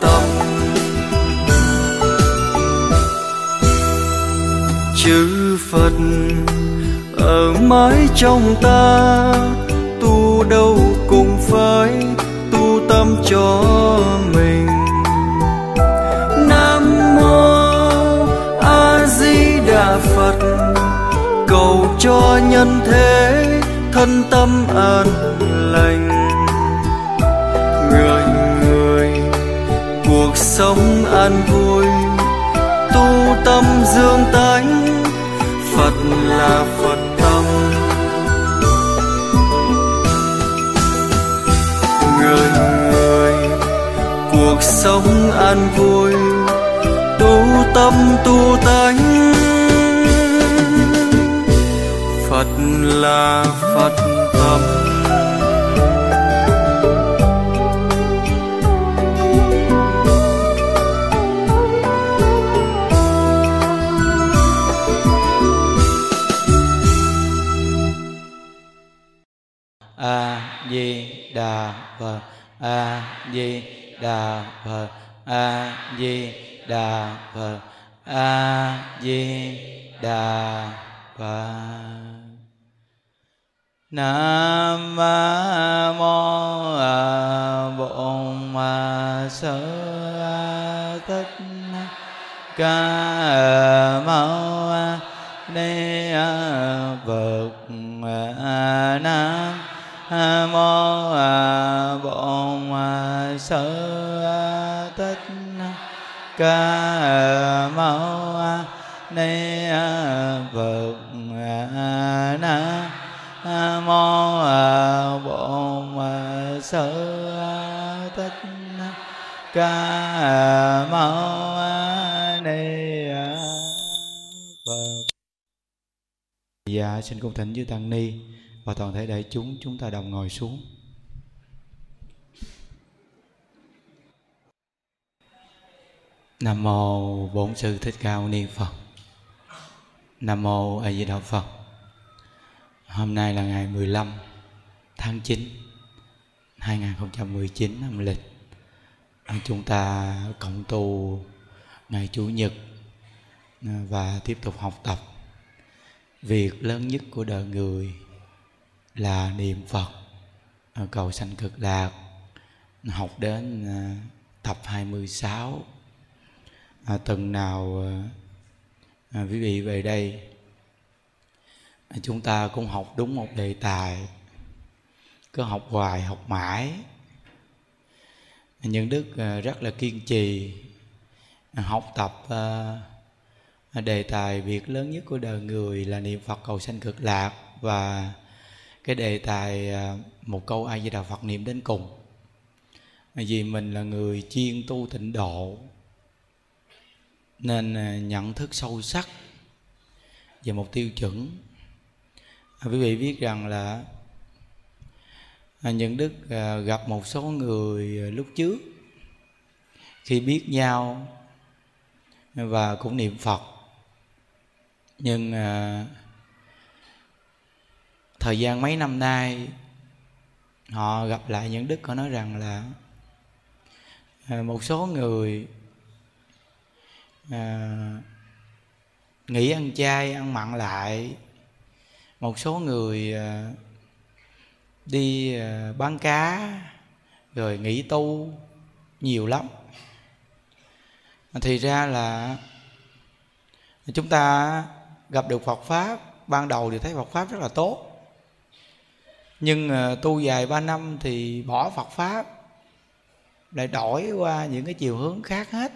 tâm chữ phật ở mãi trong ta, tu đâu cũng phải tu tâm cho mình. Nam mô a di đà phật, cầu cho nhân thế thân tâm an sống an vui. Tu tâm dương tánh, phật là phật tâm. Người người, cuộc sống an vui. Tu tâm tu tánh, phật là phật tâm. No. Xin cung thỉnh chư tăng ni và toàn thể đại chúng chúng ta đồng ngồi xuống Nam mô Bổn sư Thích Ca Mâu Ni Phật. Nam mô A Di Đà Phật. Hôm nay là ngày 15 tháng 9 2019 âm lịch. Chúng ta cộng tu ngày Chủ nhật và tiếp tục học tập. Việc lớn nhất của đời người là niệm Phật. À, cầu sanh cực lạc. Học đến à, tập 26 à, tuần nào à, à, quý vị về đây à, chúng ta cũng học đúng một đề tài. Cứ học hoài học mãi. Những đức à, rất là kiên trì. À, học tập à, đề tài việc lớn nhất của đời người là niệm phật cầu sanh cực lạc và cái đề tài à, một câu ai di đà phật niệm đến cùng. Vì mình là người chuyên tu tịnh độ, nên à, nhận thức sâu sắc về một tiêu chuẩn. À, quý vị biết rằng là những đức gặp một số người lúc trước khi biết nhau và cũng niệm phật nhưng à, thời gian mấy năm nay họ gặp lại những đức họ nói rằng là à, một số người à, nghỉ ăn chay ăn mặn lại. Một số người à, đi à, bán cá rồi nghỉ tu nhiều lắm. Thì ra là chúng ta gặp được Phật pháp, ban đầu thì thấy Phật pháp rất là tốt. Nhưng ờ, tu dài ba năm thì bỏ Phật pháp, lại đổi qua những cái chiều hướng khác hết.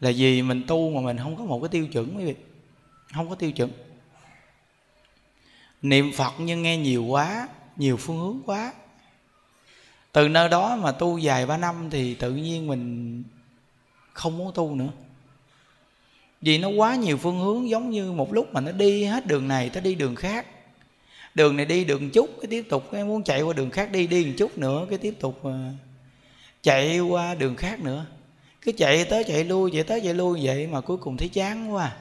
Là vì mình tu mà mình không có một cái tiêu chuẩn, quý vị. Không có tiêu chuẩn. Niệm phật nhưng nghe nhiều quá, nhiều phương hướng quá. Từ nơi đó mà tu dài ba năm thì tự nhiên mình không muốn tu nữa vì nó quá nhiều phương hướng, giống như một lúc mà nó đi hết đường này tới đi đường khác. Đường này đi đường chút, cái tiếp tục, cái muốn chạy qua đường khác đi đi một chút nữa, cái tiếp tục ờ, chạy qua đường khác nữa. Cứ chạy tới chạy lui, chạy tới chạy lui vậy mà cuối cùng thấy chán quá à.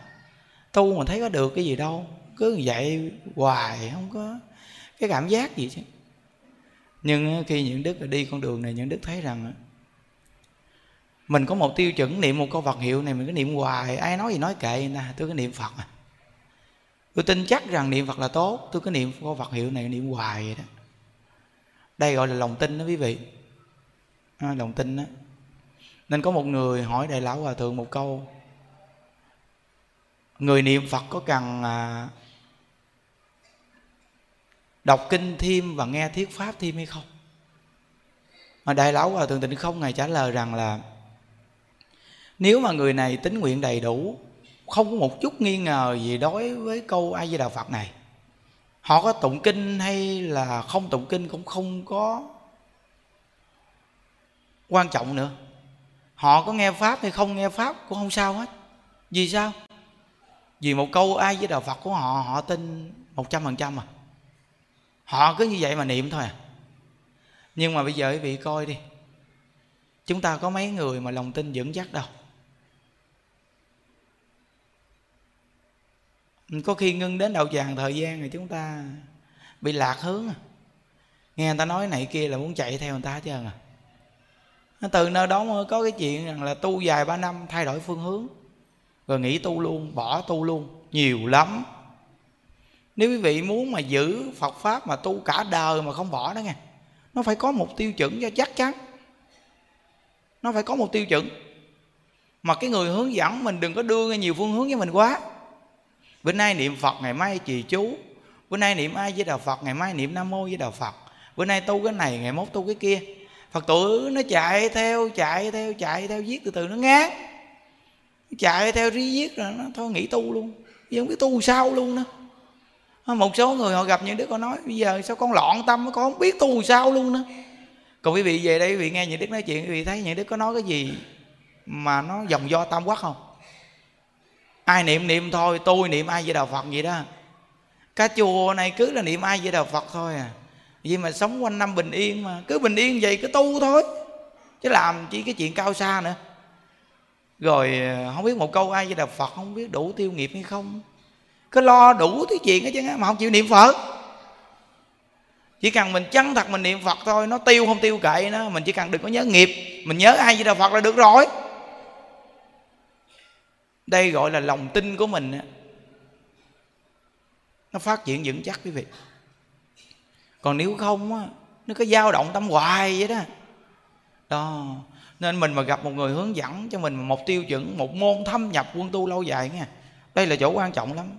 tu mà thấy có được cái gì đâu, cứ vậy hoài, không có cái cảm giác gì chứ. Nhưng khi những đức đi con đường này, những đức thấy rằng mình có một tiêu chuẩn niệm một câu Phật hiệu này mình cứ niệm hoài. Ai nói gì nói kệ người ta tôi cứ niệm Phật à. Tôi tin chắc rằng niệm Phật là tốt tôi cứ niệm câu Phật hiệu này niệm hoài vậy đó. Đây gọi là lòng tin đó quý vị. À, lòng tin đó. Nên có một người hỏi đại lão hòa thượng một câu. Người niệm phật có cần à, đọc kinh thêm và nghe thuyết pháp thêm hay không? Mà đại lão hòa thượng tịnh không ngài trả lời rằng là nếu mà người này tính nguyện đầy đủ, không có một chút nghi ngờ gì đối với câu a di đà phật này. Họ có tụng kinh hay là không tụng kinh cũng không có quan trọng nữa. Họ có nghe pháp hay không nghe pháp cũng không sao hết. Vì sao? Vì một câu ai với đạo phật của họ họ tin một trăm phần trăm à họ cứ như vậy mà niệm thôi à. Nhưng mà bây giờ quý vị coi đi. Chúng ta có mấy người mà lòng tin vững chắc đâu? Có khi ngưng đến đầu vàng thời gian thì chúng ta bị lạc hướng à. nghe người ta nói này kia là muốn chạy theo người ta hết trơn à. Từ nơi đó mới có cái chuyện rằng là tu dài ba năm thay đổi phương hướng. Rồi nghỉ tu luôn, bỏ tu luôn. Nhiều lắm. Nếu quý vị muốn mà giữ Phật pháp mà tu cả đời mà không bỏ đó nghe, nó phải có một tiêu chuẩn cho chắc chắn. Nó phải có một tiêu chuẩn. Mà cái người hướng dẫn mình đừng có đưa nhiều phương hướng với mình quá bữa nay niệm Phật, ngày mai trì chú. Bữa nay niệm ai với đạo Phật, ngày mai niệm Nam mô với đạo Phật. Bữa nay tu cái này, ngày mốt tu cái kia. Phật tử nó chạy theo chạy theo chạy theo, viết từ từ nó ngán. Chạy theo rí viết rồi nó thôi nghỉ tu luôn. Chứ không biết tu sao luôn nữa. À, một số người họ gặp những đứa con nói, bây giờ sao con loạn tâm, con không biết tu sao luôn nữa. Còn quý vị về đây quý vị nghe những đức nói chuyện, quý vị thấy những đức có nói cái gì mà nó dòng do tam quắc không? Ai niệm niệm thôi, tôi niệm ai với đạo phật vậy đó. Cả chùa này cứ là niệm ai với đạo phật thôi à. Vì mà sống quanh năm bình yên mà, cứ bình yên vậy, cứ tu thôi. Chứ làm chỉ cái chuyện cao xa nữa. Rồi à, không biết một câu ai với đạo phật không biết đủ tiêu nghiệp hay không? Cứ lo đủ thứ chuyện hết chứ mà không chịu niệm phật. Chỉ cần mình chân thật mình niệm phật thôi, nó tiêu không tiêu kệ nó mình chỉ cần đừng có nhớ nghiệp. Mình nhớ ai với đạo phật là được rồi đây gọi là lòng tin của mình nó phát triển vững chắc quý vị. Còn nếu không á, nó có dao động tâm hoài vậy đó. Đó, nên mình mà gặp một người hướng dẫn cho mình một tiêu chuẩn, một môn thâm nhập quân tu lâu dài nha đây là chỗ quan trọng lắm.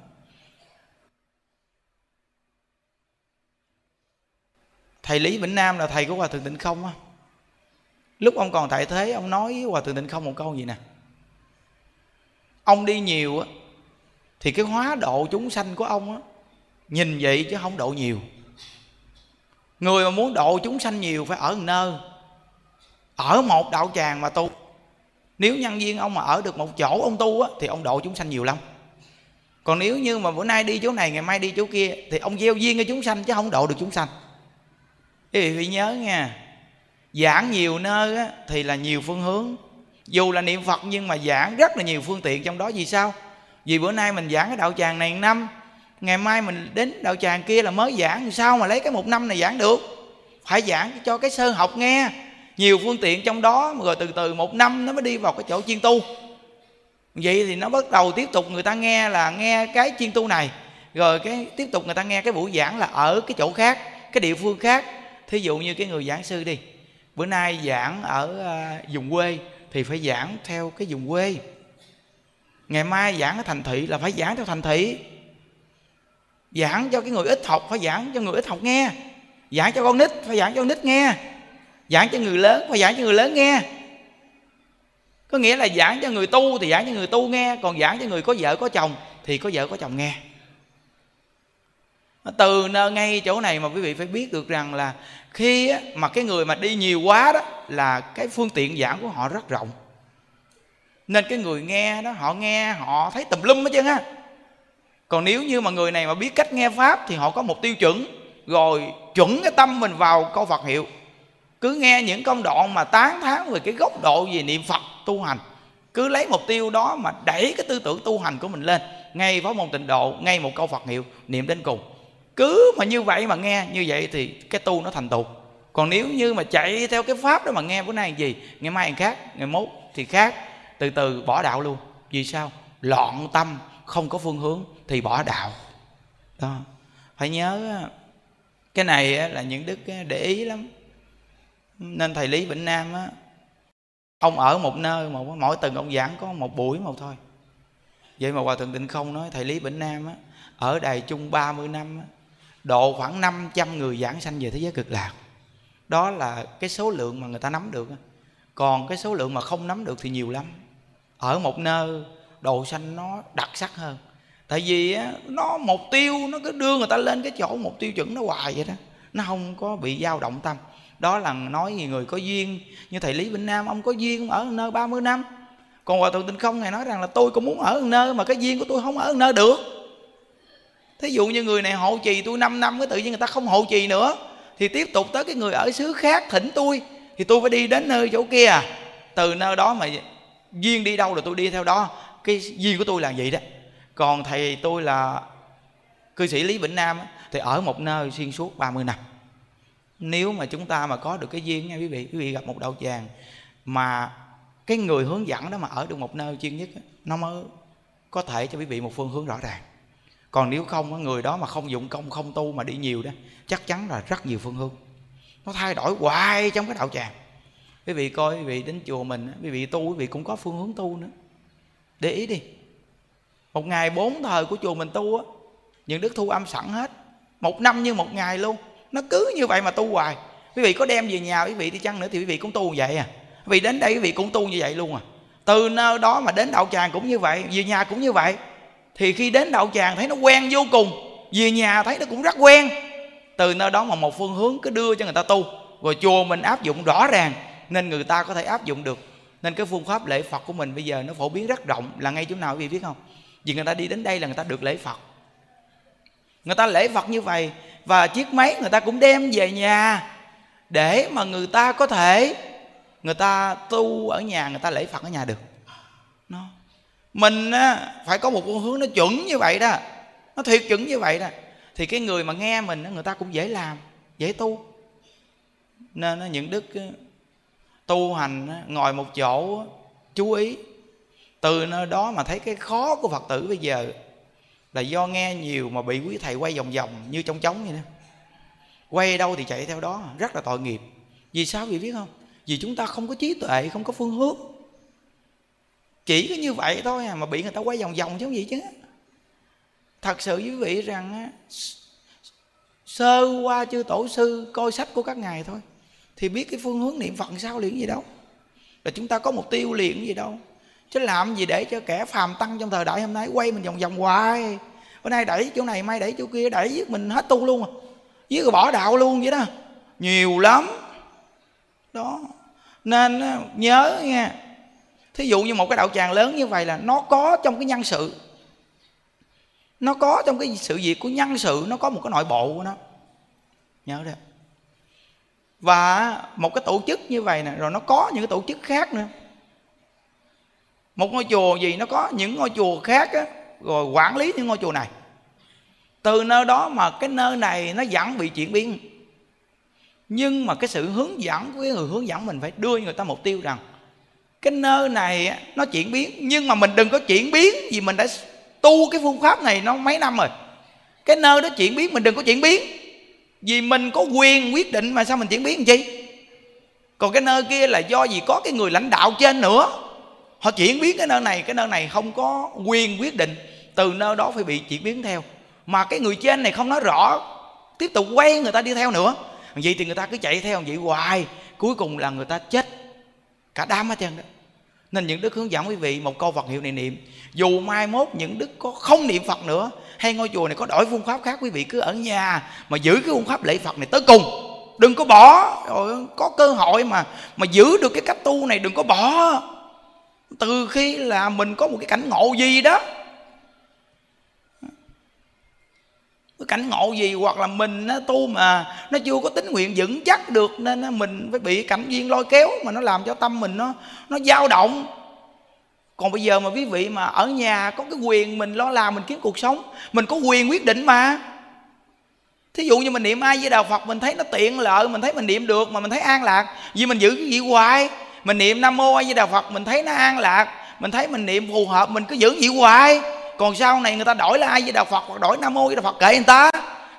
Thầy lý vĩnh nam là thầy của hòa thượng tịnh không á. Lúc ông còn tại thế, ông nói với hòa thượng tịnh không một câu gì nè ông đi nhiều á thì cái hóa độ chúng sanh của ông á nhìn vậy chứ không độ nhiều. Người mà muốn độ chúng sanh nhiều phải ở nơi ở một đạo tràng mà tu. Nếu nhân viên ông mà ở được một chỗ ông tu á thì ông độ chúng sanh nhiều lắm. Còn nếu như mà bữa nay đi chỗ này ngày mai đi chỗ kia thì ông gieo duyên cho chúng sanh chứ không độ được chúng sanh. Quý vị nhớ nha giảng nhiều nơi á, thì là nhiều phương hướng dù là niệm phật nhưng mà giảng rất là nhiều phương tiện trong đó. Vì sao? Vì bữa nay mình giảng cái đạo tràng này năm, ngày mai mình đến đạo tràng kia là mới giảng. Sao mà lấy cái một năm này giảng được? Phải giảng cho cái sơ học nghe. Nhiều phương tiện trong đó rồi từ từ một năm nó mới đi vào cái chỗ chuyên tu. Vậy thì nó bắt đầu tiếp tục người ta nghe là nghe cái chuyên tu này. Rồi cái tiếp tục người ta nghe cái buổi giảng là ở cái chỗ khác, cái địa phương khác. Thí dụ như cái người giảng sư đi. Bữa nay giảng ở à, vùng quê thì phải giảng theo cái vùng quê. Ngày mai giảng ở thành thị là phải giảng theo thành thị. Giảng cho cái người ít học phải giảng cho người ít học nghe. Giảng cho con nít phải giảng cho con nít nghe. Giảng cho người lớn phải giảng cho người lớn nghe. Có nghĩa là giảng cho người tu thì giảng cho người tu nghe, còn giảng cho người có vợ có chồng thì có vợ có chồng nghe. Từ ngay chỗ này mà quý vị phải biết được rằng là khi mà cái người mà đi nhiều quá đó là cái phương tiện giảng của họ rất rộng. Nên cái người nghe đó, họ nghe, họ thấy tùm lum hết trơn á. Còn nếu như mà người này mà biết cách nghe pháp thì họ có một tiêu chuẩn, rồi chuẩn cái tâm mình vào câu phật hiệu. Cứ nghe những công đoạn mà tán thán về cái góc độ về niệm phật tu hành, cứ lấy mục tiêu đó mà đẩy cái tư tưởng tu hành của mình lên, ngay với môn tịnh độ, ngay một câu phật hiệu, niệm đến cùng cứ mà như vậy mà nghe như vậy thì cái tu nó thành tục còn nếu như mà chạy theo cái pháp đó mà nghe bữa nay gì? Ngày mai khác ngày mốt thì khác. Từ từ bỏ đạo luôn. Vì sao? Loạn tâm không có phương hướng thì bỏ đạo. Đó. Phải nhớ cái này là những đức để ý lắm. Nên thầy lý vĩnh nam á ông ở một nơi mà mỗi tuần ông giảng có một buổi một thôi. Vậy mà hòa thượng tịnh không nói thầy lý vĩnh nam á ở đài chung 30 năm á, độ khoảng 500 người giảng sanh về thế giới cực lạc. Đó là cái số lượng mà người ta nắm được. Còn cái số lượng mà không nắm được thì nhiều lắm. Ở một nơi độ sanh nó đặc sắc hơn. Tại vì á, nó mục tiêu nó cứ đưa người ta lên cái chỗ mục tiêu chuẩn nó hoài vậy đó. Nó không có bị dao động tâm. Đó là nói gì người có duyên. Như thầy lý vĩnh nam ông có duyên ở nơi 30 năm. Còn hòa thượng Tinh không ngài nói rằng là tôi cũng muốn ở nơi mà cái duyên của tôi không ở nơi được thí dụ như người này hộ trì tôi 5 năm, cái tự nhiên người ta không hộ trì nữa. Thì tiếp tục tới cái người ở xứ khác thỉnh tôi. Thì tôi phải đi đến nơi chỗ kia. À từ nơi đó mà duyên đi đâu là tôi đi theo đó. Cái duyên của tôi là vậy đó. Còn thầy tôi là cư sĩ lý vĩnh nam thì ở một nơi xuyên suốt 30 năm. Nếu mà chúng ta mà có được cái duyên nha quý vị quý vị gặp một đạo tràng mà cái người hướng dẫn đó mà ở được một nơi chuyên nhất nó mới có thể cho quý vị một phương hướng rõ ràng còn nếu không người đó mà không dụng công, không tu mà đi nhiều đó, chắc chắn là rất nhiều phương hướng. Nó thay đổi hoài trong cái đạo tràng. Quý vị coi, quý vị đến chùa mình quý vị tu, quý vị cũng có phương hướng tu nữa. Để ý đi. Một ngày bốn thời của chùa mình tu á, những đức thu âm sẵn hết. Một năm như một ngày luôn. Nó cứ như vậy mà tu hoài. Quý vị có đem về nhà quý vị đi chăng nữa thì quý vị cũng tu vậy à. Quý vị đến đây quý vị cũng tu như vậy luôn à. Từ nơi đó mà đến đạo tràng cũng như vậy, về nhà cũng như vậy thì khi đến đạo tràng thấy nó quen vô cùng, về nhà thấy nó cũng rất quen. Từ nơi đó mà một phương hướng cứ đưa cho người ta tu. Rồi chùa mình áp dụng rõ ràng, nên người ta có thể áp dụng được. Nên cái phương pháp lễ phật của mình bây giờ nó phổ biến rất rộng. Là ngay chỗ nào quý vị biết không? Vì người ta đi đến đây là người ta được lễ phật. Người ta lễ phật như vậy, và chiếc máy người ta cũng đem về nhà để mà người ta có thể, người ta tu ở nhà, người ta lễ phật ở nhà được. Nó mình á, phải có một phương hướng nó chuẩn như vậy đó. Nó thiệt chuẩn như vậy đó. Thì cái người mà nghe mình người ta cũng dễ làm dễ tu. Nên những đức tu hành ngồi một chỗ chú ý. Từ nơi đó mà thấy cái khó của phật tử bây giờ là do nghe nhiều mà bị quý thầy quay vòng vòng như trong trống vậy đó. Quay đâu thì chạy theo đó rất là tội nghiệp. Vì sao? Vì biết không? Vì chúng ta không có trí tuệ không có phương hướng chỉ có như vậy thôi à, mà bị người ta quay vòng vòng chứ không gì chứ. Thật sự với quý vị rằng sơ qua chư tổ sư coi sách của các ngài thôi thì biết cái phương hướng niệm phật sao liền gì đâu. Là chúng ta có mục tiêu liền gì đâu. Chứ làm gì để cho kẻ phàm tăng trong thời đại hôm nay quay mình vòng vòng hoài. Bữa nay đẩy chỗ này mai đẩy chỗ kia đẩy giết mình hết tu luôn à. Giết rồi bỏ đạo luôn vậy đó. Nhiều lắm. Đó. Nên nhớ nha thí dụ như một cái đạo tràng lớn như vậy là nó có trong cái nhân sự. Nó có trong cái sự việc của nhân sự nó có một cái nội bộ của nó. Nhớ đó và một cái tổ chức như vậy nè rồi nó có những cái tổ chức khác nữa. Một ngôi chùa gì nó có những ngôi chùa khác á, rồi quản lý những ngôi chùa này. Từ nơi đó mà cái nơi này nó vẫn bị chuyển biến. Nhưng mà cái sự hướng dẫn của cái người hướng dẫn mình phải đưa người ta mục tiêu rằng cái nơi này nó chuyển biến. Nhưng mà mình đừng có chuyển biến vì mình đã tu cái phương pháp này nó mấy năm rồi. Cái nơi đó chuyển biến, mình đừng có chuyển biến. Vì mình có quyền quyết định mà sao mình chuyển biến làm chi? Còn cái nơi kia là do gì có cái người lãnh đạo trên nữa. Họ chuyển biến cái nơi này, cái nơi này không có quyền quyết định. Từ nơi đó phải bị chuyển biến theo. Mà cái người trên này không nói rõ, tiếp tục quay người ta đi theo nữa. Vậy thì người ta cứ chạy theo, vậy hoài. Cuối cùng là người ta chết cả đám hết trơn đó nên những đức hướng dẫn quý vị một câu Phật hiệu này niệm, dù mai mốt những đức có không niệm Phật nữa, hay ngôi chùa này có đổi phương pháp khác, quý vị cứ ở nhà mà giữ cái phương pháp lễ Phật này tới cùng. Đừng có bỏ. Rồi có cơ hội mà mà giữ được cái cách tu này đừng có bỏ. Từ khi là mình có một cái cảnh ngộ gì đó cái cảnh ngộ gì hoặc là mình nó tu mà nó chưa có tính nguyện vững chắc được, nên mình phải bị cảnh duyên lôi kéo mà nó làm cho tâm mình nó nó dao động. Còn bây giờ mà quý vị mà ở nhà có cái quyền mình lo làm mình kiếm cuộc sống, mình có quyền quyết định mà. Thí dụ như mình niệm ai với đạo phật, mình thấy nó tiện lợi, mình thấy mình niệm được mà mình thấy an lạc. Vì mình giữ cái gì hoài. Mình niệm nam mô a di đà phật, mình thấy nó an lạc. Mình thấy mình niệm phù hợp, mình cứ giữ gì hoài còn sau này người ta đổi là ai với đạo phật? Hoặc đổi nam mô với đạo phật? Kệ người ta.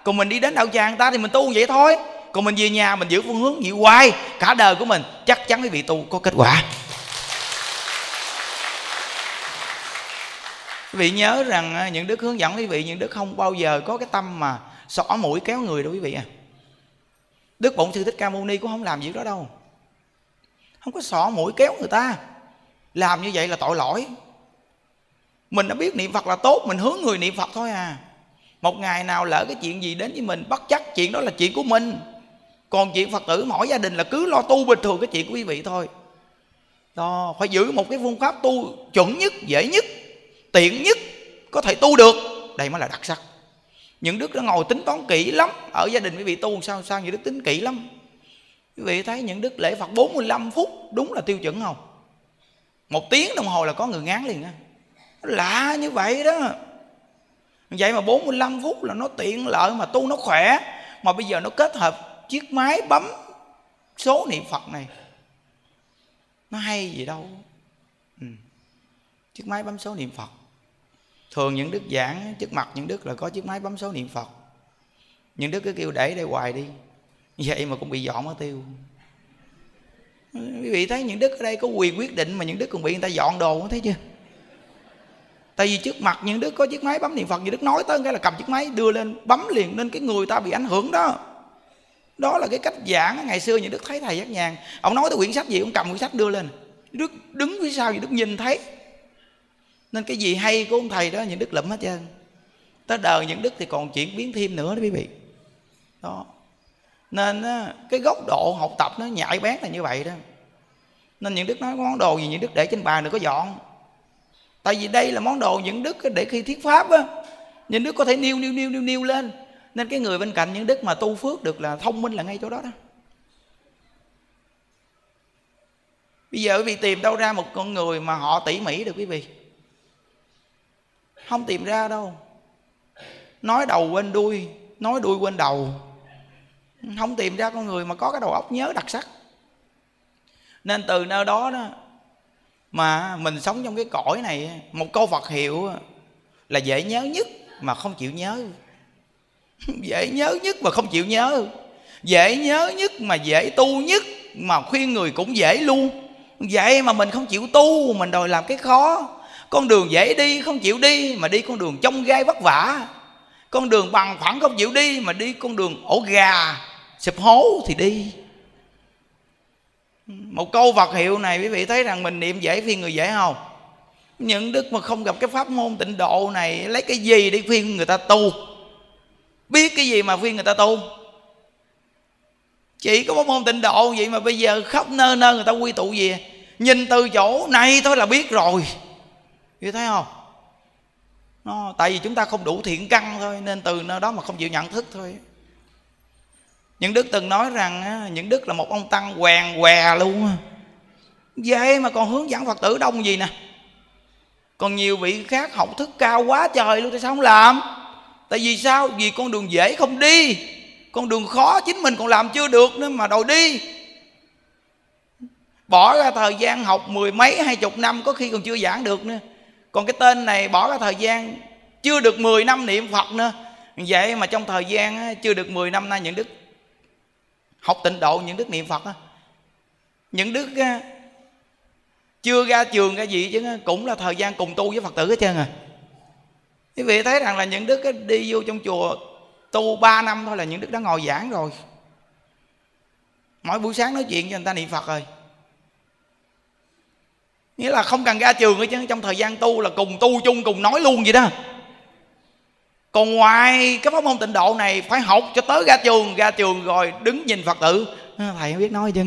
Còn mình đi đến đạo tràng người ta thì mình tu vậy thôi. Còn mình về nhà mình giữ phương hướng vậy hoài. Cả đời của mình chắc chắn quý vị tu có kết quả. Quý vị nhớ rằng à, những đức hướng dẫn quý vị, những đức không bao giờ có cái tâm mà xỏ mũi kéo người đâu quý vị à. Đức bổn sư thích ca mâu ni cũng không làm việc đó đâu. Không có xỏ mũi kéo người ta. Làm như vậy là tội lỗi mình đã biết niệm phật là tốt, mình hướng người niệm phật thôi à. Một ngày nào lỡ cái chuyện gì đến với mình, bất chắc chuyện đó là chuyện của mình. Còn chuyện phật tử mỗi gia đình là cứ lo tu bình thường cái chuyện của quý vị thôi. Đó, phải giữ một cái phương pháp tu chuẩn nhất, dễ nhất, tiện nhất có thể tu được. Đây mới là đặc sắc. Những đức đã ngồi tính toán kỹ lắm, ở gia đình quý vị tu sao sao những đức tính kỹ lắm. Quý vị thấy những đức lễ phật 45 phút, đúng là tiêu chuẩn không? Một tiếng đồng hồ là có người ngán liền á lạ như vậy đó. Vậy mà 45 phút là nó tiện lợi mà tu nó khỏe. Mà bây giờ nó kết hợp chiếc máy bấm số niệm phật này. Nó hay gì đâu. Ừ. chiếc máy bấm số niệm phật. Thường những đức giảng trước mặt những đức là có chiếc máy bấm số niệm phật. Những đức cứ kêu để đây hoài đi. Vậy mà cũng bị dọn mất tiêu. Quý vị thấy những đức ở đây có quyền quyết định mà những đức còn bị người ta dọn đồ thấy chưa? Tại vì trước mặt những đứa có chiếc máy bấm niệm phật như đức nói tới cái là cầm chiếc máy đưa lên, bấm liền nên cái người ta bị ảnh hưởng đó. Đó là cái cách giảng ngày xưa những đức thấy thầy giác nhàn. Ông nói tới quyển sách gì, ông cầm quyển sách đưa lên. Đức đứng phía sau những đức nhìn thấy. Nên cái gì hay của ông thầy đó, những đức lụm hết trơn. Tới đời những đức thì còn chuyển biến thêm nữa đó quý vị. Đó. Nên cái góc độ học tập nó nhạy bén là như vậy đó. Nên những đức nói món đồ gì, những đức để trên bàn đừng có dọn tại vì đây là món đồ những đức để khi thuyết pháp á, những đức có thể nêu nêu nêu nêu nêu lên. Nên cái người bên cạnh những đức mà tu phước được là thông minh là ngay chỗ đó đó. Bây giờ quý vị tìm đâu ra một con người mà họ tỉ mỉ được quý vị? Không tìm ra đâu. Nói đầu quên đuôi, nói đuôi quên đầu. Không tìm ra con người mà có cái đầu óc nhớ đặc sắc. Nên từ nơi đó đó mà mình sống trong cái cõi này một câu Phật hiệu là dễ nhớ nhất mà không chịu nhớ. Dễ nhớ nhất mà không chịu nhớ. Dễ nhớ nhất mà dễ tu nhất mà khuyên người cũng dễ luôn vậy mà mình không chịu tu, mình đòi làm cái khó. Con đường dễ đi không chịu đi mà đi con đường trong gai vất vả. Con đường bằng phẳng không chịu đi mà đi con đường ổ gà, sụp hố thì đi một câu vật hiệu này quý vị thấy rằng mình niệm dễ phiên người dễ không? Những đức mà không gặp cái pháp môn tịnh độ này, lấy cái gì để khuyên người ta tu? Biết cái gì mà khuyên người ta tu? Chỉ có pháp môn tịnh độ vậy mà bây giờ khắp nơi nơi người ta quy tụ gì nhìn từ chỗ này thôi là biết rồi. Như thấy không? Nó, tại vì chúng ta không đủ thiện căn thôi, nên từ nơi đó mà không chịu nhận thức thôi những đức từng nói rằng những đức là một ông tăng quèn què luôn vậy mà còn hướng dẫn phật tử đông gì nè? Còn nhiều vị khác học thức cao quá trời luôn tại sao không làm? Tại vì sao? Vì con đường dễ không đi. Con đường khó chính mình còn làm chưa được nữa mà đòi đi. Bỏ ra thời gian học mười mấy, hai chục năm có khi còn chưa giảng được nữa. Còn cái tên này bỏ ra thời gian chưa được 10 năm niệm phật nữa. Vậy mà trong thời gian chưa được 10 năm nay những đức học tịnh độ những đức niệm phật á. Những đức chưa ra trường cái gì chứ cũng là thời gian cùng tu với phật tử hết trơn à. Quý vị thấy rằng là những đức đi vô trong chùa tu 3 năm thôi là những đức đã ngồi giảng rồi. Mỗi buổi sáng nói chuyện cho người ta niệm phật rồi. Nghĩa là không cần ra trường chứ trong thời gian tu là cùng tu chung, cùng nói luôn vậy đó còn ngoài cái pháp môn tịnh độ này, phải học cho tới ra trường ra trường rồi đứng nhìn phật tử. Ờ, thầy không biết nói chứ.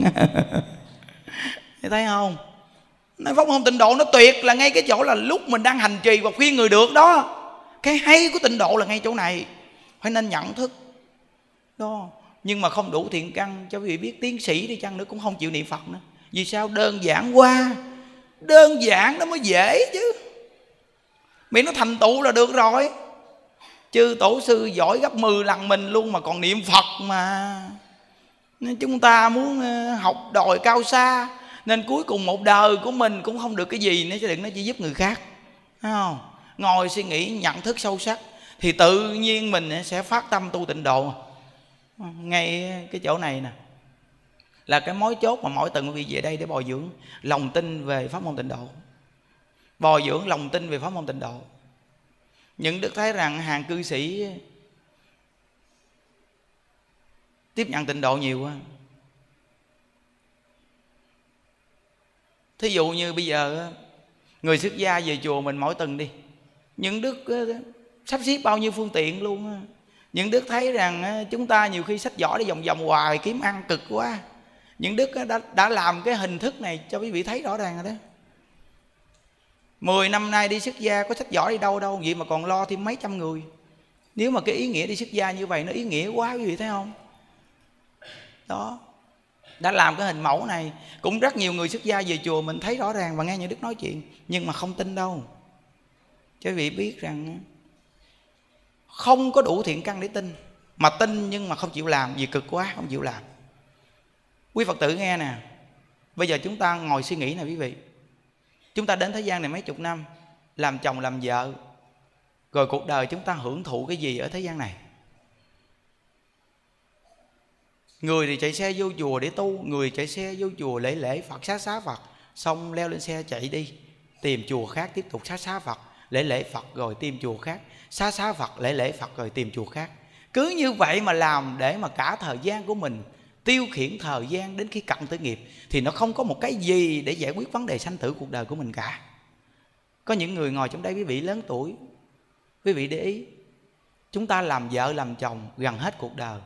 Thấy không? Nói pháp môn tịnh độ nó tuyệt là ngay cái chỗ là lúc mình đang hành trì và khuyên người được đó. Cái hay của tịnh độ là ngay chỗ này. Phải nên nhận thức. Đó. Nhưng mà không đủ thiện căn, cho quý vị biết tiến sĩ đi chăng nữa cũng không chịu niệm phật nữa. Vì sao? Đơn giản qua đơn giản nó mới dễ chứ. Miễn nó thành tựu là được rồi chư tổ sư giỏi gấp 10 lần mình luôn mà còn niệm phật mà. Nên chúng ta muốn ờ, học đòi cao xa, nên cuối cùng một đời của mình cũng không được cái gì nữa chứ đừng nó chỉ giúp người khác, Thấy không? Ngồi suy nghĩ, nhận thức sâu sắc, thì tự nhiên mình sẽ phát tâm tu tịnh độ. Ngay cái chỗ này nè, là cái mối chốt mà mỗi từng vị về đây để bồi dưỡng lòng tin về pháp môn tịnh độ. Bồi dưỡng lòng tin về pháp môn tịnh độ những đức thấy rằng hàng cư sĩ tiếp nhận tịnh độ nhiều quá. Thí dụ như bây giờ người xuất gia về chùa mình mỗi tuần đi. Những đức sắp xếp bao nhiêu phương tiện luôn những đức thấy rằng chúng ta nhiều khi sách giỏ đi vòng vòng hoài kiếm ăn cực quá. Những đức đã, đã làm cái hình thức này cho quý vị thấy rõ ràng rồi đó. Mười năm nay đi xuất gia có sách giỏi đi đâu đâu, Vậy mà còn lo thêm mấy trăm người. Nếu mà cái ý nghĩa đi xuất gia như vậy Nó ý nghĩa quá quý vị thấy không? Đó. Đã làm cái hình mẫu này, Cũng rất nhiều người xuất gia về chùa Mình thấy rõ ràng và nghe những đức nói chuyện, Nhưng mà không tin đâu. Cho quý vị biết rằng Không có đủ thiện căn để tin, Mà tin nhưng mà không chịu làm, Vì cực quá, không chịu làm. Quý phật tử nghe nè. Bây giờ chúng ta ngồi suy nghĩ nè quý vị chúng ta đến thế gian này mấy chục năm, làm chồng, làm vợ, rồi cuộc đời chúng ta hưởng thụ cái gì ở thế gian này? Người thì chạy xe vô chùa để tu, người chạy xe vô chùa lễ lễ phật, xá xá phật, xong leo lên xe chạy đi, tìm chùa khác tiếp tục xá xá phật, lễ lễ phật rồi tìm chùa khác, xá xá phật, lễ lễ phật rồi tìm chùa khác. Cứ như vậy mà làm để mà cả thời gian của mình tiêu khiển thời gian đến khi cận tử nghiệp, thì nó không có một cái gì để giải quyết vấn đề sanh tử cuộc đời của mình cả. Có những người ngồi trong đây, quý vị lớn tuổi, quý vị để ý, chúng ta làm vợ làm chồng gần hết cuộc đời.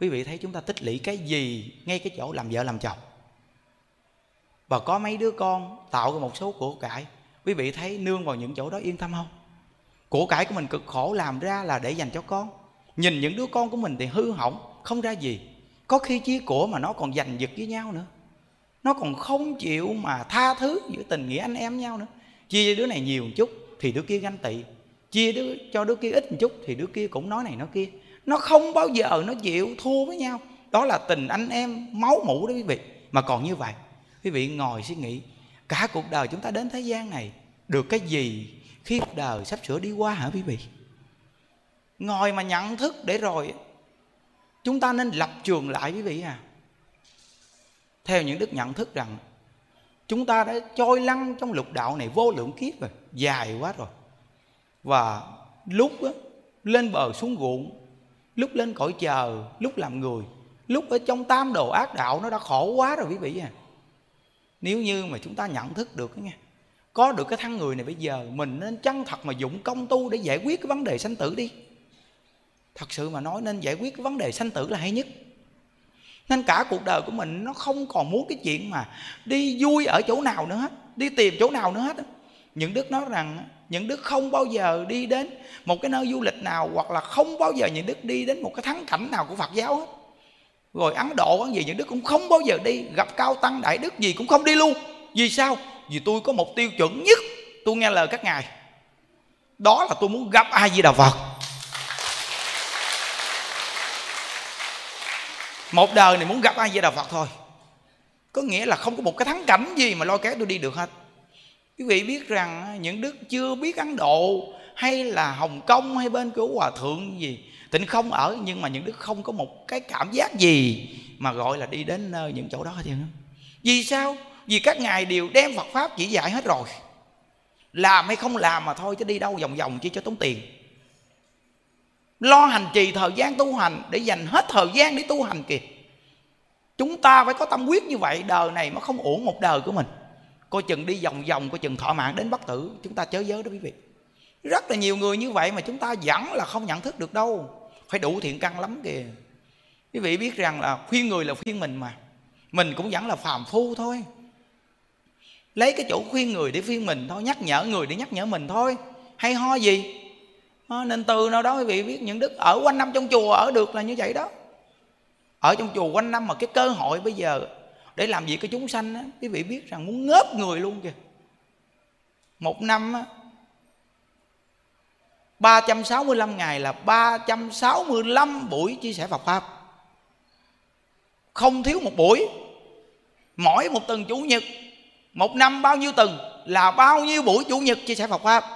Quý vị thấy chúng ta tích lũy cái gì ngay cái chỗ làm vợ làm chồng? Và có mấy đứa con tạo ra một số của cải. Quý vị thấy nương vào những chỗ đó yên tâm không? Của cải của mình cực khổ làm ra là để dành cho con. Nhìn những đứa con của mình thì hư hỏng, không ra gì có khi chia của mà nó còn giành giật với nhau nữa. Nó còn không chịu mà tha thứ giữa tình nghĩa anh em nhau nữa. Chia đứa này nhiều một chút thì đứa kia ganh tị. Chia đứa, cho đứa kia ít một chút thì đứa kia cũng nói này nói kia. Nó không bao giờ nó chịu thua với nhau. Đó là tình anh em máu mủ đó quý vị. Mà còn như vậy, quý vị ngồi suy nghĩ, cả cuộc đời chúng ta đến thế gian này, được cái gì khi cuộc đời sắp sửa đi qua hả quý vị? Ngồi mà nhận thức để rồi chúng ta nên lập trường lại quý vị à theo những đức nhận thức rằng chúng ta đã trôi lăn trong lục đạo này vô lượng kiếp rồi dài quá rồi. Và lúc đó, lên bờ xuống ruộng lúc lên cõi chờ lúc làm người lúc ở trong tam đồ ác đạo nó đã khổ quá rồi quý vị à nếu như mà chúng ta nhận thức được nghe có được cái thân người này bây giờ mình nên chân thật mà dụng công tu để giải quyết cái vấn đề sanh tử đi thật sự mà nói nên giải quyết cái vấn đề sanh tử là hay nhất. Nên cả cuộc đời của mình nó không còn muốn cái chuyện mà đi vui ở chỗ nào nữa hết, đi tìm chỗ nào nữa hết những đức nói rằng những đức không bao giờ đi đến một cái nơi du lịch nào hoặc là không bao giờ những đức đi đến một cái thắng cảnh nào của phật giáo hết. Rồi ấn độ cái gì những đức cũng không bao giờ đi, gặp cao tăng, đại đức gì cũng không đi luôn. Vì sao? Vì tôi có một tiêu chuẩn nhất, tôi nghe lời các ngài. Đó là tôi muốn gặp ai di đà phật. Một đời này muốn gặp ai với đà phật thôi. Có nghĩa là không có một cái thắng cảnh gì mà lôi kéo tôi đi được hết. Quý vị biết rằng những đức chưa biết ấn độ hay là hồng kông hay bên của hòa thượng gì, tịnh không ở, nhưng mà những đức không có một cái cảm giác gì mà gọi là đi đến nơi những chỗ đó thì vì sao? Vì các ngài đều đem phật pháp chỉ dạy hết rồi. Làm hay không làm mà thôi, chứ đi đâu vòng vòng chỉ cho tốn tiền lo hành trì thời gian tu hành để dành hết thời gian để tu hành kìa. Chúng ta phải có tâm quyết như vậy, đời này mới không uổng một đời của mình. Coi chừng đi vòng vòng, coi chừng thọ mạng đến bất tử, chúng ta chớ giới đó quý vị. Rất là nhiều người như vậy mà chúng ta vẫn là không nhận thức được đâu. Phải đủ thiện căn lắm kìa. Quý vị biết rằng là khuyên người là khuyên mình mà. Mình cũng vẫn là phàm phu thôi. Lấy cái chỗ khuyên người để khuyên mình thôi, nhắc nhở người để nhắc nhở mình thôi. Hay ho gì? À, nên từ nào đó quý vị biết những đức ở quanh năm trong chùa ở được là như vậy đó. Ở trong chùa quanh năm mà cái cơ hội bây giờ để làm việc cái chúng sanh á, quý vị biết rằng muốn ngớp người luôn kìa. Một năm á, 365 ngày là 365 buổi chia sẻ Phật Pháp. Không thiếu một buổi. Mỗi một tuần Chủ nhật Một năm bao nhiêu tuần Là bao nhiêu buổi Chủ nhật chia sẻ Phật Pháp.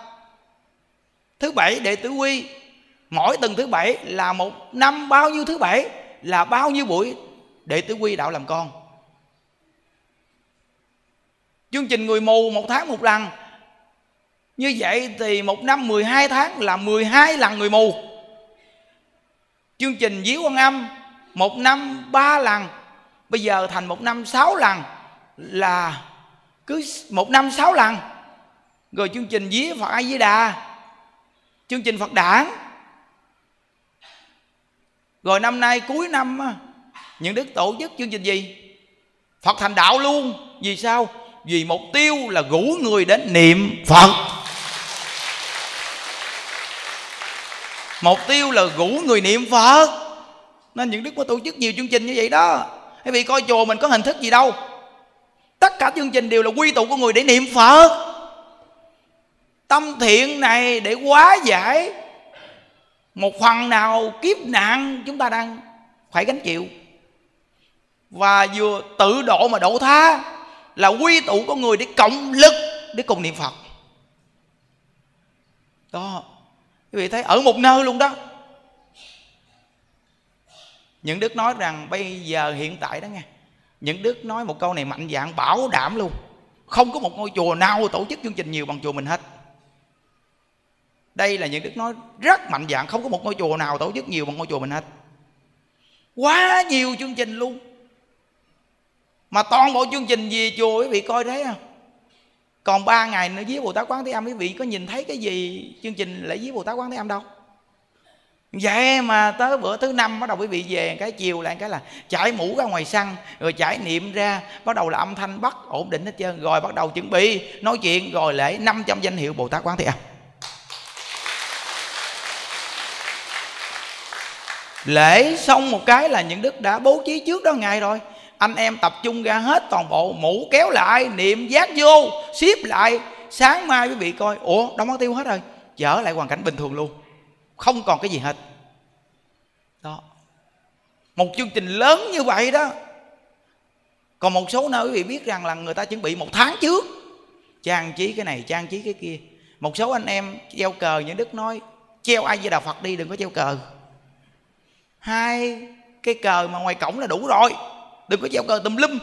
Thứ bảy đệ tử quy. Mỗi tuần thứ bảy là một năm bao nhiêu thứ bảy, Là bao nhiêu buổi đệ tử quy đạo làm con. Chương trình người mù một tháng một lần. Như vậy thì một năm 12 tháng là 12 lần người mù. Chương trình Diếu Quan Âm, Một năm ba lần. Bây giờ thành một năm sáu lần Là cứ một năm sáu lần. Rồi chương trình Dí Phật A Di Đà Chương trình Phật Đản. Rồi năm nay cuối năm Những đức tổ chức chương trình gì? Phật thành đạo luôn. Vì sao? Vì mục tiêu là rủ người đến niệm Phật. Mục tiêu là rủ người niệm phật. Nên những đức có tổ chức nhiều chương trình như vậy đó quý vị coi chùa mình có hình thức gì đâu? Tất cả chương trình đều là quy tụ của người để niệm phật tâm thiện này để hóa giải. Một phần nào kiếp nạn chúng ta đang phải gánh chịu. Và vừa tự độ mà độ tha là quy tụ của người để cộng lực để cùng niệm phật. Đó. Quý vị thấy ở một nơi luôn đó. Những đức nói rằng bây giờ hiện tại đó nghe. Những đức nói một câu này mạnh dạng bảo đảm luôn. Không có một ngôi chùa nào tổ chức chương trình nhiều bằng chùa mình hết đây là những đức nói rất mạnh dạng, không có một ngôi chùa nào tổ chức nhiều bằng ngôi chùa mình hết. Quá nhiều chương trình luôn. Mà toàn bộ chương trình về chùa quý vị coi thấy không? Còn ba ngày nữa với bồ tát quán thế âm quý vị có nhìn thấy cái gì chương trình lễ với bồ tát quán thế âm đâu? Vậy mà tới bữa thứ năm bắt đầu quý vị về cái chiều lại cái là chải mũ ra ngoài sân rồi chải niệm ra, bắt đầu là âm thanh bắt ổn định hết trơn. Rồi bắt đầu chuẩn bị nói chuyện, rồi lễ 500 danh hiệu bồ tát quán thế âm. Lễ xong một cái là những đức đã bố trí trước đó ngày rồi. Anh em tập trung ra hết toàn bộ, mũ kéo lại, niệm giác vô, xếp lại. Sáng mai quý vị coi. Ủa đâu mất tiêu hết rồi. Trở lại hoàn cảnh bình thường luôn. Không còn cái gì hết. Đó. Một chương trình lớn như vậy đó. Còn một số nơi quý vị biết rằng là người ta chuẩn bị một tháng trước. Trang trí cái này, trang trí cái kia. Một số anh em treo cờ, những đức nói, treo ai với đạo phật đi, đừng có treo cờ hai cái cờ mà ngoài cổng là đủ rồi. Đừng có treo cờ tùm lum.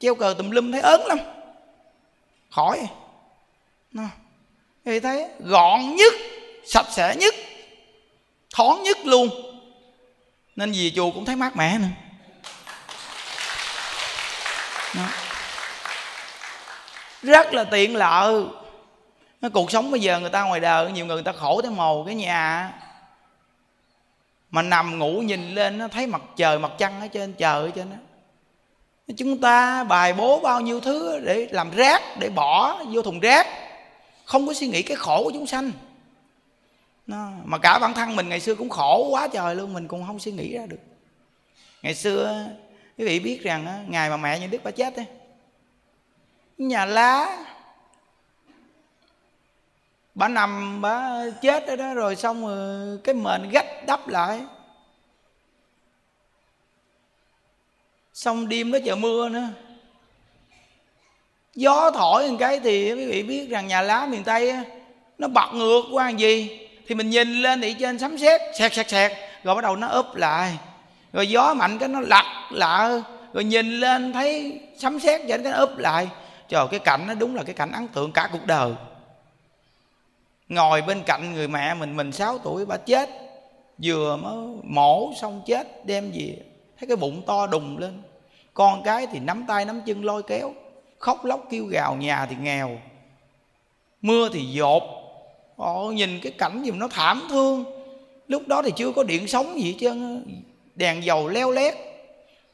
Treo cờ tùm lum thấy ớn lắm. Khỏi. Thì thấy gọn nhất, sạch sẽ nhất, thoáng nhất luôn. Nên về chùa cũng thấy mát mẻ nữa Đó. rất là tiện lợi. Cuộc sống bây giờ người ta ngoài đời, nhiều người người ta khổ tới mồ cái nhà mà nằm ngủ nhìn lên nó thấy mặt trời mặt trăng ở trên trời ở trên đó. Chúng ta bài bố bao nhiêu thứ để làm rác để bỏ vô thùng rác. Không có suy nghĩ cái khổ của chúng sanh. Nó, mà cả bản thân mình ngày xưa cũng khổ quá trời luôn mình cũng không suy nghĩ ra được. Ngày xưa quý vị biết rằng ngày mà mẹ như đức bà chết ấy, nhà lá bà nằm, bà chết ở đó rồi xong rồi cái mền gách đắp lại. Xong đêm đó trời mưa nữa. Gió thổi một cái thì quý vị biết rằng nhà lá miền tây nó bật ngược qua làm gì? Thì mình nhìn lên thì trên sấm sét sẹt sẹt sẹt rồi bắt đầu nó úp lại. Rồi gió mạnh cái nó lật lại rồi nhìn lên thấy sấm sét trên cái nó úp lại. Trời, cái cảnh nó đúng là cái cảnh ấn tượng cả cuộc đời ngồi bên cạnh người mẹ mình mình 6 tuổi bà chết. Vừa mới mổ xong chết đem về. Thấy cái bụng to đùng lên. Con cái thì nắm tay nắm chân lôi kéo. Khóc lóc kêu gào nhà thì nghèo. Mưa thì dột. Ồ, nhìn cái cảnh gì mà nó thảm thương. Lúc đó thì chưa có điện sống gì chứ đèn dầu leo lét.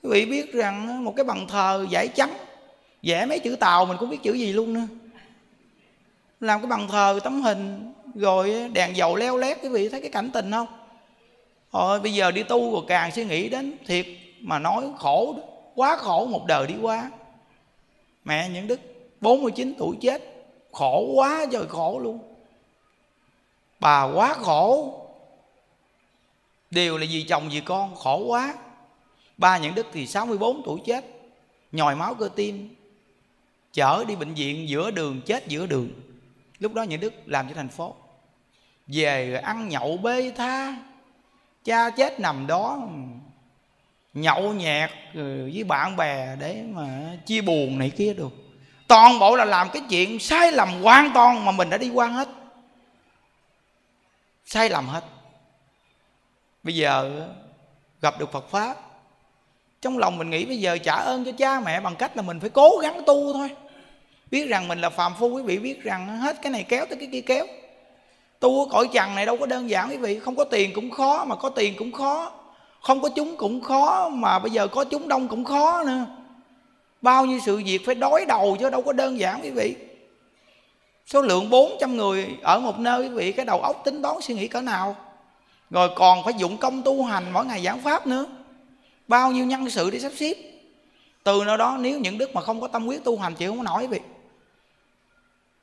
Quý vị biết rằng một cái bàn thờ giải trắng. Vẽ mấy chữ tàu mình cũng biết chữ gì luôn nữa làm cái bàn thờ, tấm hình, rồi đèn dầu leo lét, quý vị thấy cái cảnh tình không? Rồi bây giờ đi tu rồi càng suy nghĩ đến thiệt mà nói khổ đó, quá khổ một đời đi qua. Mẹ những đức 49 tuổi chết, khổ quá trời khổ luôn. Bà quá khổ. Đều là vì chồng, vì con, khổ quá. Ba những đức thì 64 tuổi chết, nhồi máu cơ tim, chở đi bệnh viện giữa đường, chết giữa đường lúc đó những đức làm cho thành phố. Về rồi ăn nhậu bê tha, cha chết nằm đó, nhậu nhẹt với bạn bè để mà chia buồn này kia được. Toàn bộ là làm cái chuyện sai lầm hoàn toàn mà mình đã đi qua hết. Sai lầm hết. Bây giờ gặp được phật pháp, trong lòng mình nghĩ bây giờ trả ơn cho cha mẹ bằng cách là mình phải cố gắng tu thôi biết rằng mình là phàm phu, quý vị biết rằng hết cái này kéo tới cái kia kéo. Tu ở cõi trần này đâu có đơn giản, quý vị. Không có tiền cũng khó, mà có tiền cũng khó. Không có chúng cũng khó, mà bây giờ có chúng đông cũng khó nữa. Bao nhiêu sự việc phải đối đầu chứ đâu có đơn giản, quý vị. Số lượng 400 người ở một nơi, quý vị, cái đầu óc tính toán suy nghĩ cỡ nào? Rồi còn phải dụng công tu hành mỗi ngày giảng pháp nữa. Bao nhiêu nhân sự để sắp xếp? Từ nơi đó, nếu những đức mà không có tâm quyết tu hành, chịu không nổi, quý vị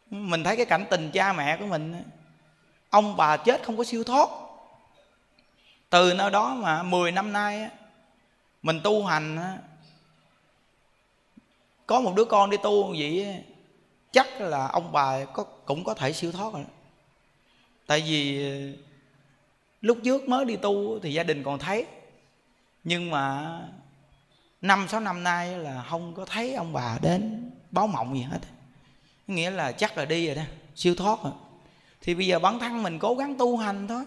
mình thấy cái cảnh tình cha mẹ của mình ông bà chết không có siêu thoát. Từ nơi đó mà 10 năm nay mình tu hành có một đứa con đi tu vậy chắc là ông bà có, cũng có thể siêu thoát rồi. Tại vì ờ, lúc trước mới đi tu thì gia đình còn thấy, nhưng mà năm, sáu năm nay là không có thấy ông bà đến báo mộng gì hết nghĩa là chắc là đi rồi đó siêu thoát rồi thì bây giờ bản thân mình cố gắng tu hành thôi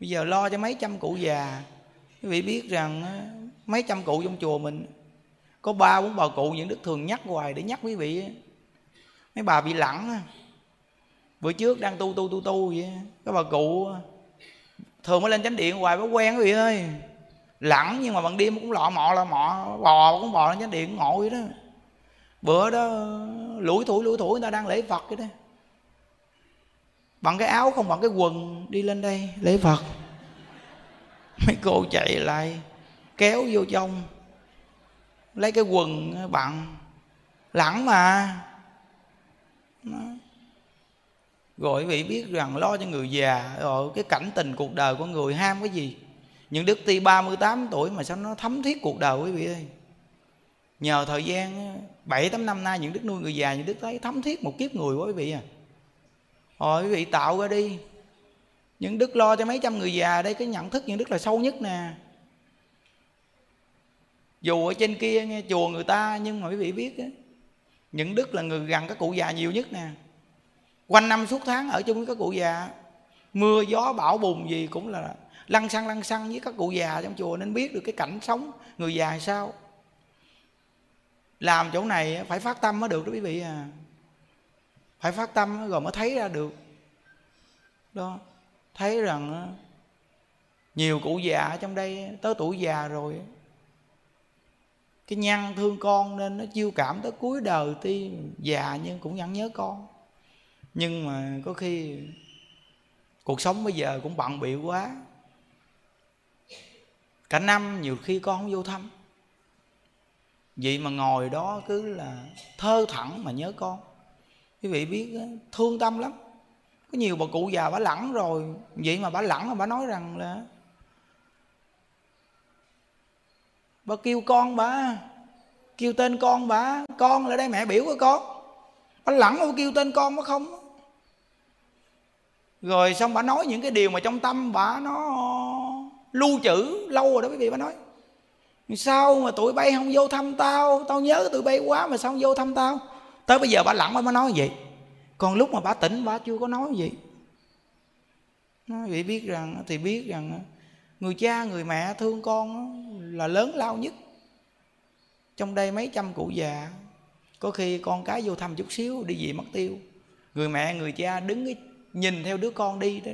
bây giờ lo cho mấy trăm cụ già quý vị biết rằng mấy trăm cụ trong chùa mình có ba bốn bà cụ những đức thường nhắc hoài để nhắc quý vị mấy bà bị lẳng bữa trước đang tu tu tu tu vậy các bà cụ thường mới lên chánh điện hoài mới quen quý vị ơi lẳng nhưng mà bằng đêm cũng lọ mọ lọ mọ bò cũng bò lên chánh điện ngồi đó bữa đó lủi thủi lủi thủi, người ta đang lễ phật cái đó. Bằng cái áo không bằng cái quần đi lên đây lễ phật. Mấy cô chạy lại, kéo vô trong, lấy cái quần bằng lẳng mà. Đó. rồi quý vị biết rằng lo cho người già, rồi cái cảnh tình cuộc đời của người ham cái gì? Những đức ti 38 tuổi mà sao nó thấm thiết cuộc đời quý vị ơi? Nhờ thời gian, bảy, tám năm nay những đức nuôi người già, những đức thấy thấm thiết một kiếp người quá quý vị à. Rồi quý vị tạo ra đi. Những đức lo cho mấy trăm người già đây, cái nhận thức những đức là sâu nhất nè. Dù ở trên kia nghe chùa người ta, nhưng mà quý vị biết á, những đức là người gần các cụ già nhiều nhất nè. Quanh năm suốt tháng ở chung với các cụ già, mưa gió bão bùng gì cũng là lăn xăng lăn xăng với các cụ già trong chùa, nên biết được cái cảnh sống người già sao làm chỗ này phải phát tâm mới được đó quý vị à. Phải phát tâm rồi mới thấy ra được. Đó, thấy rằng nhiều cụ già ở trong đây tới tuổi già rồi cái nhăn thương con nên nó chiêu cảm tới cuối đời tuy già nhưng cũng vẫn nhớ con. Nhưng mà có khi cuộc sống bây giờ cũng bận bịu quá. Cả năm nhiều khi con không vô thăm vậy mà ngồi đó cứ là thơ thẳng mà nhớ con. Quý vị biết thương tâm lắm. Có nhiều bà cụ già bà lẳng rồi. Vậy mà bà lẳng mà bà nói rằng là, bà kêu con bà, kêu tên con bà, con là đây mẹ biểu của con. Bà lẳng, bà kêu tên con bà không? Rồi xong bà nói những cái điều mà trong tâm bà nó lưu trữ, lâu rồi đó quý vị, bà nói sao mà tụi bay không vô thăm tao? Tao nhớ tụi bay quá mà sao không vô thăm tao? Tới bây giờ bà lặng bà mới nói vậy. Còn lúc mà bà tỉnh, bà chưa có nói gì nói vậy biết rằng, thì biết rằng người cha, người mẹ thương con là lớn lao nhất. Trong đây mấy trăm cụ già, có khi con cái vô thăm chút xíu, đi về mất tiêu. Người mẹ, người cha đứng nhìn theo đứa con đi đó.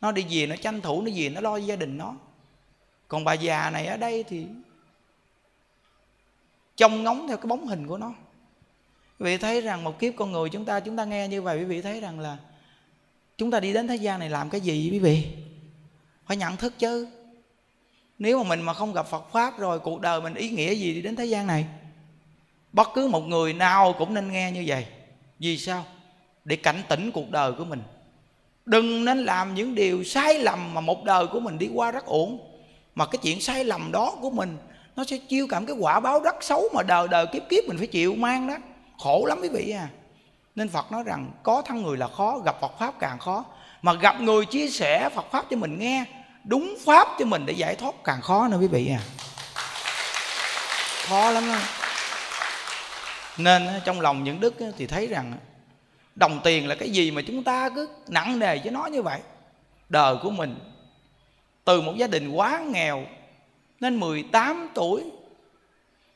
Nó đi về, nó tranh thủ, nó về, nó lo gia đình nó còn bà già này ở đây thì trông ngóng theo cái bóng hình của nó. Quý vị thấy rằng một kiếp con người chúng ta chúng ta nghe như vậy, quý vị thấy rằng là chúng ta đi đến thế gian này làm cái gì quý vị? Phải nhận thức chứ. Nếu mà mình mà không gặp phật pháp rồi, cuộc đời mình ý nghĩa gì đi đến thế gian này? Bất cứ một người nào cũng nên nghe như vậy. Vì sao? Để cảnh tỉnh cuộc đời của mình. Đừng nên làm những điều sai lầm mà một đời của mình đi qua rất ổn mà cái chuyện sai lầm đó của mình, nó sẽ chiêu cảm cái quả báo rất xấu mà đời đời kiếp kiếp mình phải chịu mang đó. Khổ lắm quý vị à. Nên phật nói rằng, có thân người là khó, gặp phật pháp càng khó. Mà gặp người chia sẻ phật pháp cho mình nghe, đúng pháp cho mình để giải thoát càng khó nữa quý vị à. Khó lắm đó. nên trong lòng những đức thì thấy rằng đồng tiền là cái gì mà chúng ta cứ nặng nề với nó như vậy. Đời của mình từ một gia đình quá nghèo nên 18 tuổi,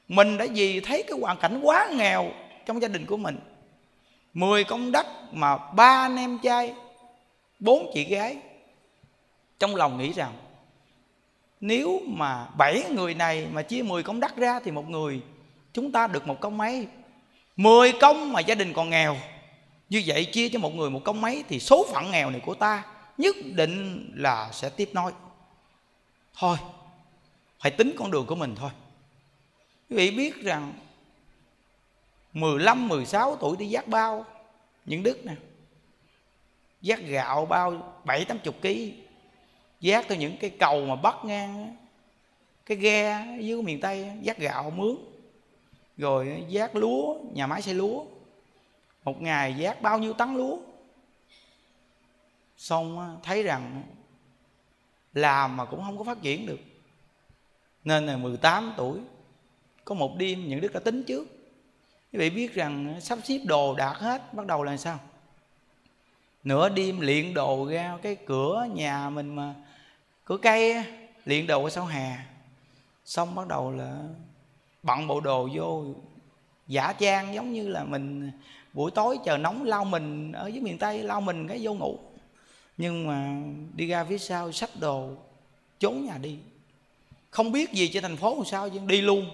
mình đã vì thấy cái hoàn cảnh quá nghèo trong gia đình của mình. 10 công đất mà ba anh em trai, bốn chị gái. Trong lòng nghĩ rằng, nếu mà bảy người này mà chia 10 công đất ra thì một người, chúng ta được một công mấy 10 công mà gia đình còn nghèo, như vậy chia cho một người một công mấy thì số phận nghèo này của ta nhất định là sẽ tiếp nối thôi phải tính con đường của mình thôi. Quý vị biết rằng 15, 16 tuổi đi giác bao những đức nè. Giác gạo bao bảy tám chục ký. Giác theo những cái cầu mà bắt ngang cái ghe dưới miền Tây giác gạo mướn. Rồi giác lúa nhà máy xây lúa. Một ngày giác bao nhiêu tấn lúa? Xong thấy rằng làm mà cũng không có phát triển được. Nên là 18 tuổi, có một đêm những đức đã tính trước. Quý vị biết rằng sắp xếp đồ đạt hết, bắt đầu là sao? Nửa đêm luyện đồ ra cái cửa nhà mình mà, cửa cây luyện đồ ở sau hè. Xong bắt đầu là bận bộ đồ vô, giả trang giống như là mình buổi tối chờ nóng lau mình ở dưới miền tây lau mình cái vô ngủ nhưng mà đi ra phía sau xách đồ, trốn nhà đi. Không biết gì trên thành phố làm sao chứ, đi luôn.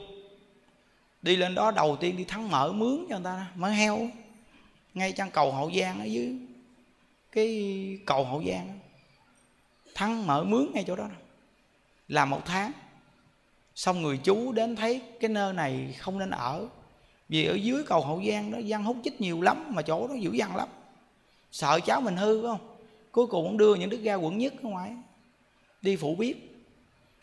Đi lên đó đầu tiên đi thắng mở mướn cho người ta mỡ heo. Ngay chân cầu hậu giang ở dưới, cái cầu hậu giang thắng mở mướn ngay chỗ đó làm một tháng. Xong người chú đến thấy cái nơi này không nên ở. Vì ở dưới cầu hậu giang đó, dân hút chích nhiều lắm, mà chỗ đó dữ dằn lắm. Sợ cháu mình hư phải không? Cuối cùng ông đưa những đứa ra quận nhất ở ngoài. Đi phụ bếp.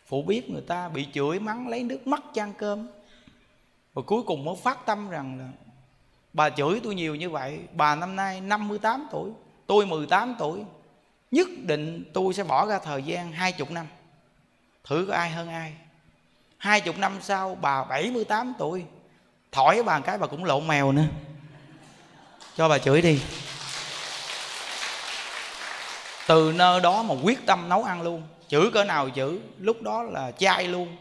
Phụ bếp người ta bị chửi mắng, lấy nước mắt chan cơm. Và cuối cùng mới phát tâm rằng là, bà chửi tôi nhiều như vậy, bà năm nay 58 tuổi, tôi 18 tuổi. Nhất định tôi sẽ bỏ ra thời gian hai chục năm. Thử có ai hơn ai. Hai chục năm sau, bà 78 tuổi. Thổi bà cái bà cũng lộn mèo nữa. Cho bà chửi đi từ nơi đó mà quyết tâm nấu ăn luôn. Chữ cỡ nào chữ, lúc đó là chai luôn.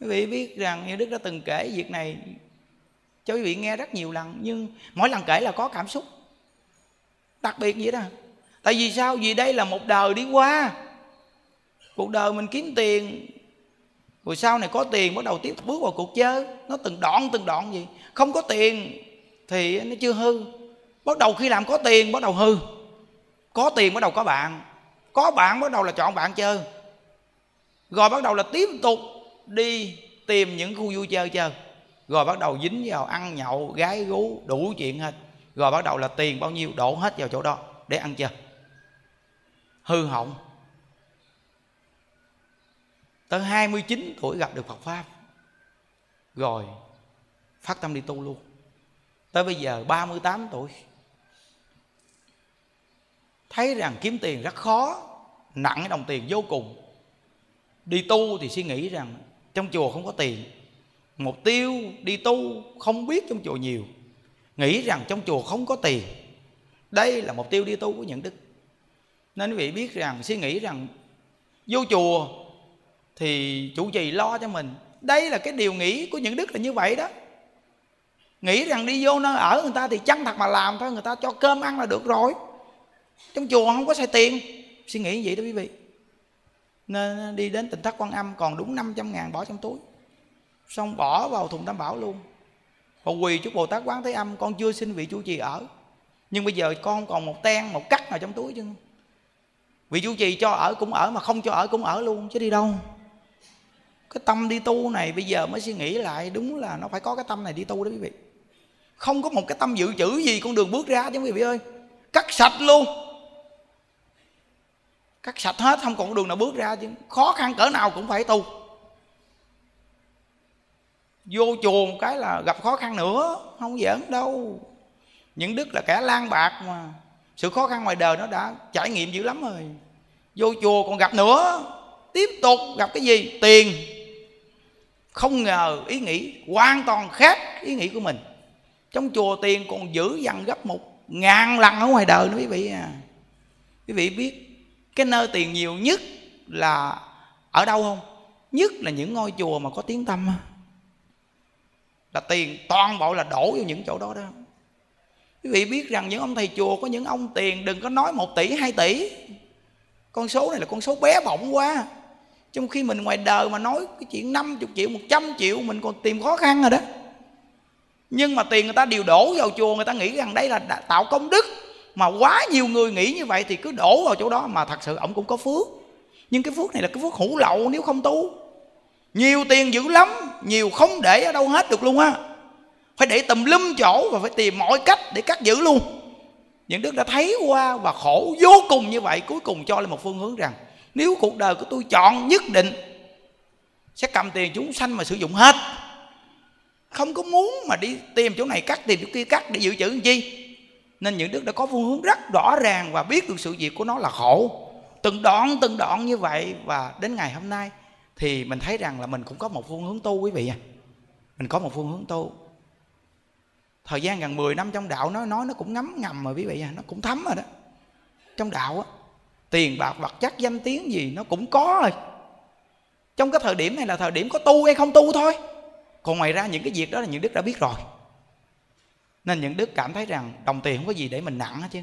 Quý vị biết rằng như đức đã từng kể việc này, cho quý vị nghe rất nhiều lần, nhưng mỗi lần kể là có cảm xúc. Đặc biệt vậy đó. Tại vì sao? Vì đây là một đời đi qua. Cuộc đời mình kiếm tiền, rồi sau này có tiền bắt đầu tiếp bước vào cuộc chơi. Nó từng đoạn từng đoạn gì không có tiền thì nó chưa hư. Bắt đầu khi làm có tiền, bắt đầu hư có tiền bắt đầu có bạn. Có bạn bắt đầu là chọn bạn chơi. Rồi bắt đầu là tiếp tục đi tìm những khu vui chơi chơi. Rồi bắt đầu dính vào ăn nhậu, gái gú, đủ chuyện hết. Rồi bắt đầu là tiền bao nhiêu, đổ hết vào chỗ đó để ăn chơi. Hư hỏng. Tới 29 tuổi gặp được Phật Pháp. Rồi phát tâm đi tu luôn. Tới bây giờ 38 tuổi thấy rằng kiếm tiền rất khó, nặng đồng tiền vô cùng. Đi tu thì suy nghĩ rằng trong chùa không có tiền. Mục tiêu đi tu không biết trong chùa nhiều. Nghĩ rằng trong chùa không có tiền. Đây là mục tiêu đi tu của những đức. Nên quý vị biết rằng, suy nghĩ rằng vô chùa thì chủ trì lo cho mình. Đây là cái điều nghĩ của những đức là như vậy đó. Nghĩ rằng đi vô nơi ở người ta thì chăng thật mà làm thôi, người ta cho cơm ăn là được rồi trong chùa không có xài tiền. Suy nghĩ vậy đó quý vị. Nên đi đến tỉnh thất quan âm còn đúng 500 ngàn bỏ trong túi. Xong bỏ vào thùng tam bảo luôn. Còn quỳ chúc bồ tát quán thế âm, con chưa xin vị chủ trì ở. Nhưng bây giờ con còn một ten một cắt nào trong túi chứ. Vị chủ trì cho ở cũng ở mà không cho ở cũng ở luôn, chứ đi đâu. Cái tâm đi tu này bây giờ mới suy nghĩ lại, đúng là nó phải có cái tâm này đi tu đó quý vị. Không có một cái tâm dự trữ gì con đường bước ra chứ quý vị ơi cắt sạch luôn. Cắt sạch hết, không còn đường nào bước ra chứ. Khó khăn cỡ nào cũng phải tu. Vô chùa một cái là gặp khó khăn nữa, không giỡn đâu. Những đức là kẻ lang bạc mà. Sự khó khăn ngoài đời nó đã trải nghiệm dữ lắm rồi. Vô chùa còn gặp nữa. Tiếp tục gặp cái gì? Tiền. Không ngờ ý nghĩ hoàn toàn khác ý nghĩ của mình. Trong chùa tiền còn giữ dằn gấp một ngàn lần ở ngoài đời nữa, quý vị à. Quý vị biết cái nơi tiền nhiều nhất là ở đâu không? Nhất là những ngôi chùa mà có tiếng tâm là tiền toàn bộ là đổ vào những chỗ đó đó. Quý vị biết rằng những ông thầy chùa có những ông tiền, đừng có nói một tỷ, hai tỷ. Con số này là con số bé bỏng quá. Trong khi mình ngoài đời mà nói cái chuyện 50 triệu 100 triệu, mình còn tìm khó khăn rồi đó nhưng mà tiền người ta đều đổ vào chùa, người ta nghĩ rằng đây là tạo công đức. Mà quá nhiều người nghĩ như vậy thì cứ đổ vào chỗ đó. Mà thật sự ông cũng có phước. Nhưng cái phước này là cái phước hữu lậu nếu không tu. Nhiều tiền dữ lắm, nhiều không để ở đâu hết được luôn á. Phải để tùm lum chỗ và phải tìm mọi cách để cắt giữ luôn. Những đức đã thấy qua và khổ vô cùng như vậy, cuối cùng cho lên một phương hướng rằng, nếu cuộc đời của tôi chọn nhất định, sẽ cầm tiền chúng sanh mà sử dụng hết không có muốn mà đi tìm chỗ này cắt, tìm chỗ kia cắt để dự trữ làm chi? Nên những đức đã có phương hướng rất rõ ràng và biết được sự việc của nó là khổ. Từng đoạn từng đoạn như vậy và đến ngày hôm nay thì mình thấy rằng là mình cũng có một phương hướng tu quý vị à mình có một phương hướng tu. Thời gian gần 10 năm trong đạo nói nói nó cũng ngấm ngầm rồi quý vị à nó cũng thấm rồi đó. Trong đạo á, tiền bạc, vật chất, danh tiếng gì nó cũng có rồi. Trong cái thời điểm này là thời điểm có tu hay không tu thôi còn ngoài ra những cái việc đó là những đức đã biết rồi. Nên những đức cảm thấy rằng đồng tiền không có gì để mình nặng hết chứ.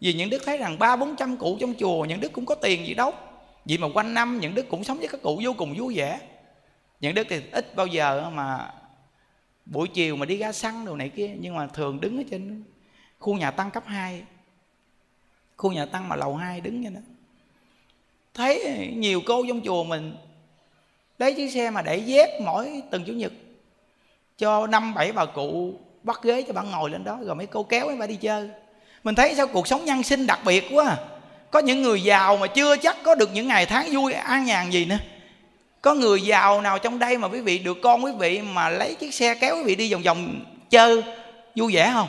Vì những đức thấy rằng ba bốn trăm cụ trong chùa, những đức cũng có tiền gì đâu. Vì mà quanh năm những đức cũng sống với các cụ vô cùng vui vẻ. Những đức thì ít bao giờ mà buổi chiều mà đi ra xăng đồ này kia, nhưng mà thường đứng ở trên khu nhà tăng cấp 2 khu nhà tăng mà lầu 2 đứng như đó. Thấy nhiều cô trong chùa mình lấy chiếc xe mà để dép mỗi từng chủ nhật, cho năm, bảy bà cụ bắt ghế cho bạn ngồi lên đó, rồi mấy cô kéo mấy bà đi chơi. Mình thấy sao cuộc sống nhân sinh đặc biệt quá à. có những người giàu mà chưa chắc có được những ngày tháng vui, an nhàn gì nữa. Có người giàu nào trong đây mà quý vị được con quý vị mà lấy chiếc xe kéo quý vị đi vòng vòng chơi, vui vẻ không?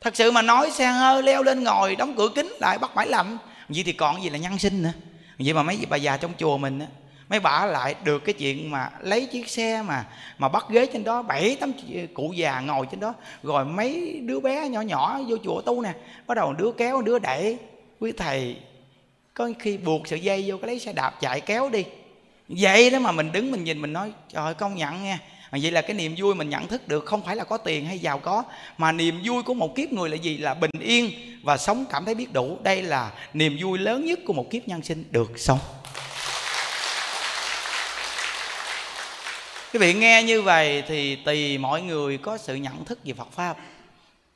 Thật sự mà nói xe hơi leo lên ngồi, đóng cửa kính lại bắt máy lạnh. Vậy thì còn gì là nhân sinh nữa? Vậy mà mấy bà già trong chùa mình á mấy bà lại được cái chuyện mà lấy chiếc xe mà mà bắt ghế trên đó, bảy, tám cụ già ngồi trên đó. Rồi mấy đứa bé nhỏ nhỏ vô chùa tu nè, bắt đầu đứa kéo, đứa đẩy. Quý thầy, có khi buộc sợi dây vô cái lấy xe đạp chạy kéo đi. Vậy đó mà mình đứng mình nhìn, mình nói, trời công nhận nha. Vậy là cái niềm vui mình nhận thức được, không phải là có tiền hay giàu có, mà niềm vui của một kiếp người là gì? Là bình yên và sống cảm thấy biết đủ. Đây là niềm vui lớn nhất của một kiếp nhân sinh được sống. Quý vị nghe như vậy thì tùy mọi người có sự nhận thức về phật pháp.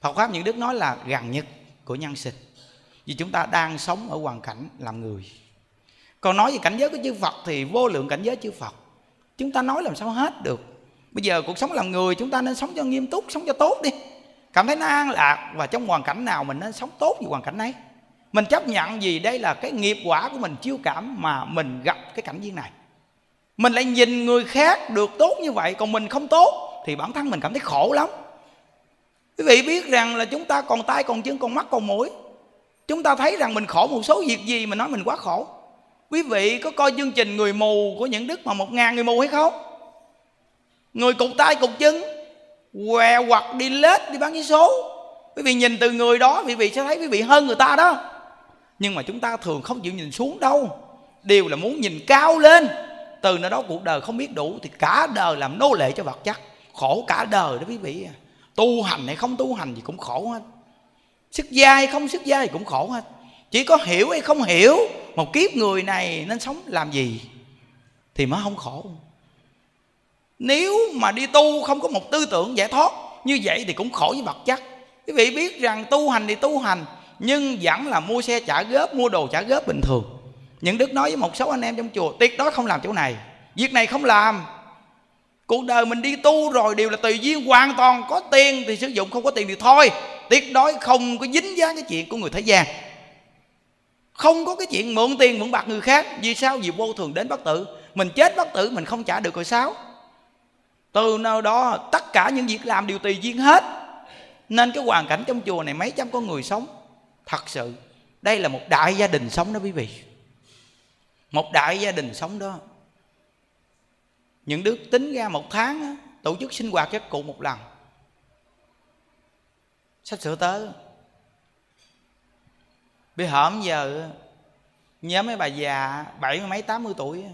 Phật pháp những đức nói là gần nhất của nhân sinh. Vì chúng ta đang sống ở hoàn cảnh làm người. Còn nói về cảnh giới của chư phật thì vô lượng cảnh giới chư phật. Chúng ta nói làm sao hết được. Bây giờ cuộc sống làm người, chúng ta nên sống cho nghiêm túc, sống cho tốt đi. Cảm thấy nó an lạc và trong hoàn cảnh nào mình nên sống tốt vì hoàn cảnh ấy. Mình chấp nhận gì đây là cái nghiệp quả của mình, chiêu cảm mà mình gặp cái cảnh viên này mình lại nhìn người khác được tốt như vậy, còn mình không tốt, thì bản thân mình cảm thấy khổ lắm. Quý vị biết rằng là chúng ta còn tay, còn chân, còn mắt, còn mũi. Chúng ta thấy rằng mình khổ một số việc gì mà nói mình quá khổ. Quý vị có coi chương trình người mù của những đức mà một ngàn người mù hay không? Người cục tay cục chân, què hoặc đi lết đi bán vé số. Quý vị nhìn từ người đó, quý vị sẽ thấy quý vị hơn người ta đó. Nhưng mà chúng ta thường không chịu nhìn xuống đâu. Đều là muốn nhìn cao lên từ nơi đó cuộc đời không biết đủ thì cả đời làm nô lệ cho vật chất. Khổ cả đời đó quý vị. Tu hành hay không tu hành gì cũng khổ hết. Sức gia hay không sức gia thì cũng khổ hết. Chỉ có hiểu hay không hiểu một kiếp người này nên sống làm gì thì mới không khổ. Nếu mà đi tu không có một tư tưởng giải thoát như vậy thì cũng khổ với vật chất. Quý vị biết rằng tu hành thì tu hành, nhưng vẫn là mua xe trả góp, mua đồ trả góp bình thường những đức nói với một số anh em trong chùa tuyệt đối không làm chỗ này, việc này không làm. Cuộc đời mình đi tu rồi đều là tùy duyên, hoàn toàn có tiền thì sử dụng, không có tiền thì thôi. Tuyệt đối không có dính dáng cái chuyện của người thế gian. Không có cái chuyện mượn tiền, mượn bạc người khác. Vì sao? Vì vô thường đến bất tử. Mình chết bất tử, mình không trả được rồi sao từ nơi đó, tất cả những việc làm đều tùy duyên hết. Nên cái hoàn cảnh trong chùa này, mấy trăm con người sống, thật sự, đây là một đại gia đình sống đó quý vị một đại gia đình sống đó. Những đứa tính ra một tháng tổ chức sinh hoạt các cụ một lần. Sắp sửa tới. Bây hổm giờ nhớ mấy bà già, bảy mấy, tám mươi tuổi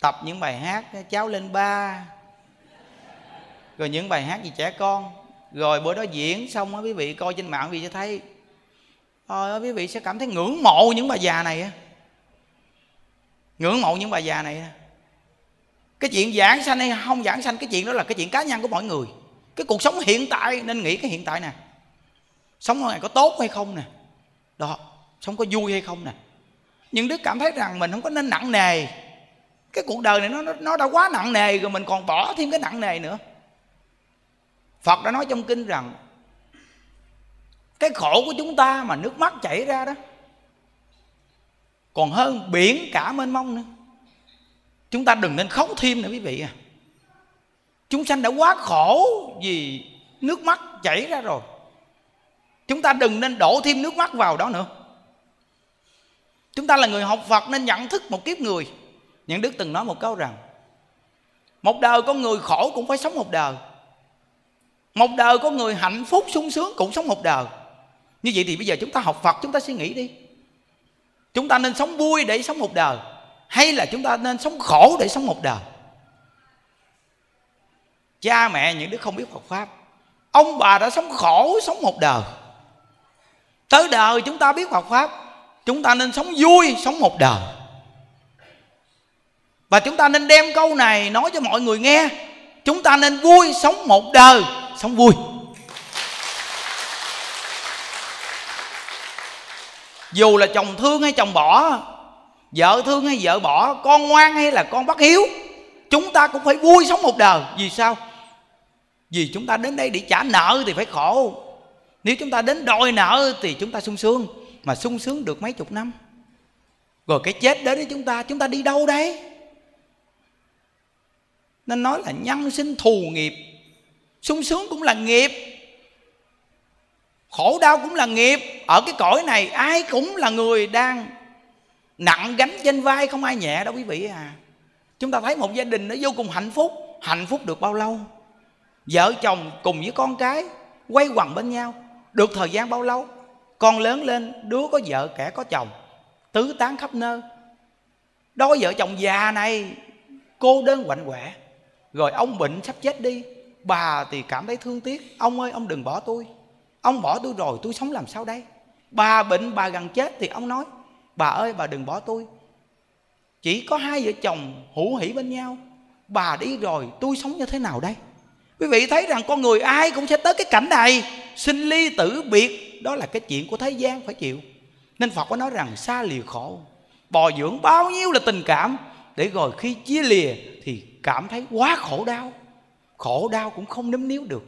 tập những bài hát cháu lên ba. Rồi những bài hát gì trẻ con. Rồi bữa đó diễn xong á, quý vị coi trên mạng quý vị sẽ thấy. Thôi quý vị sẽ cảm thấy ngưỡng mộ những bà già này á ngưỡng mộ những bà già này. Cái chuyện giảng sanh hay không giảng sanh, cái chuyện đó là cái chuyện cá nhân của mọi người. Cái cuộc sống hiện tại, nên nghĩ cái hiện tại nè. Sống này có tốt hay không nè. Đó, sống có vui hay không nè. Những đứa cảm thấy rằng mình không có nên nặng nề. Cái cuộc đời này nó nó đã quá nặng nề rồi, mình còn bỏ thêm cái nặng nề nữa. Phật đã nói trong kinh rằng, cái khổ của chúng ta mà nước mắt chảy ra đó còn hơn biển, cả mênh mông nữa. Chúng ta đừng nên khóc thêm nữa quý vị à. Chúng sanh đã quá khổ vì nước mắt chảy ra rồi. Chúng ta đừng nên đổ thêm nước mắt vào đó nữa. Chúng ta là người học phật nên nhận thức một kiếp người. Những đức từng nói một câu rằng, một đời con người khổ cũng phải sống một đời. Một đời có người hạnh phúc sung sướng cũng sống một đời. Như vậy thì bây giờ chúng ta học phật, chúng ta suy nghĩ đi chúng ta nên sống vui để sống một đời, hay là chúng ta nên sống khổ để sống một đời? Cha mẹ, những đứa không biết Phật pháp. Ông bà đã sống khổ sống một đời. Tới đời chúng ta biết Phật pháp, chúng ta nên sống vui sống một đời. Và chúng ta nên đem câu này nói cho mọi người nghe. Chúng ta nên vui sống một đời, sống vui. Dù là chồng thương hay chồng bỏ, vợ thương hay vợ bỏ, con ngoan hay là con bất hiếu, chúng ta cũng phải vui sống một đời. Vì sao? Vì chúng ta đến đây để trả nợ thì phải khổ. Nếu chúng ta đến đòi nợ thì chúng ta sung sướng. Mà sung sướng được mấy chục năm. Rồi cái chết đến với chúng ta chúng ta đi đâu đấy nên nói là nhân sinh thù nghiệp. Sung sướng cũng là nghiệp khổ đau cũng là nghiệp. Ở cái cõi này, ai cũng là người đang nặng gánh trên vai, không ai nhẹ đâu quý vị à. Chúng ta thấy một gia đình nó vô cùng hạnh phúc. Hạnh phúc được bao lâu? Vợ chồng cùng với con cái, quay quần bên nhau. Được thời gian bao lâu? Con lớn lên, đứa có vợ, kẻ có chồng. Tứ tán khắp nơi. Đôi vợ chồng già này, cô đơn quạnh quẻ. Rồi ông bệnh sắp chết đi. Bà thì cảm thấy thương tiếc. Ông ơi, ông đừng bỏ tôi ông bỏ tôi rồi, tôi sống làm sao đây? Bà bệnh, bà gần chết thì ông nói, bà ơi, bà đừng bỏ tôi. Chỉ có hai vợ chồng hữu hỷ bên nhau. Bà đi rồi, tôi sống như thế nào đây? Quý vị thấy rằng con người ai cũng sẽ tới cái cảnh này. Sinh ly tử biệt, đó là cái chuyện của thế gian, phải chịu. Nên phật có nói rằng, xa lìa khổ. Bò dưỡng bao nhiêu là tình cảm, để rồi khi chia lìa thì cảm thấy quá khổ đau. Khổ đau cũng không nếm níu được.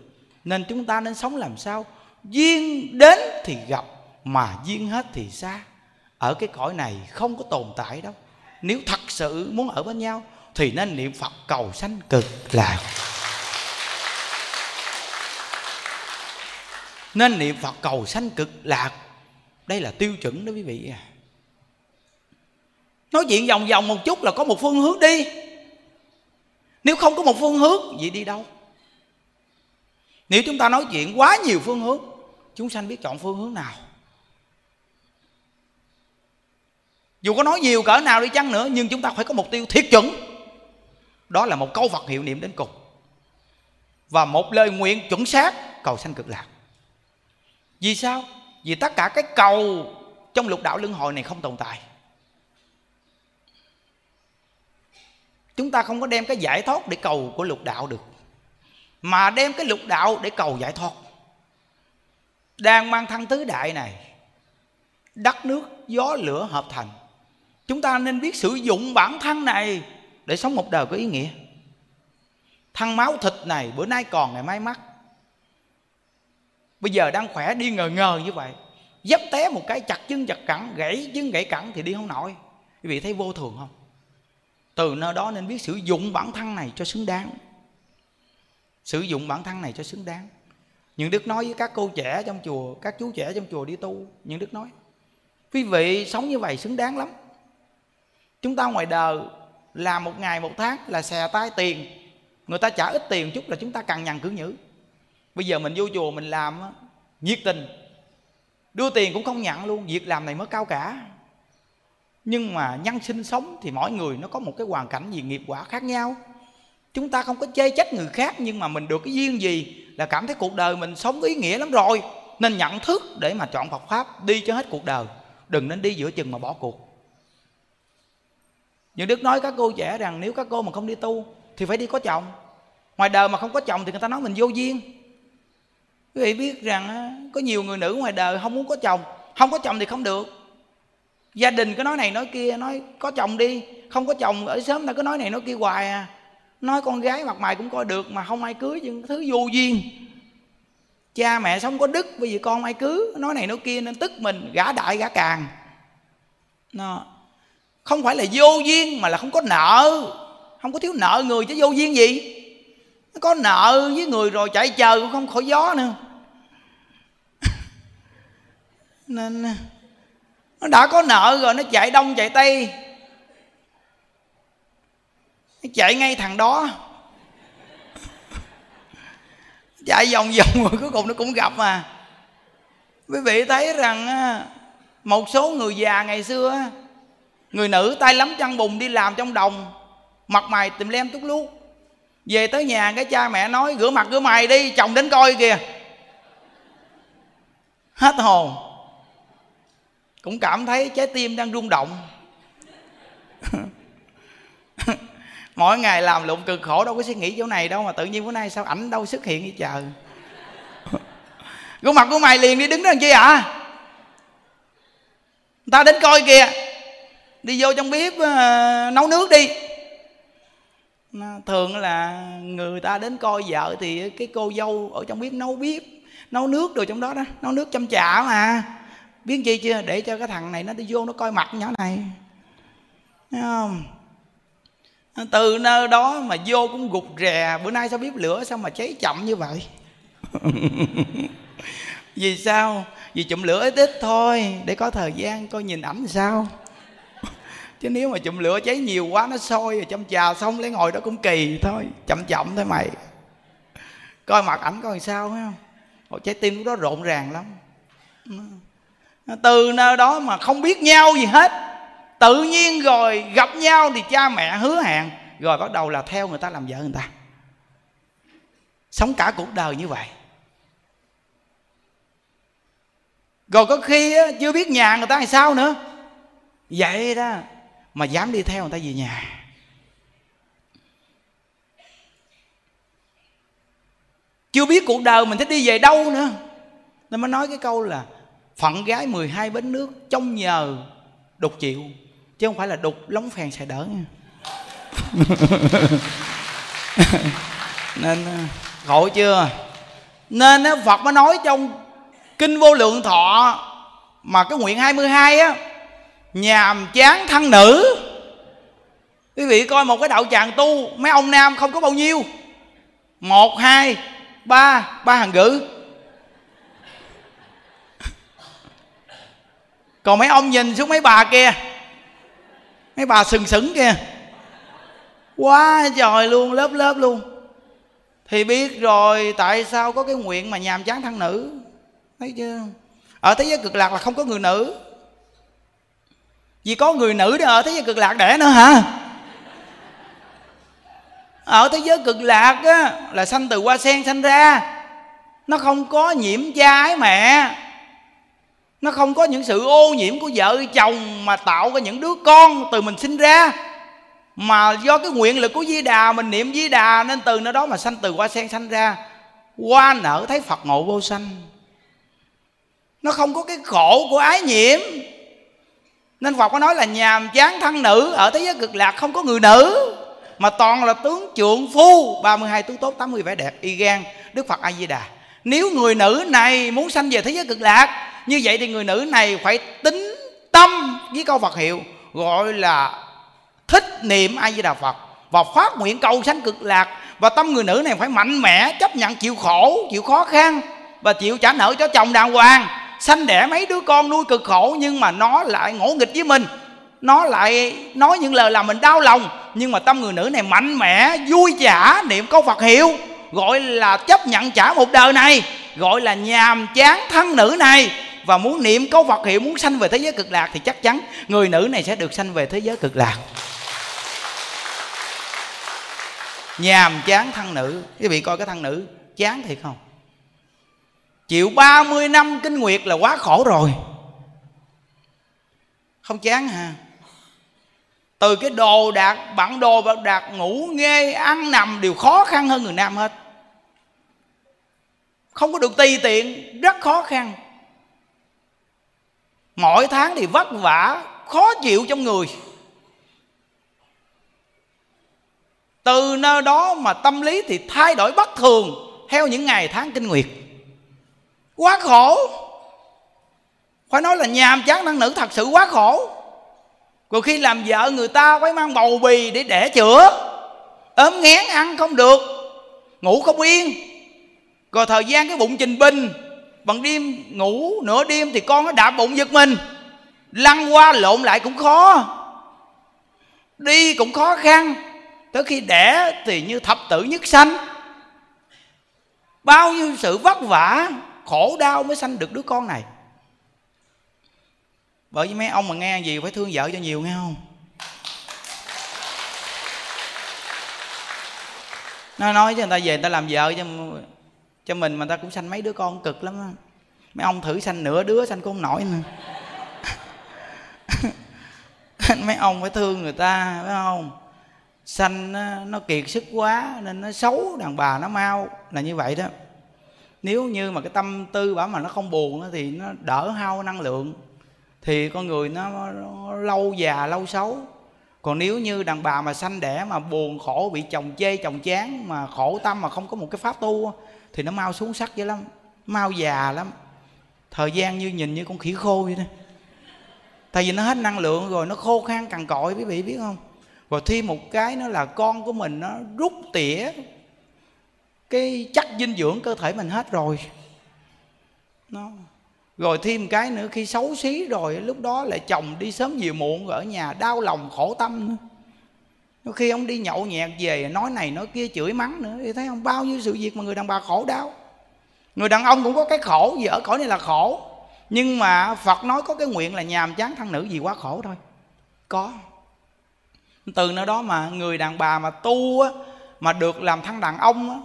Nên chúng ta nên sống làm sao? Duyên đến thì gặp, mà duyên hết thì xa. Ở cái cõi này không có tồn tại đâu. Nếu thật sự muốn ở bên nhau, thì nên niệm phật cầu sanh cực lạc nên niệm phật cầu sanh cực lạc. Đây là tiêu chuẩn đó quý vị à. Nói chuyện vòng vòng một chút là có một phương hướng đi. Nếu không có một phương hướng, vậy đi đâu? Nếu chúng ta nói chuyện quá nhiều phương hướng chúng sanh biết chọn phương hướng nào. Dù có nói nhiều cỡ nào đi chăng nữa, nhưng chúng ta phải có mục tiêu thiết chuẩn. Đó là một câu vật hiệu niệm đến cùng. Và một lời nguyện chuẩn xác, cầu sanh cực lạc. Vì sao? Vì tất cả cái cầu trong lục đạo luân hồi này không tồn tại. Chúng ta không có đem cái giải thoát để cầu của lục đạo được, mà đem cái lục đạo để cầu giải thoát đang mang thân tứ đại này. Đất nước, gió, lửa hợp thành. Chúng ta nên biết sử dụng bản thân này để sống một đời có ý nghĩa. Thân máu thịt này, bữa nay còn ngày mai mất bây giờ đang khỏe đi ngờ ngờ như vậy. Dấp té một cái, chặt chân chặt cẳng, gãy chân gãy cẳng thì đi không nổi. Quý vị thấy vô thường không? Từ nơi đó nên biết sử dụng bản thân này cho xứng đáng. Sử dụng bản thân này cho xứng đáng những đức nói với các cô trẻ trong chùa, các chú trẻ trong chùa đi tu, những đức nói. Quý vị sống như vậy xứng đáng lắm. Chúng ta ngoài đời làm một ngày một tháng là xè tay tiền. Người ta trả ít tiền chút là chúng ta cần nhằn cứ nhữ. Bây giờ mình vô chùa mình làm nhiệt tình. Đưa tiền cũng không nhận luôn, việc làm này mới cao cả. Nhưng mà nhân sinh sống thì mỗi người nó có một cái hoàn cảnh gì nghiệp quả khác nhau chúng ta không có chê trách người khác, nhưng mà mình được cái duyên gì là cảm thấy cuộc đời mình sống có ý nghĩa lắm rồi. Nên nhận thức để mà chọn Phật pháp, đi cho hết cuộc đời. Đừng nên đi giữa chừng mà bỏ cuộc. Những đức nói các cô trẻ rằng, nếu các cô mà không đi tu, thì phải đi có chồng. Ngoài đời mà không có chồng, thì người ta nói mình vô duyên. Quý vị biết rằng có nhiều người nữ ngoài đời không muốn có chồng, không có chồng thì không được. Gia đình cứ nói này nói kia, nói có chồng đi, không có chồng ở sớm ta cứ nói này nói kia hoài à nói con gái mặt mày cũng coi được mà không ai cưới nhưng thứ vô duyên. Cha mẹ sống có đức, bây giờ con ai cưới? Nói này nói kia nên tức mình, gã đại gã càng. Nó, không phải là vô duyên mà là không có nợ. Không có thiếu nợ người chứ vô duyên gì. Nó có nợ với người rồi chạy chờ cũng không khỏi gió nữa. Nên, nó đã có nợ rồi, nó chạy đông chạy tây chạy ngay thằng đó. Chạy vòng vòng rồi cuối cùng nó cũng gặp mà. Quý vị thấy rằng một số người già ngày xưa người nữ tay lắm chăn bùn đi làm trong đồng, mặt mày tìm lem tút lút về tới nhà cái cha mẹ nói, rửa mặt rửa mày đi, chồng đến coi kìa. Hết hồn. Cũng cảm thấy trái tim đang rung động. mỗi ngày làm lụng cực khổ đâu có suy nghĩ chỗ này đâu mà tự nhiên bữa nay sao ảnh đâu xuất hiện vậy trời? Gương mặt của mày liền đi đứng đó làm chi ạ à? người ta đến coi kìa. Đi vô trong bếp uh, nấu nước đi. Thường là người ta đến coi vợ thì cái cô dâu ở trong bếp nấu bếp nấu nước rồi trong đó đó nấu nước chăm chả mà. Biết chi chưa? Để cho cái thằng này nó đi vô nó coi mặt nhỏ này. Thấy không? Từ nơi đó mà vô cũng gục rè. Bữa nay sao bếp lửa sao mà cháy chậm như vậy? Vì sao? Vì chụm lửa ít ít thôi để có thời gian coi nhìn ảnh sao. Chứ nếu mà chụm lửa cháy nhiều quá nó sôi rồi chăm trà xong lấy ngồi đó cũng kỳ thôi. Chậm chậm thôi mày. Coi mặt ảnh coi sao phải không? Ôi, trái tim lúc đó rộn ràng lắm. Từ nơi đó mà không biết nhau gì hết tự nhiên rồi gặp nhau thì cha mẹ hứa hẹn. Rồi bắt đầu là theo người ta làm vợ người ta. Sống cả cuộc đời như vậy. Rồi có khi á, chưa biết nhà người ta làm sao nữa. Vậy đó mà dám đi theo người ta về nhà. Chưa biết cuộc đời mình sẽ đi về đâu nữa. Nên mới nói cái câu là phận gái 12 bến nước trong nhờ đục chịu chứ không phải là đục lóng phèn xài đỡ nha. Nên khổ chưa? Nên Phật mới nói trong kinh vô lượng thọ mà cái nguyện 22 á nhàm chán thân nữ. Quý vị coi một cái đạo tràng tu mấy ông nam không có bao nhiêu. Một hai ba ba hàng gữ. Còn mấy ông nhìn xuống mấy bà kia mấy bà sừng sững kia quá trời luôn lớp lớp luôn. Thì biết rồi tại sao có cái nguyện mà nhàm chán thân nữ? Thấy chưa? Ở thế giới cực lạc là không có người nữ. Vì có người nữ để ở thế giới cực lạc đẻ nữa hả? Ở thế giới cực lạc á, là sanh từ hoa sen sanh ra. Nó không có nhiễm cha ái mẹ nó không có những sự ô nhiễm của vợ chồng mà tạo ra những đứa con từ mình sinh ra. Mà do cái nguyện lực của di đà, mình niệm di đà, nên từ nơi đó mà sanh, từ hoa sen sanh ra hoa nở thấy phật ngộ vô sanh. Nó không có cái khổ của ái nhiễm. Nên Phật có nói là nhàm chán thân nữ, Ở thế giới cực lạc không có người nữ. Mà toàn là tướng trượng phu 32 tướng tốt 80 vẻ đẹp, Y gan, Đức Phật A-di-đà Nếu người nữ này muốn sanh về thế giới cực lạc như vậy thì người nữ này phải tính tâm Với câu Phật hiệu Gọi là thích niệm A-di-đà Phật Và phát nguyện cầu sanh cực lạc. Và tâm người nữ này phải mạnh mẽ Chấp nhận chịu khổ, chịu khó khăn Và chịu trả nợ cho chồng đàng hoàng sanh đẻ mấy đứa con nuôi cực khổ. Nhưng mà nó lại ngỗ nghịch với mình nó lại nói những lời làm mình đau lòng. Nhưng mà tâm người nữ này mạnh mẽ vui trả niệm câu phật hiệu gọi là chấp nhận trả một đời này gọi là nhàm chán thân nữ này và muốn niệm câu Phật hiệu, muốn sanh về thế giới cực lạc thì chắc chắn người nữ này sẽ được sanh về thế giới cực lạc. Nhàm chán thân nữ. Quý vị coi cái thân nữ, chán thiệt không? Chịu 30 năm kinh nguyệt là quá khổ rồi. Không chán hả? Từ cái đồ đạc, bản đồ và đạc ngủ nghe ăn, nằm đều khó khăn hơn người nam hết. Không có được tùy tiện, rất khó khăn mỗi tháng thì vất vả, khó chịu trong người. Từ nơi đó mà tâm lý thì thay đổi bất thường theo những ngày tháng kinh nguyệt. Quá khổ. Phải nói là nhàm chán năng nữ thật sự quá khổ. Rồi khi làm vợ người ta phải mang bầu bì để đẻ chữa. Ốm ngén ăn không được, ngủ không yên. Rồi thời gian cái bụng trình binh bằng đêm ngủ, nửa đêm thì con nó đạp bụng giật mình. Lăn qua lộn lại cũng khó. Đi cũng khó khăn. Tới khi đẻ thì như thập tử nhất sanh. Bao nhiêu sự vất vả, khổ đau mới sanh được đứa con này. Bởi vì mấy ông mà nghe gì phải thương vợ cho nhiều, nghe không? Nó nói cho người ta về người ta làm vợ cho cho mình mà ta cũng sanh mấy đứa con cực lắm á. Mấy ông thử sanh nửa đứa sanh con nổi nữa. Mấy ông phải thương người ta phải không? Sanh nó, nó kiệt sức quá nên nó xấu đàn bà nó mau là như vậy đó. Nếu như mà cái tâm tư bảo mà nó không buồn thì nó đỡ hao năng lượng. Thì con người nó, nó lâu già lâu xấu. Còn nếu như đàn bà mà sanh đẻ mà buồn khổ bị chồng chê chồng chán mà khổ tâm mà không có một cái pháp tu thì nó mau xuống sắc dữ lắm, mau già lắm. Thời gian như nhìn như con khỉ khô vậy đó. Tại vì nó hết năng lượng rồi, nó khô khan cằn cội quý vị biết không? Và thêm một cái nữa là con của mình, nó rút tỉa cái chất dinh dưỡng cơ thể mình hết rồi. Nó, rồi thêm cái nữa, khi xấu xí rồi, lúc đó lại chồng đi sớm nhiều muộn ở nhà đau lòng khổ tâm nữa đôi khi ông đi nhậu nhẹt về nói này nói kia chửi mắng nữa. Thì thấy không bao nhiêu sự việc mà người đàn bà khổ đau. Người đàn ông cũng có cái khổ gì ở cõi này là khổ. Nhưng mà phật nói có cái nguyện là nhàm chán thân nữ gì quá khổ thôi. Có. Từ nơi đó mà người đàn bà mà tu á, mà được làm thân đàn ông á,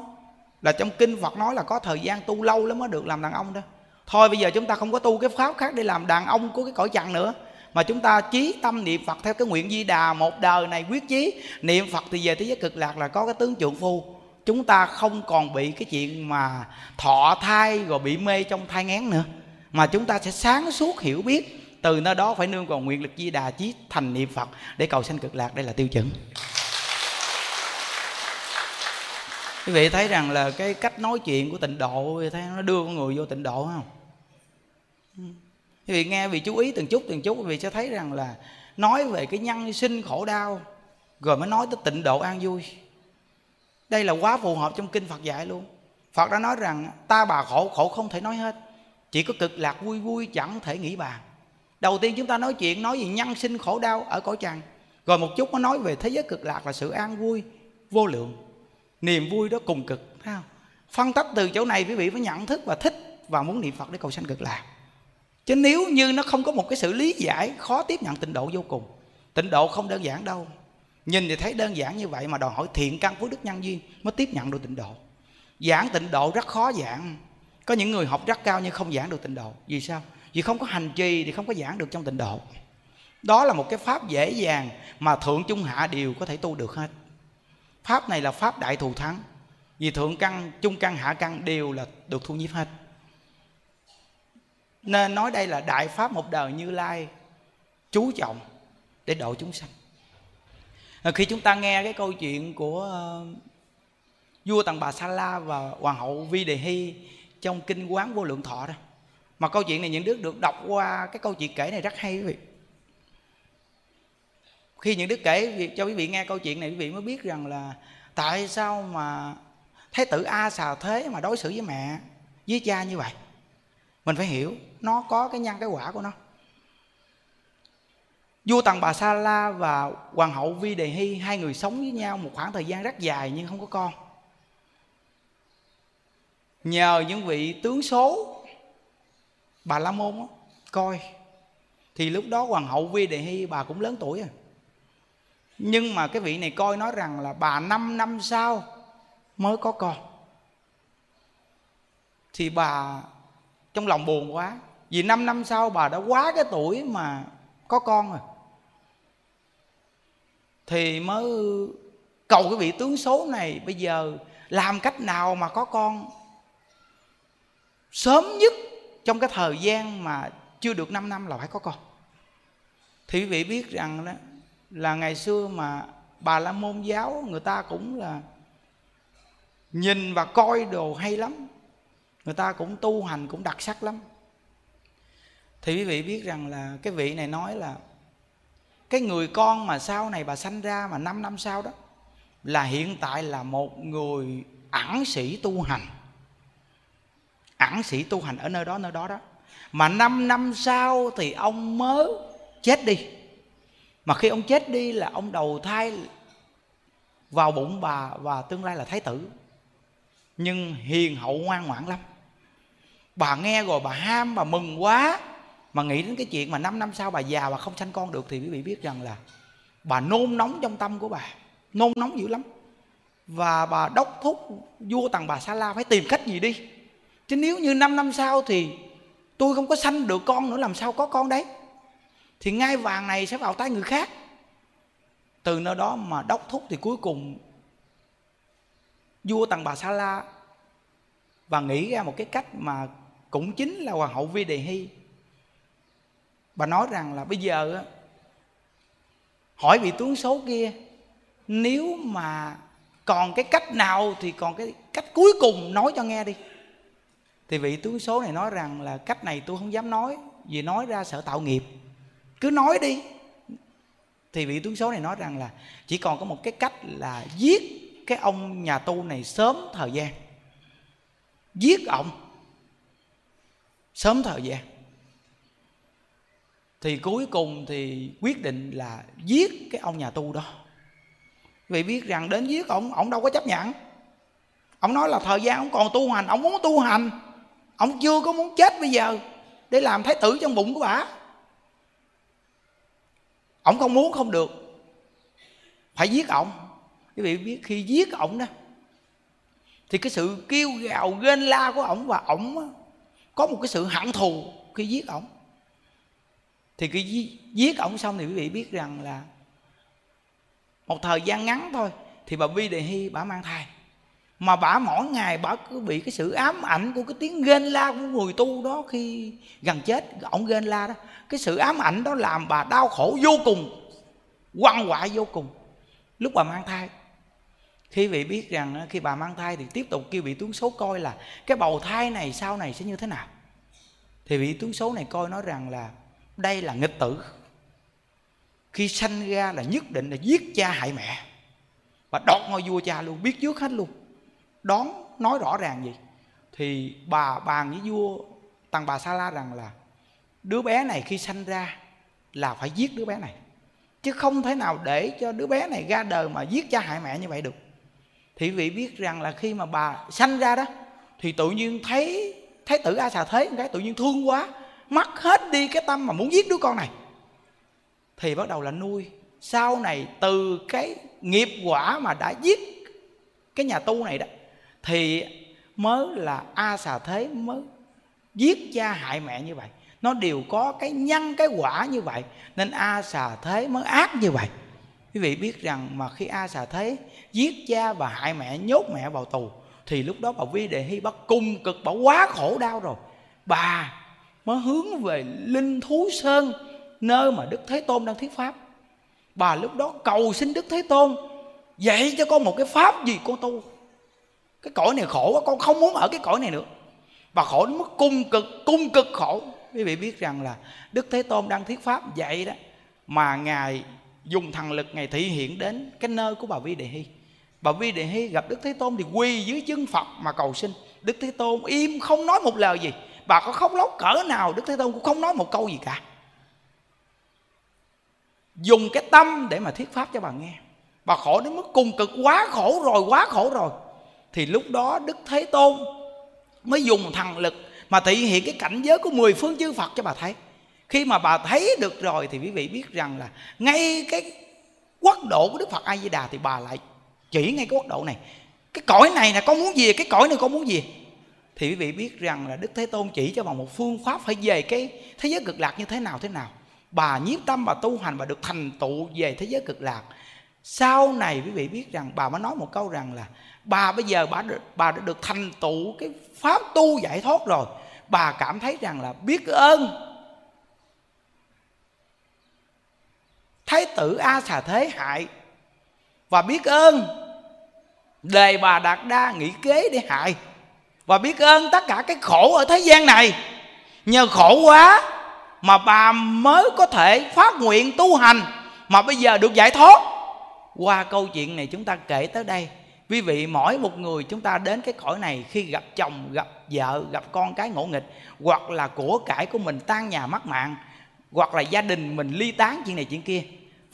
là trong kinh phật nói là có thời gian tu lâu lắm mới được làm đàn ông đó. Thôi bây giờ chúng ta không có tu cái pháp khác để làm đàn ông của cái cõi trần nữa mà chúng ta chí tâm niệm phật theo cái nguyện di đà một đời này quyết chí. Niệm phật thì về thế giới cực lạc là có cái tướng trượng phu. Chúng ta không còn bị cái chuyện mà thọ thai rồi bị mê trong thai ngán nữa. Mà chúng ta sẽ sáng suốt hiểu biết, từ nơi đó phải nương vào nguyện lực di đà chí thành niệm phật để cầu sanh cực lạc. Đây là tiêu chuẩn. Quý vị thấy rằng là cái cách nói chuyện của tịnh độ, thấy nó đưa con người vô tịnh độ không? Quý vị nghe, vì chú ý từng chút từng chút quý vị sẽ thấy rằng là nói về cái nhân sinh khổ đau, rồi mới nói tới tịnh độ an vui. Đây là quá phù hợp trong kinh phật dạy luôn. Phật đã nói rằng, ta bà khổ khổ không thể nói hết. Chỉ có cực lạc vui vui, chẳng thể nghĩ bàn. Đầu tiên chúng ta nói chuyện, nói về nhân sinh khổ đau ở cõi trần rồi một chút nó nói về thế giới cực lạc là sự an vui, vô lượng. Niềm vui đó cùng cực, thấy không? Phân tách từ chỗ này quý vị phải nhận thức và thích và muốn niệm phật để cầu sanh cực lạc chứ nếu như nó không có một cái sự lý giải, khó tiếp nhận tịnh độ vô cùng. Tịnh độ không đơn giản đâu. Nhìn thì thấy đơn giản như vậy mà đòi hỏi thiện căn phước đức nhân duyên mới tiếp nhận được tịnh độ. Giảng tịnh độ rất khó giảng. Có những người học rất cao nhưng không giảng được tịnh độ. Vì sao? Vì không có hành trì thì không có giảng được trong tịnh độ. Đó là một cái pháp dễ dàng mà thượng trung hạ đều có thể tu được hết. Pháp này là pháp đại thù thắng. Vì thượng căn, trung căn, hạ căn đều là được thu nhiếp hết nên nói đây là đại pháp một đời như lai chú trọng để độ chúng sanh. À, khi chúng ta nghe cái câu chuyện của ờ, vua tần bà sa la và hoàng hậu vi đề hy trong kinh quán vô lượng thọ đó, mà câu chuyện này những đứa được đọc qua cái câu chuyện kể này rất hay quý vị. Khi những đứa kể cho quý vị nghe câu chuyện này, quý vị mới biết rằng là tại sao mà thái tử a xà thế mà đối xử với mẹ, với cha như vậy? Mình phải hiểu. Nó có cái nhân cái quả của nó. Vua tần bà sa la và hoàng hậu vi đề hy hai người sống với nhau một khoảng thời gian rất dài nhưng không có con. Nhờ những vị tướng số bà la môn đó, coi thì lúc đó hoàng hậu vi đề hy bà cũng lớn tuổi rồi. Nhưng mà cái vị này coi nói rằng là bà 5 năm sau mới có con. Thì bà trong lòng buồn quá. Vì 5 năm sau bà đã quá cái tuổi mà có con rồi. Thì mới cầu cái vị tướng số này, bây giờ làm cách nào mà có con sớm nhất trong cái thời gian mà chưa được 5 năm là phải có con. Thì quý vị biết rằng đó, là ngày xưa mà bà la môn giáo người ta cũng là nhìn và coi đồ hay lắm người ta cũng tu hành cũng đặc sắc lắm. Thì quý vị biết rằng là cái vị này nói là cái người con mà sau này bà sanh ra mà 5 năm sau đó là hiện tại là một người ẩn sĩ tu hành. Ẩn sĩ tu hành ở nơi đó nơi đó đó. Mà 5 năm sau thì ông mới chết đi. Mà khi ông chết đi là ông đầu thai vào bụng bà và tương lai là thái tử. Nhưng hiền hậu ngoan ngoãn lắm bà nghe rồi, bà ham, bà mừng quá. Mà nghĩ đến cái chuyện mà 5 năm sau bà già bà không sanh con được thì quý vị biết rằng là bà nôn nóng trong tâm của bà. Nôn nóng dữ lắm. Và bà đốc thúc vua tầng bà sa la phải tìm cách gì đi. Chứ nếu như 5 năm sau thì tôi không có sanh được con nữa, làm sao có con đấy? Thì ngai vàng này sẽ vào tay người khác. Từ nơi đó mà đốc thúc thì cuối cùng vua tần bà sa la và nghĩ ra một cái cách mà cũng chính là hoàng hậu vi đề hy. Bà nói rằng là bây giờ hỏi vị tướng số kia, nếu mà còn cái cách nào thì còn cái cách cuối cùng nói cho nghe đi. Thì vị tướng số này nói rằng là, cách này tôi không dám nói, vì nói ra sợ tạo nghiệp. Cứ nói đi. Thì vị tướng số này nói rằng là, chỉ còn có một cái cách là giết cái ông nhà tu này sớm thời gian. Giết ông sớm thời gian thì cuối cùng thì quyết định là giết cái ông nhà tu đó. Vì biết rằng đến giết ông ông đâu có chấp nhận. Ông nói là thời gian ông còn tu hành, ông muốn tu hành. Ông chưa có muốn chết bây giờ để làm thái tử trong bụng của bà. Ông không muốn không được. Phải giết ông. Quý vị biết khi giết ông đó, thì cái sự kêu gào ghen la của ổng và ổng có một cái sự hận thù khi giết ổng. Thì khi giết ổng xong thì quý vị biết rằng là một thời gian ngắn thôi thì bà vi đề hy bà mang thai. Mà bà mỗi ngày bà cứ bị cái sự ám ảnh của cái tiếng ghen la của người tu đó khi gần chết, ổng ghen la đó. Cái sự ám ảnh đó làm bà đau khổ vô cùng quăng quại vô cùng. Lúc bà mang thai khi vị biết rằng ờ, khi bà mang thai thì tiếp tục kêu vị tướng số coi là cái bầu thai này sau này sẽ như thế nào. Thì vị tướng số này coi nói rằng là đây là nghịch tử. Khi sanh ra là nhất định là giết cha hại mẹ. Và đọt ngôi vua cha luôn, biết trước hết luôn. Đón, nói rõ ràng gì thì bà bàn với vua, tăng bà sa la rằng là đứa bé này khi sanh ra là phải giết đứa bé này. Chứ không thể nào để cho đứa bé này ra đời mà giết cha hại mẹ như vậy được thì vị biết rằng là khi mà bà sanh ra đó, thì tự nhiên thấy thấy tử a xà thế cái tự nhiên thương quá mất hết đi cái tâm mà muốn giết đứa con này. Thì bắt đầu là nuôi. Sau này từ cái nghiệp quả mà đã giết cái nhà tu này đó, thì mới là a xà thế mới giết cha hại mẹ như vậy. Nó đều có cái nhân, cái quả như vậy, nên a xà thế mới ác như vậy. Quý vị biết rằng mà khi a xà thế giết cha và hại mẹ, nhốt mẹ vào tù. Thì lúc đó bà vi đề hy bà cung cực, bà quá khổ đau rồi. Bà mới hướng về linh thú sơn, nơi mà đức thế tôn đang thuyết pháp. Bà lúc đó cầu xin đức thế tôn dạy cho con một cái pháp gì con tu. Cái cõi này khổ quá, con không muốn ở cái cõi này nữa. Bà khổ đến mức cung cực cung cực khổ. Quý vị biết rằng là đức thế tôn đang thuyết pháp vậy đó, mà ngài dùng thần lực ngài thị hiện đến cái nơi của bà vi đề hy bà vi đề hy gặp đức thế tôn thì quỳ dưới chân phật mà cầu xin. Đức thế tôn im không nói một lời gì. Bà có khóc lóc cỡ nào, đức thế tôn cũng không nói một câu gì cả. Dùng cái tâm để mà thuyết pháp cho bà nghe. Bà khổ đến mức cùng cực, quá khổ rồi, quá khổ rồi. Thì lúc đó đức thế tôn mới dùng thần lực mà thể hiện cái cảnh giới của mười phương chư phật cho bà thấy. Khi mà bà thấy được rồi thì quý vị biết rằng là ngay cái quốc độ của đức phật a di đà thì bà lại chỉ ngay cái quốc độ này. Cái cõi này là con muốn gì cái cõi này con muốn gì? Thì quý vị biết rằng là đức thế tôn chỉ cho bằng một phương pháp phải về cái thế giới cực lạc như thế nào thế nào. Bà nhiếp tâm bà tu hành bà được thành tựu về thế giới cực lạc. Sau này quý vị biết rằng bà mới nói một câu rằng là bà bây giờ bà được, bà đã được thành tựu cái pháp tu giải thoát rồi. Bà cảm thấy rằng là biết ơn. Thái tử a xà thế hại và biết ơn đề bà đạt đa nghĩ kế để hại. Và biết ơn tất cả cái khổ ở thế gian này. Nhờ khổ quá mà bà mới có thể phát nguyện tu hành mà bây giờ được giải thoát. Qua câu chuyện này chúng ta kể tới đây. Quý vị, mỗi một người chúng ta đến cái cõi này khi gặp chồng, gặp vợ, gặp con cái ngỗ nghịch, hoặc là của cải của mình tan nhà mất mạng, hoặc là gia đình mình ly tán chuyện này chuyện kia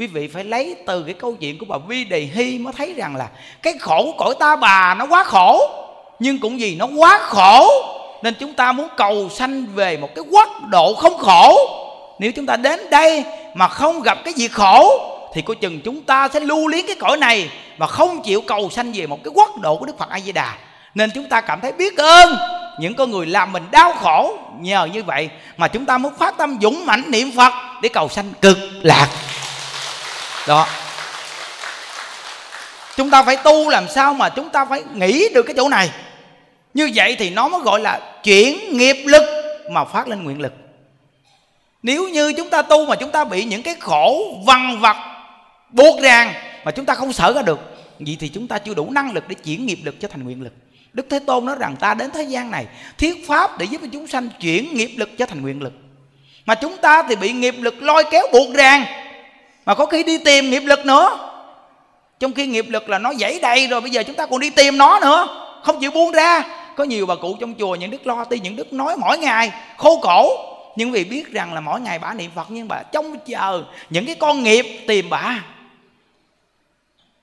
quý vị phải lấy từ cái câu chuyện của bà vi đề hy mới thấy rằng là cái khổ cõi ta bà nó quá khổ, nhưng cũng gì nó quá khổ nên chúng ta muốn cầu sanh về một cái quốc độ không khổ. Nếu chúng ta đến đây mà không gặp cái gì khổ, thì coi chừng chúng ta sẽ lưu luyến cái cõi này mà không chịu cầu sanh về một cái quốc độ của đức phật a di đà. Nên chúng ta cảm thấy biết ơn những con người làm mình đau khổ nhờ như vậy mà chúng ta muốn phát tâm dũng mãnh niệm phật để cầu sanh cực lạc đó. Chúng ta phải tu làm sao mà chúng ta phải nghĩ được cái chỗ này. Như vậy thì nó mới gọi là chuyển nghiệp lực mà phát lên nguyện lực. Nếu như chúng ta tu mà chúng ta bị những cái khổ vằn vặt, buộc ràng mà chúng ta không sợ ra được, vậy thì chúng ta chưa đủ năng lực để chuyển nghiệp lực cho thành nguyện lực. Đức thế tôn nói rằng ta đến thế gian này thiết pháp để giúp cho chúng sanh chuyển nghiệp lực cho thành nguyện lực. Mà chúng ta thì bị nghiệp lực lôi kéo buộc ràng mà có khi đi tìm nghiệp lực nữa. Trong khi nghiệp lực là nó dãy đầy rồi, bây giờ chúng ta còn đi tìm nó nữa. Không chịu buông ra. Có nhiều bà cụ trong chùa, những đức lo ti những đức nói mỗi ngày, khô cổ. Nhưng vì biết rằng là mỗi ngày bà niệm phật, nhưng bà trông chờ những cái con nghiệp tìm bà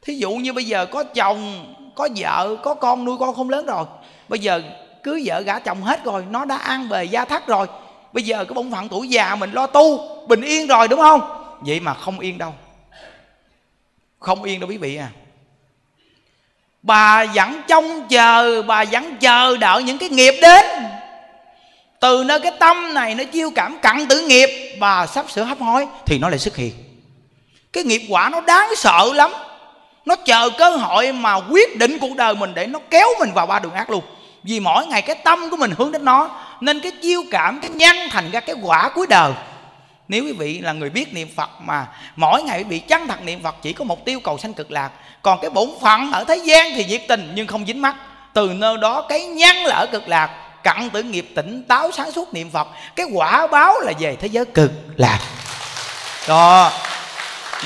thí dụ như bây giờ có chồng, có vợ, có con nuôi con không lớn rồi. Bây giờ cưới vợ gả chồng hết rồi, nó đã ăn về gia thất rồi. Bây giờ cái bổn phận tuổi già mình lo tu, bình yên rồi, đúng không? Vậy mà không yên đâu. Không yên đâu quý vị à. Bà vẫn trông chờ, bà vẫn chờ đợi những cái nghiệp đến. Từ nơi cái tâm này nó chiêu cảm cặn tử nghiệp, bà sắp sửa hấp hối thì nó lại xuất hiện. Cái nghiệp quả nó đáng sợ lắm. Nó chờ cơ hội mà quyết định cuộc đời mình để nó kéo mình vào ba đường ác luôn. Vì mỗi ngày cái tâm của mình hướng đến nó, nên cái chiêu cảm, cái nhân thành ra cái quả cuối đời nếu quý vị là người biết niệm phật mà mỗi ngày quý vị chân thật niệm phật chỉ có mục tiêu cầu sanh cực lạc, còn cái bổn phận ở thế gian thì nhiệt tình nhưng không dính mắt. Từ nơi đó cái nhăn là ở cực lạc, cặn tử nghiệp tỉnh táo sáng suốt niệm phật, cái quả báo là về thế giới cực lạc. Đó,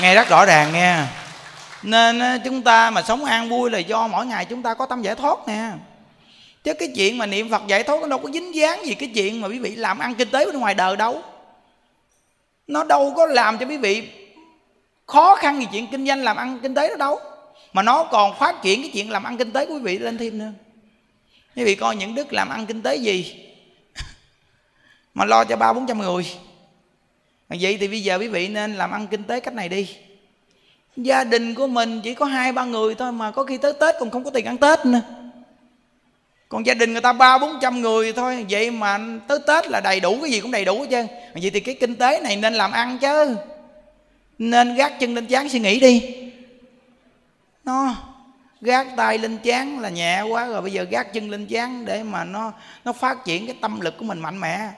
nghe rất rõ ràng nghe nên chúng ta mà sống an vui là do mỗi ngày chúng ta có tâm giải thoát nè. Chứ cái chuyện mà niệm phật giải thoát nó đâu có dính dáng gì cái chuyện mà quý vị làm ăn kinh tế bên ngoài đời đâu nó đâu có làm cho quý vị khó khăn gì chuyện kinh doanh làm ăn kinh tế đó đâu. Mà nó còn phát triển cái chuyện làm ăn kinh tế của quý vị lên thêm nữa. Quý vị coi những đức làm ăn kinh tế gì? Mà lo cho ba bốn trăm người. Vậy thì bây giờ quý vị nên làm ăn kinh tế cách này đi. Gia đình của mình chỉ có hai ba người thôi mà có khi tới tết còn không có tiền ăn tết nữa còn gia đình người ta ba, bốn trăm người thôi. Vậy mà tới tết là đầy đủ, cái gì cũng đầy đủ hết trơn. Vậy thì cái kinh tế này nên làm ăn chứ. Nên gác chân lên chán suy nghĩ đi. Nó gác tay lên chán là nhẹ quá rồi, bây giờ gác chân lên chán để mà nó nó phát triển cái tâm lực của mình mạnh mẽ.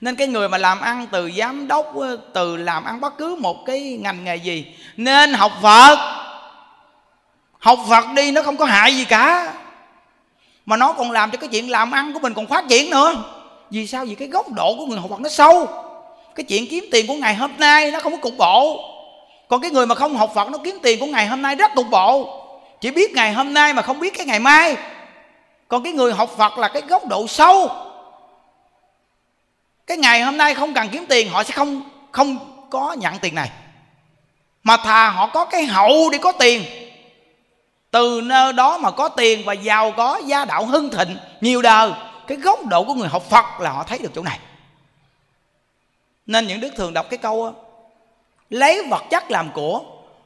Nên cái người mà làm ăn từ giám đốc, từ làm ăn bất cứ một cái ngành nghề gì, nên học phật. Học phật đi nó không có hại gì cả mà nó còn làm cho cái chuyện làm ăn của mình còn phát triển nữa. Vì sao? Vì cái góc độ của người học Phật nó sâu. Cái chuyện kiếm tiền của ngày hôm nay nó không có cục bộ. Còn cái người mà không học Phật nó kiếm tiền của ngày hôm nay rất cục bộ. Chỉ biết ngày hôm nay mà không biết cái ngày mai. Còn cái người học Phật là cái góc độ sâu. Cái ngày hôm nay không cần kiếm tiền, họ sẽ không không có nhận tiền này. Mà thà họ có cái hậu để có tiền từ nơi đó mà có tiền và giàu có, gia đạo hưng thịnh, nhiều đời, cái góc độ của người học phật là họ thấy được chỗ này. Nên những đức thường đọc cái câu lấy vật chất làm của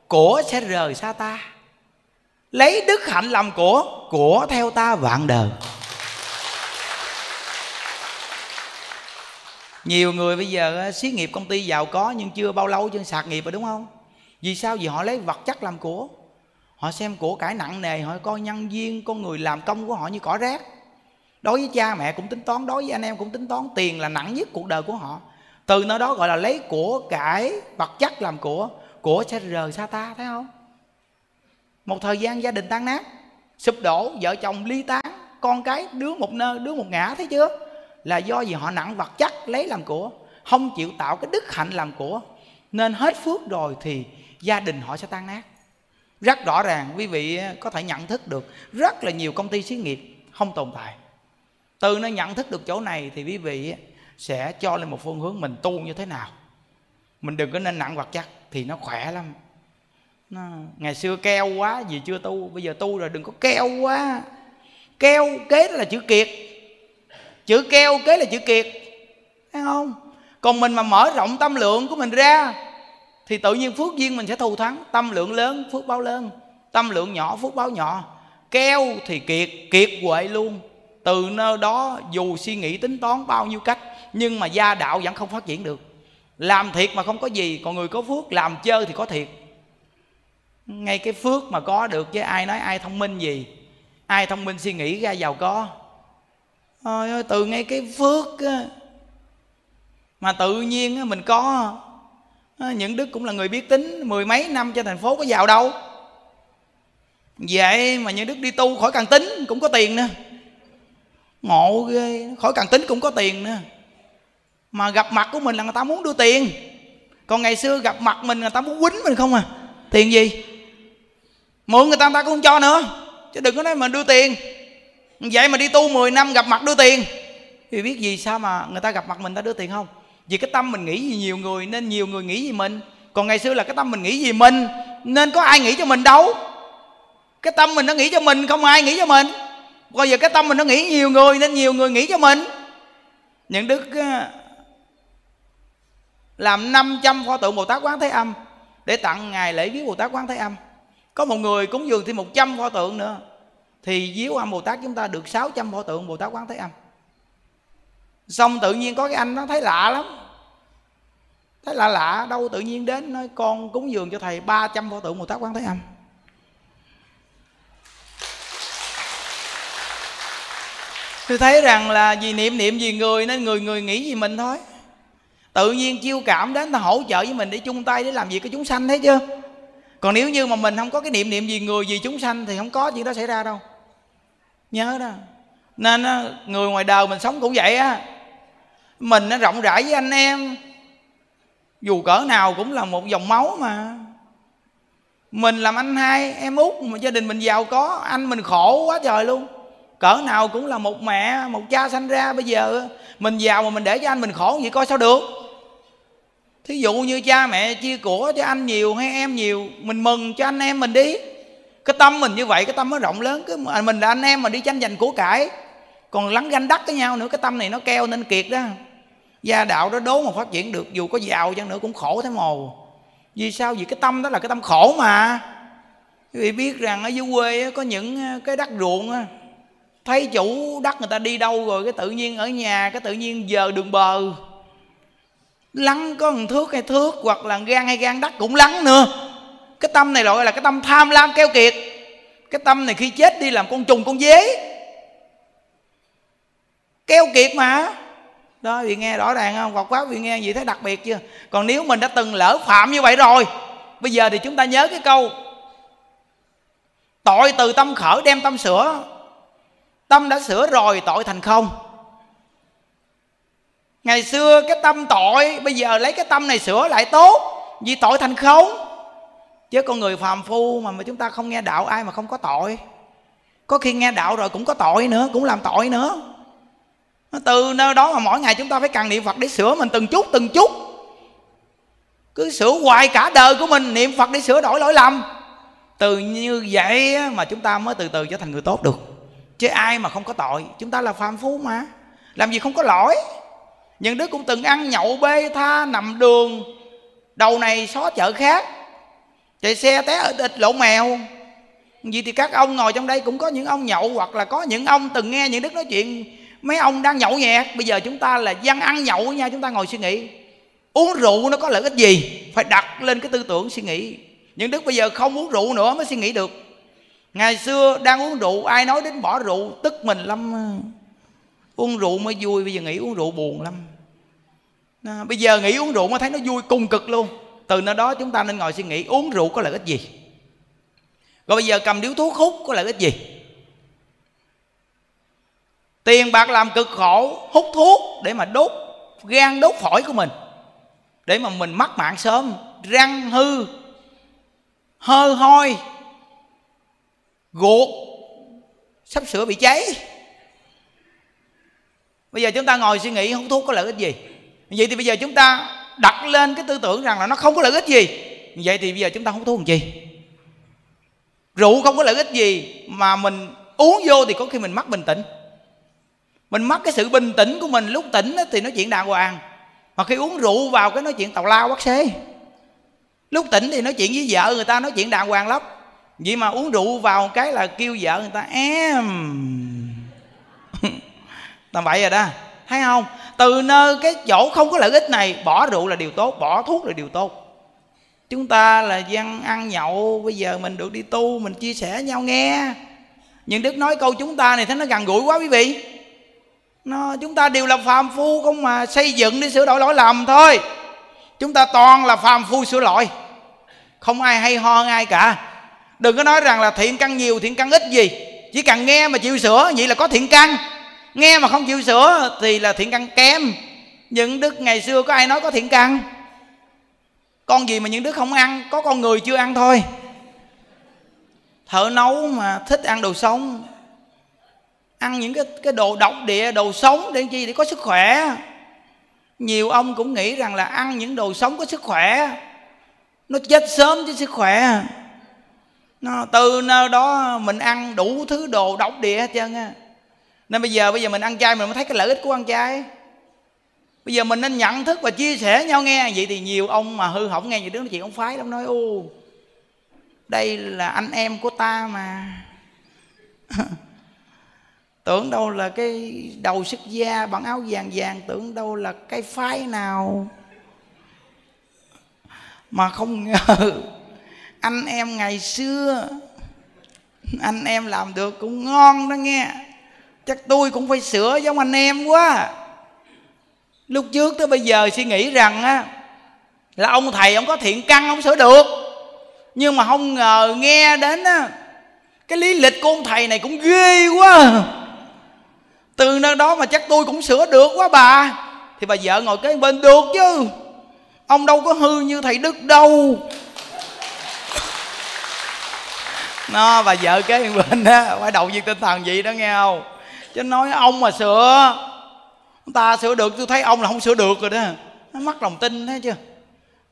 của sẽ rời xa ta. Lấy đức hạnh làm của của theo ta vạn đời. Nhiều người bây giờ xí nghiệp công ty giàu có nhưng chưa bao lâu chưa sạc nghiệp rồi, đúng không? Vì sao? Vì họ lấy vật chất làm của họ xem của cải nặng nề, họ coi nhân viên, con người làm công của họ như cỏ rác. Đối với cha mẹ cũng tính toán, đối với anh em cũng tính toán, tiền là nặng nhất cuộc đời của họ. Từ nơi đó gọi là lấy của cải vật chất làm của của sẽ rời xa ta, thấy không? Một thời gian gia đình tan nát, sụp đổ, vợ chồng ly tán, con cái đứa một nơi, đứa một ngã, thấy chưa? Là do gì họ nặng vật chất lấy làm của, không chịu tạo cái đức hạnh làm của. Nên hết phước rồi thì gia đình họ sẽ tan nát rất rõ ràng quý vị có thể nhận thức được rất là nhiều công ty xí nghiệp không tồn tại. Từ nó nhận thức được chỗ này thì quý vị sẽ cho lên một phương hướng mình tu như thế nào. Mình đừng có nên nặng vật chất thì nó khỏe lắm. Nó, ngày xưa keo quá vì chưa tu bây giờ tu rồi đừng có keo quá. Keo kế là chữ kiệt. Chữ keo kế là chữ kiệt thấy không? Còn mình mà mở rộng tâm lượng của mình ra thì tự nhiên phước duyên mình sẽ thù thắng. Tâm lượng lớn phước báo lớn. Tâm lượng nhỏ phước báo nhỏ. Keo thì kiệt kiệt huệ luôn. Từ nơi đó dù suy nghĩ tính toán bao nhiêu cách nhưng mà gia đạo vẫn không phát triển được. Làm thiệt mà không có gì còn người có phước làm chơi thì có thiệt. Ngay cái phước mà có được chứ ai nói ai thông minh gì. Ai thông minh suy nghĩ ra giàu có. Ôi ơi, từ ngay cái phước á, mà tự nhiên á, mình có những đức cũng là người biết tính. Mười mấy năm cho thành phố có giàu đâu. Vậy mà những đức đi tu khỏi cần tính cũng có tiền nữa ngộ ghê, khỏi cần tính cũng có tiền nữa mà gặp mặt của mình là người ta muốn đưa tiền. Còn ngày xưa gặp mặt mình người ta muốn quýnh mình không à? Tiền gì? Mượn người ta người ta cũng không cho nữa. Chứ đừng có nói mà đưa tiền. Vậy mà đi tu 10 năm gặp mặt đưa tiền. Thì biết gì sao mà người ta gặp mặt mình ta đưa tiền không? Vì cái tâm mình nghĩ gì nhiều người, nên nhiều người nghĩ gì mình. Còn ngày xưa là cái tâm mình nghĩ gì mình, nên có ai nghĩ cho mình đâu. Cái tâm mình nó nghĩ cho mình, không ai nghĩ cho mình. Bây giờ cái tâm mình nó nghĩ nhiều người, nên nhiều người nghĩ cho mình. Những đức ờ, làm 500 pho tượng Bồ Tát Quán Thế Âm để tặng ngài lễ viếng Bồ Tát Quán Thế Âm. Có một người cúng dường thêm 100 pho tượng nữa, thì viếng âm Bồ Tát chúng ta được 600 pho tượng Bồ Tát Quán Thế Âm. Xong tự nhiên có cái anh nó thấy lạ lắm thấy lạ lạ, đâu tự nhiên đến nói, con cúng dường cho thầy 300 pho tượng Bồ Tát Quán Thế Âm. Tôi thấy rằng là vì niệm niệm vì người nên người người nghĩ gì mình thôi. Tự nhiên chiêu cảm đến ta hỗ trợ với mình để chung tay để làm việc cái chúng sanh, thấy chưa? Còn nếu như mà mình không có cái niệm niệm gì người gì chúng sanh thì không có chuyện đó xảy ra đâu. Nhớ đó. Nên người ngoài đời mình sống cũng vậy á. Mình nó rộng rãi với anh em dù cỡ nào cũng là một dòng máu mà. Mình làm anh hai, em út, mà gia đình mình giàu có, anh mình khổ quá trời luôn. Cỡ nào cũng là một mẹ, một cha sanh ra. Bây giờ mình giàu mà mình để cho anh mình khổ vậy coi sao được. Thí dụ như cha mẹ chia của cho anh nhiều hay em nhiều, mình mừng cho anh em mình đi. Cái tâm mình như vậy, cái tâm nó rộng lớn. Cái mình là anh em mà đi tranh giành của cải. Còn lắng ganh đắc với nhau nữa, cái tâm này nó keo nên kiệt đó gia đạo đó đố mà phát triển được, dù có giàu chăng nữa cũng khổ thế mồ. Vì sao? Vì cái tâm đó là cái tâm khổ mà. Quý vị biết rằng ở dưới quê có những ờ, cái đất ruộng thấy chủ đất người ta đi đâu rồi cái tự nhiên ở nhà, cái tự nhiên giờ đường bờ. Lắng có một thước hay thước, hoặc là gan hay gan đất cũng lắng nữa. Cái tâm này gọi là cái tâm tham lam keo kiệt. Cái tâm này khi chết đi làm con trùng, con dế. Keo kiệt mà đó vì nghe rõ ràng không? Phật pháp vì nghe gì thấy đặc biệt chưa? Còn nếu mình đã từng lỡ phạm như vậy rồi, bây giờ thì chúng ta nhớ cái câu, tội từ tâm khởi đem tâm sửa. Tâm đã sửa rồi, tội thành không. Ngày xưa cái tâm tội, bây giờ lấy cái tâm này sửa lại tốt, vì tội thành không. Chứ con người phàm phu mà mà chúng ta không nghe đạo, ai mà không có tội. Có khi nghe đạo rồi cũng có tội nữa, cũng làm tội nữa từ nơi đó mà mỗi ngày chúng ta phải cần niệm phật để sửa mình từng chút từng chút. Cứ sửa hoài cả đời của mình, niệm phật để sửa đổi lỗi lầm. Từ như vậy mà chúng ta mới từ từ trở thành người tốt được. Chứ ai mà không có tội, chúng ta là phàm phu mà. Làm gì không có lỗi. Nhưng đứa cũng từng ăn nhậu, bê tha, nằm đường. Đầu này xó chợ khác. Chạy xe té ở địch lộ mèo. Vì thì các ông ngồi trong đây cũng có những ông nhậu hoặc là có những ông từng nghe những đức nói chuyện mấy ông đang nhậu nhẹt. Bây giờ chúng ta là dân ăn nhậu nha chúng ta ngồi suy nghĩ. Uống rượu nó có lợi ích gì? Phải đặt lên cái tư tưởng suy nghĩ. Những đức bây giờ không uống rượu nữa mới suy nghĩ được. Ngày xưa đang uống rượu ai nói đến bỏ rượu tức mình lắm uống rượu mới vui bây giờ nghĩ uống rượu buồn lắm. À, bây giờ nghĩ uống rượu mới thấy nó vui cùng cực luôn. Từ nơi đó chúng ta nên ngồi suy nghĩ uống rượu có lợi ích gì? Rồi bây giờ cầm điếu thuốc hút có lợi ích gì? Tiền bạc làm cực khổ, hút thuốc để mà đốt, gan đốt phổi của mình, để mà mình mắc mạng sớm, răng hư hơi hôi ruột sắp sửa bị cháy. Bây giờ chúng ta ngồi suy nghĩ hút thuốc có lợi ích gì? Vậy thì bây giờ chúng ta đặt lên cái tư tưởng rằng là nó không có lợi ích gì. Vậy thì bây giờ chúng ta hút thuốc làm chi? Rượu không có lợi ích gì mà mình uống vô thì có khi mình mất bình tĩnh mình mất cái sự bình tĩnh của mình, lúc tỉnh thì nói chuyện đàng hoàng. Mà khi uống rượu vào cái nói chuyện tào lao bắt xế. Lúc tỉnh thì nói chuyện với vợ người ta nói chuyện đàng hoàng lắm. Vậy mà uống rượu vào cái là kêu vợ người ta, em. Tầm vậy rồi đó. Thấy không? Từ nơi cái chỗ không có lợi ích này, bỏ rượu là điều tốt, bỏ thuốc là điều tốt. Chúng ta là dân ăn nhậu, bây giờ mình được đi tu, mình chia sẻ nhau nghe. Nhưng đức nói câu chúng ta này thấy nó gần gũi quá quý vị nó, chúng ta đều là phàm phu không mà xây dựng để sửa đổi lỗi lầm thôi. Chúng ta toàn là phàm phu sửa lỗi. Không ai hay ho ai cả. Đừng có nói rằng là thiện căn nhiều, thiện căn ít gì. Chỉ cần nghe mà chịu sửa, vậy là có thiện căn. Nghe mà không chịu sửa thì là thiện căn kém. Những đức ngày xưa có ai nói có thiện căn? Con gì mà những đứa không ăn, có con người chưa ăn thôi. Thợ nấu mà thích ăn đồ sống ăn những cái cái đồ độc địa, đồ sống để chi để có sức khỏe. Nhiều ông cũng nghĩ rằng là ăn những đồ sống có sức khỏe. Nó chết sớm chứ sức khỏe. Nó, từ nơi đó mình ăn đủ thứ đồ độc địa hết trơn á. Nên bây giờ bây giờ mình ăn chay mình mới thấy cái lợi ích của ăn chay. Bây giờ mình nên nhận thức và chia sẻ nhau nghe. Vậy thì nhiều ông mà hư hỏng nghe những đứa nói chuyện ông phái lắm, nói, ô, đây là anh em của ta mà. tưởng đâu là cái đầu sức da bằng áo vàng vàng, tưởng đâu là cái phái nào. Mà không ngờ, anh em ngày xưa, anh em làm được cũng ngon đó nghe. Chắc tôi cũng phải sửa giống anh em quá. Lúc trước tới bây giờ suy nghĩ rằng á, là ông thầy ông có thiện căn ông sửa được. Nhưng mà không ngờ nghe đến á, cái lý lịch của ông thầy này cũng ghê quá từ nơi đó mà chắc tôi cũng sửa được quá bà. Thì bà vợ ngồi kế bên được chứ. Ông đâu có hư như thầy đức đâu. Nó bà vợ kế bên á phải động viên tinh thần gì đó nghe không? Chứ nói ông mà sửa. Ta sửa được tôi thấy ông là không sửa được rồi đó. Nó mất lòng tin thấy chưa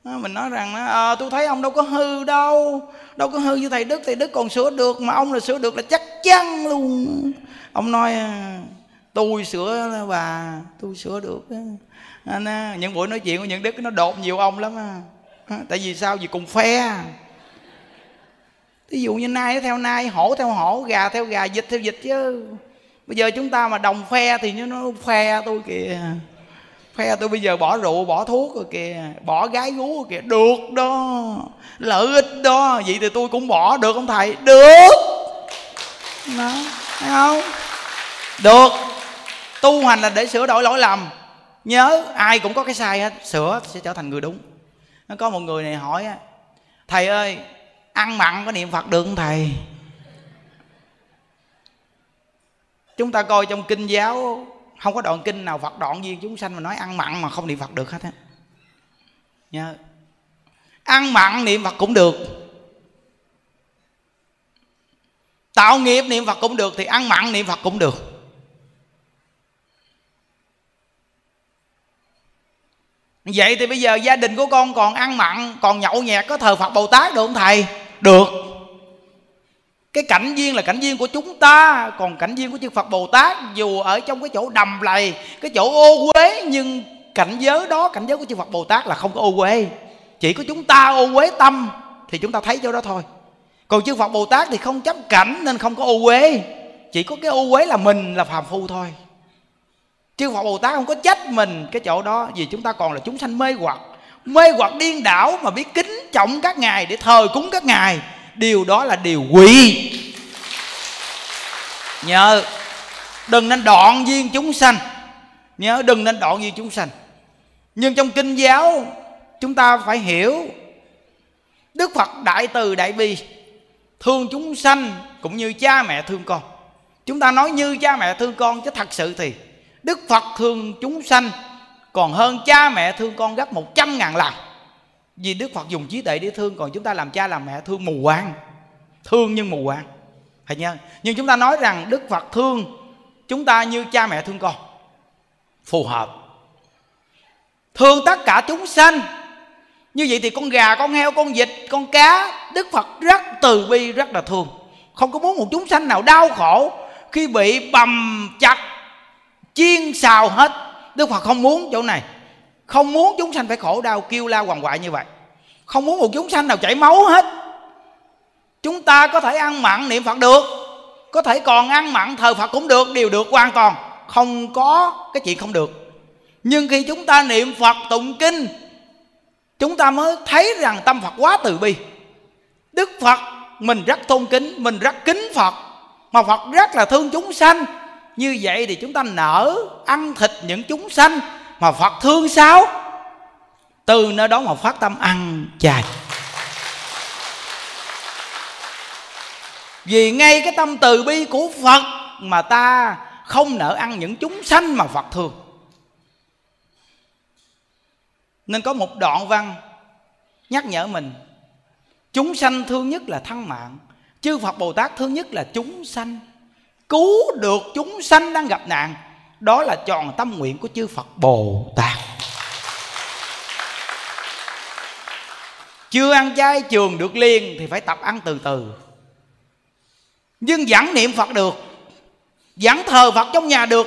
mình nói rằng à, tôi thấy ông đâu có hư đâu đâu có hư như thầy đức. Thầy đức còn sửa được mà ông là sửa được là chắc chắn luôn. Ông nói à, tôi sửa bà tôi sửa được à, những buổi nói chuyện của những đức nó đột nhiều ông lắm à. tại vì sao? Vì cùng phe. Ví dụ như nai theo nai hổ theo hổ gà theo gà dịch theo dịch chứ. Bây giờ chúng ta mà đồng phe thì nó phe tôi kìa. Phe tôi bây giờ bỏ rượu bỏ thuốc rồi kìa bỏ gái gú rồi kìa. Được đó lợi ích đó. Vậy thì tôi cũng bỏ được không thầy. Được. Đó thấy không? Được tu hành là để sửa đổi lỗi lầm. Nhớ, ai cũng có cái sai hết, sửa sẽ trở thành người đúng. Nó có một người này hỏi thầy ơi, ăn mặn có niệm phật được không thầy? Chúng ta coi trong kinh giáo, không có đoạn kinh nào phật đoạn viên chúng sanh mà nói ăn mặn mà không niệm phật được hết á. Nhớ. Ăn mặn niệm phật cũng được. Tạo nghiệp niệm phật cũng được thì ăn mặn niệm phật cũng được. Vậy thì bây giờ gia đình của con còn ăn mặn, còn nhậu nhẹt, có thờ phật bồ tát được không thầy? Được. Cái cảnh viên là cảnh viên của chúng ta, còn cảnh viên của chư phật bồ tát dù ở trong cái chỗ đầm lầy, cái chỗ ô uế, nhưng cảnh giới đó, cảnh giới của chư phật bồ tát là không có ô uế. Chỉ có chúng ta ô uế tâm thì chúng ta thấy chỗ đó thôi. Còn chư phật bồ tát thì không chấp cảnh nên không có ô uế. Chỉ có cái ô uế là mình là phàm phu thôi chư phật bồ tát không có trách mình cái chỗ đó vì chúng ta còn là chúng sanh mê hoặc. Mê hoặc điên đảo mà biết kính trọng các ngài để thờ cúng các ngài. Điều đó là điều quỷ. Nhớ, đừng nên đoạn duyên chúng sanh. Nhớ, đừng nên đoạn duyên chúng sanh. Nhưng trong kinh giáo, chúng ta phải hiểu, đức phật đại từ đại bi thương chúng sanh cũng như cha mẹ thương con. Chúng ta nói như cha mẹ thương con chứ thật sự thì đức phật thương chúng sanh, còn hơn cha mẹ thương con gấp một trăm ngàn lần. Vì đức phật dùng trí tuệ để thương, còn chúng ta làm cha làm mẹ thương mù quáng. Thương nhưng mù quáng. Phải nhớ. Nhưng chúng ta nói rằng đức phật thương chúng ta như cha mẹ thương con. Phù hợp. Thương tất cả chúng sanh. Như vậy thì con gà, con heo, con vịt, con cá, đức phật rất từ bi, rất là thương. Không có muốn một chúng sanh nào đau khổ khi bị bầm chặt chiên xào hết. Đức phật không muốn chỗ này. Không muốn chúng sanh phải khổ đau, kêu la hoàng hoại như vậy. Không muốn một chúng sanh nào chảy máu hết. Chúng ta có thể ăn mặn niệm phật được. Có thể còn ăn mặn thờ phật cũng được, đều được hoàn toàn. Không có cái chuyện không được. Nhưng khi chúng ta niệm phật tụng kinh, chúng ta mới thấy rằng tâm phật quá từ bi. Đức phật mình rất tôn kính, mình rất kính phật, mà phật rất là thương chúng sanh như vậy thì chúng ta nở, ăn thịt những chúng sanh mà phật thương sao? Từ nơi đó mà phát tâm ăn chay vì ngay cái tâm từ bi của phật mà ta không nỡ ăn những chúng sanh mà phật thương. Nên có một đoạn văn nhắc nhở mình, chúng sanh thương nhất là thân mạng, chư phật bồ tát thương nhất là chúng sanh cứu được chúng sanh đang gặp nạn, đó là tròn tâm nguyện của chư phật bồ tát. Chưa ăn chay trường được liền thì phải tập ăn từ từ. Nhưng vẫn niệm phật được vẫn thờ phật trong nhà được.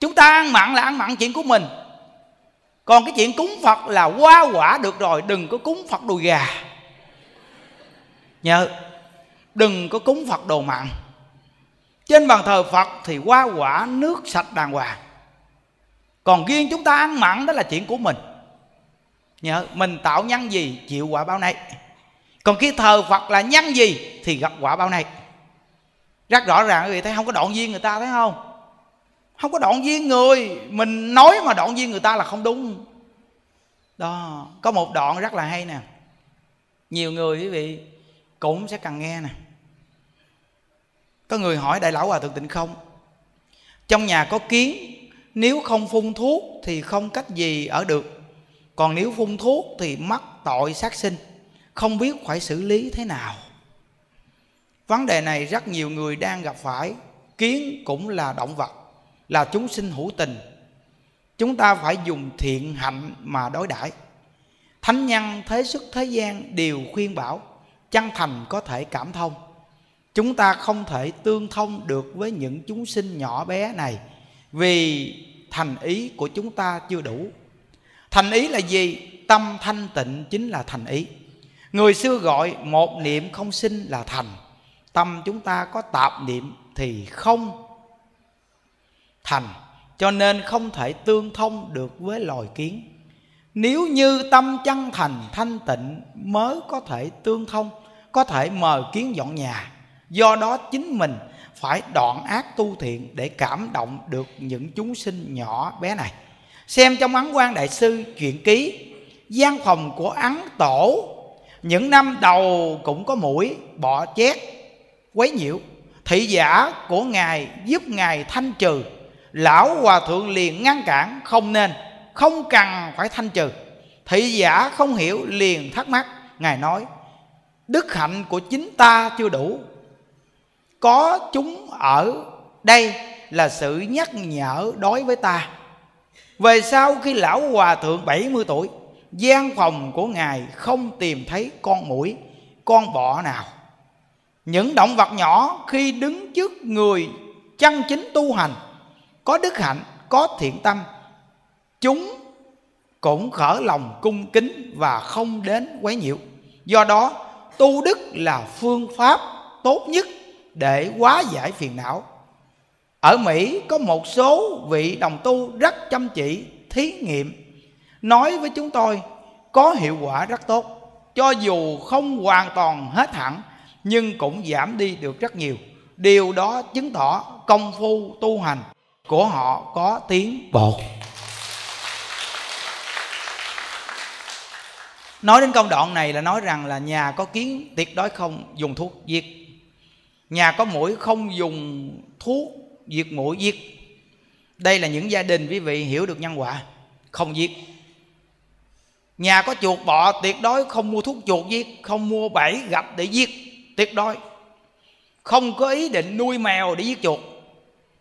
Chúng ta ăn mặn là ăn mặn chuyện của mình. Còn cái chuyện cúng phật là qua quả được rồi, đừng có cúng phật đùi gà. Nhớ, đừng có cúng phật đồ mặn trên bàn thờ phật thì qua quả, nước, sạch, đàng hoàng. Còn riêng chúng ta ăn mặn, đó là chuyện của mình. Nhớ, mình tạo nhân gì, chịu quả bao này còn khi thờ phật là nhân gì, thì gặp quả bao này rất rõ ràng, quý vị thấy không có đoạn duyên người ta, thấy không? Không có đoạn duyên người. Mình nói mà đoạn duyên người ta là không đúng. Đó, có một đoạn rất là hay nè. Nhiều người, quý vị, cũng sẽ cần nghe nè có người hỏi đại lão hòa thượng tịnh không? Trong nhà có kiến, nếu không phun thuốc thì không cách gì ở được. Còn nếu phun thuốc thì mắc tội sát sinh, không biết phải xử lý thế nào. Vấn đề này rất nhiều người đang gặp phải. Kiến cũng là động vật, là chúng sinh hữu tình. Chúng ta phải dùng thiện hạnh mà đối đãi. Thánh nhân, thế xuất, thế gian đều khuyên bảo, chân thành có thể cảm thông chúng ta không thể tương thông được với những chúng sinh nhỏ bé này, vì thành ý của chúng ta chưa đủ. Thành ý là gì? Tâm thanh tịnh chính là thành ý. Người xưa gọi một niệm không sinh là thành. Tâm chúng ta có tạp niệm thì không thành, cho nên không thể tương thông được với loài kiến. Nếu như tâm chân thành, thanh tịnh mới có thể tương thông, có thể mời kiến dọn nhà do đó chính mình phải đoạn ác tu thiện để cảm động được những chúng sinh nhỏ bé này. Xem trong ấn quan đại sư chuyện ký, gian phòng của ấn tổ, những năm đầu cũng có mũi, bọ chét, quấy nhiễu. Thị giả của ngài giúp ngài thanh trừ, lão hòa thượng liền ngăn cản, không nên, không cần phải thanh trừ. Thị giả không hiểu liền thắc mắc, ngài nói, đức hạnh của chính ta chưa đủ có chúng ở đây là sự nhắc nhở đối với ta. Về sau khi lão hòa thượng 70 tuổi, gian phòng của ngài không tìm thấy con mũi, con bọ nào. Những động vật nhỏ khi đứng trước người chân chính tu hành, có đức hạnh, có thiện tâm, chúng cũng khởi lòng cung kính và không đến quấy nhiễu. Do đó, tu đức là phương pháp tốt nhất để hóa giải phiền não. Ở mỹ có một số vị đồng tu rất chăm chỉ, thí nghiệm, nói với chúng tôi có hiệu quả rất tốt, cho dù không hoàn toàn hết hẳn, nhưng cũng giảm đi được rất nhiều. Điều đó chứng tỏ công phu tu hành của họ có tiến bộ. Nói đến công đoạn này là nói rằng là nhà có kiến, tuyệt đối không dùng thuốc diệt nhà có mũi không dùng thuốc diệt mũi diệt đây là những gia đình, quý vị hiểu được nhân quả, không giết. Nhà có chuột bọ, tuyệt đối không mua thuốc chuột giết, không mua bẫy gạch để giết, tuyệt đối. Không có ý định nuôi mèo để giết chuột.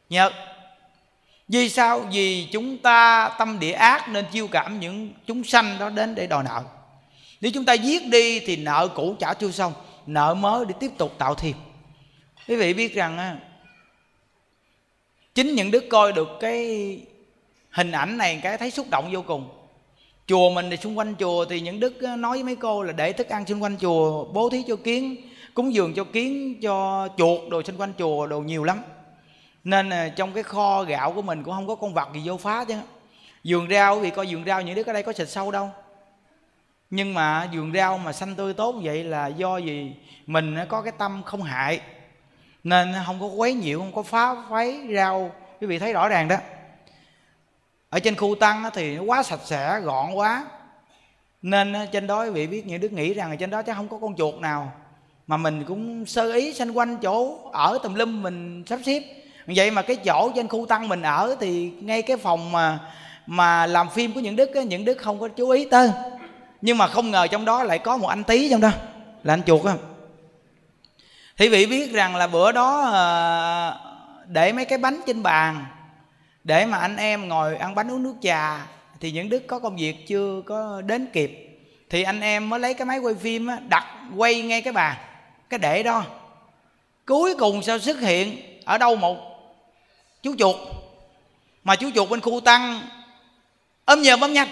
Nhớ, vì sao? Vì chúng ta tâm địa ác nên chiêu cảm những chúng sanh đó đến để đòi nợ. Nếu chúng ta giết đi thì nợ cũ trả chưa xong, nợ mới để tiếp tục tạo thêm quý vị biết rằng chính những đứa coi được cái hình ảnh này cái thấy xúc động vô cùng. Chùa mình thì xung quanh chùa thì những đức nói với mấy cô là để thức ăn xung quanh chùa, bố thí cho kiến, cúng dường cho kiến, cho chuột đồ xung quanh chùa đồ nhiều lắm. Nên trong cái kho gạo của mình cũng không có con vật gì vô phá chứ. Vườn rau vì coi vườn rau, những đứa ở đây có xịt sâu đâu. Nhưng mà vườn rau mà xanh tươi tốt vậy là do gì mình có cái tâm không hại nên không có quấy nhiễu không có phá phái rau. Quý vị thấy rõ ràng đó. Ở trên khu tăng thì nó quá sạch sẽ gọn quá. Nên trên đó quý vị biết những đứa nghĩ rằng ở trên đó chắc không có con chuột nào. Mà mình cũng sơ ý xanh quanh chỗ ở tùm lum mình sắp xếp. Vậy mà cái chỗ trên khu tăng mình ở thì ngay cái phòng mà mà làm phim của những đức á, những đức không có chú ý tới. Nhưng mà không ngờ trong đó lại có một anh tí trong đó là anh chuột á thì vị biết rằng là bữa đó ờ, để mấy cái bánh trên bàn để mà anh em ngồi ăn bánh uống nước trà thì những đức có công việc chưa có đến kịp thì anh em mới lấy cái máy quay phim á, đặt quay ngay cái bàn cái để đó. Cuối cùng sao xuất hiện ở đâu một? Chú chuột. Mà chú chuột bên khu tăng ốm nhờm ốm nhanh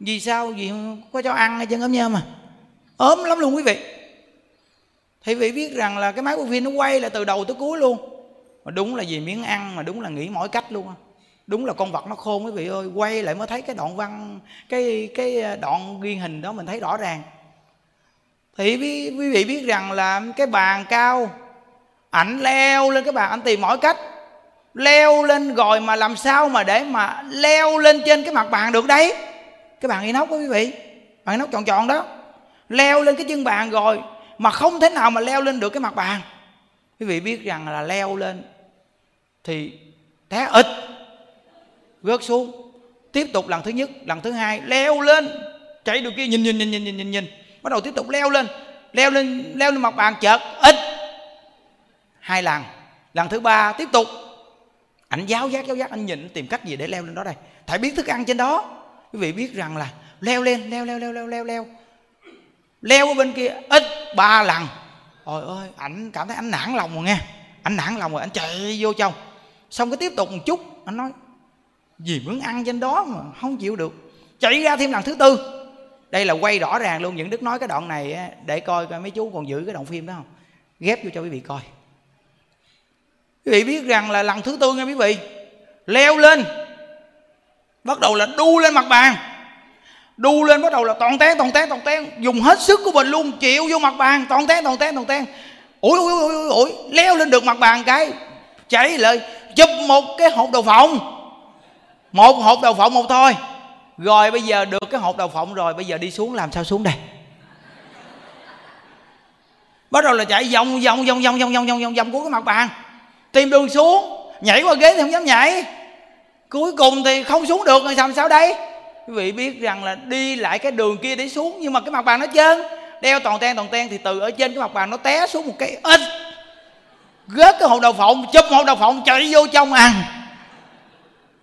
vì sao? Vì có cho ăn hay chân ốm nhờm mà ốm lắm luôn quý vị thì vị biết rằng là cái máy quay phim nó quay là từ đầu tới cuối luôn. Mà đúng là vì miếng ăn, mà đúng là nghĩ mỗi cách luôn đúng là con vật nó khôn quý vị ơi, quay lại mới thấy cái đoạn văn, cái cái à, đoạn ghi hình đó mình thấy rõ ràng. Thì quý vị biết rằng là cái bàn cao, ảnh leo lên cái bàn, ảnh tìm mọi cách. Leo lên rồi mà làm sao mà để mà leo lên trên cái mặt bàn được đấy. Cái bàn inox đó quý vị, bàn inox tròn tròn đó. Leo lên cái chân bàn rồi mà không thể nào mà leo lên được cái mặt bàn. Quý vị biết rằng là leo lên thì té ít rớt xuống. Tiếp tục lần thứ nhất, lần thứ hai, leo lên. Chạy được kia, nhìn nhìn nhìn nhìn nhìn nhìn nhìn. Bắt đầu tiếp tục leo lên. Leo lên leo lên mặt bàn, chợt ít hai lần. Lần thứ ba, tiếp tục. Ảnh giáo giác giáo giác anh nhìn tìm cách gì để leo lên đó đây? Phải biết thức ăn trên đó. Quý vị biết rằng là leo lên, leo leo leo leo leo leo leo qua bên kia, ít ba lần. Ôi ơi, ảnh cảm thấy anh nản lòng rồi nghe. Anh nản lòng rồi anh chạy vô trong. Xong cái tiếp tục một chút anh nói gì muốn ăn trên đó mà không chịu được. Chạy ra thêm lần thứ tư. Đây là quay rõ ràng luôn, những đức nói cái đoạn này để coi coi mấy chú còn giữ cái đoạn phim đó không? Ghép vô cho quý vị coi. Quý vị biết rằng là lần thứ tư nghe quý vị, leo lên, bắt đầu là đu lên mặt bàn đu lên bắt đầu là toàn té toàn té toàn té. Dùng hết sức của mình luôn, chịu vô mặt bàn. Toàn té toàn té toàn té. Ủi ủi ủi ủi ủi. Leo lên được mặt bàn cái cháy lại, chụp một cái hộp đậu phộng. Một hộp đậu phộng một thôi. Rồi bây giờ được cái hộp đậu phộng rồi, bây giờ đi xuống làm sao xuống đây? Bắt đầu là chạy vòng vòng vòng vòng vòng vòng vòng vòng vòng của cái mặt bàn. Tìm đường xuống. Nhảy qua ghế thì không dám nhảy. Cuối cùng thì không xuống được rồi làm sao đây? Quý vị biết rằng là đi lại cái đường kia để xuống, nhưng mà cái mặt bàn nó trơn. Đeo toàn ten toàn ten thì từ ở trên cái mặt bàn nó té xuống một cái ít gớt cái hộp đậu phộng, chụp hộp đậu phộng chạy vô trong ăn.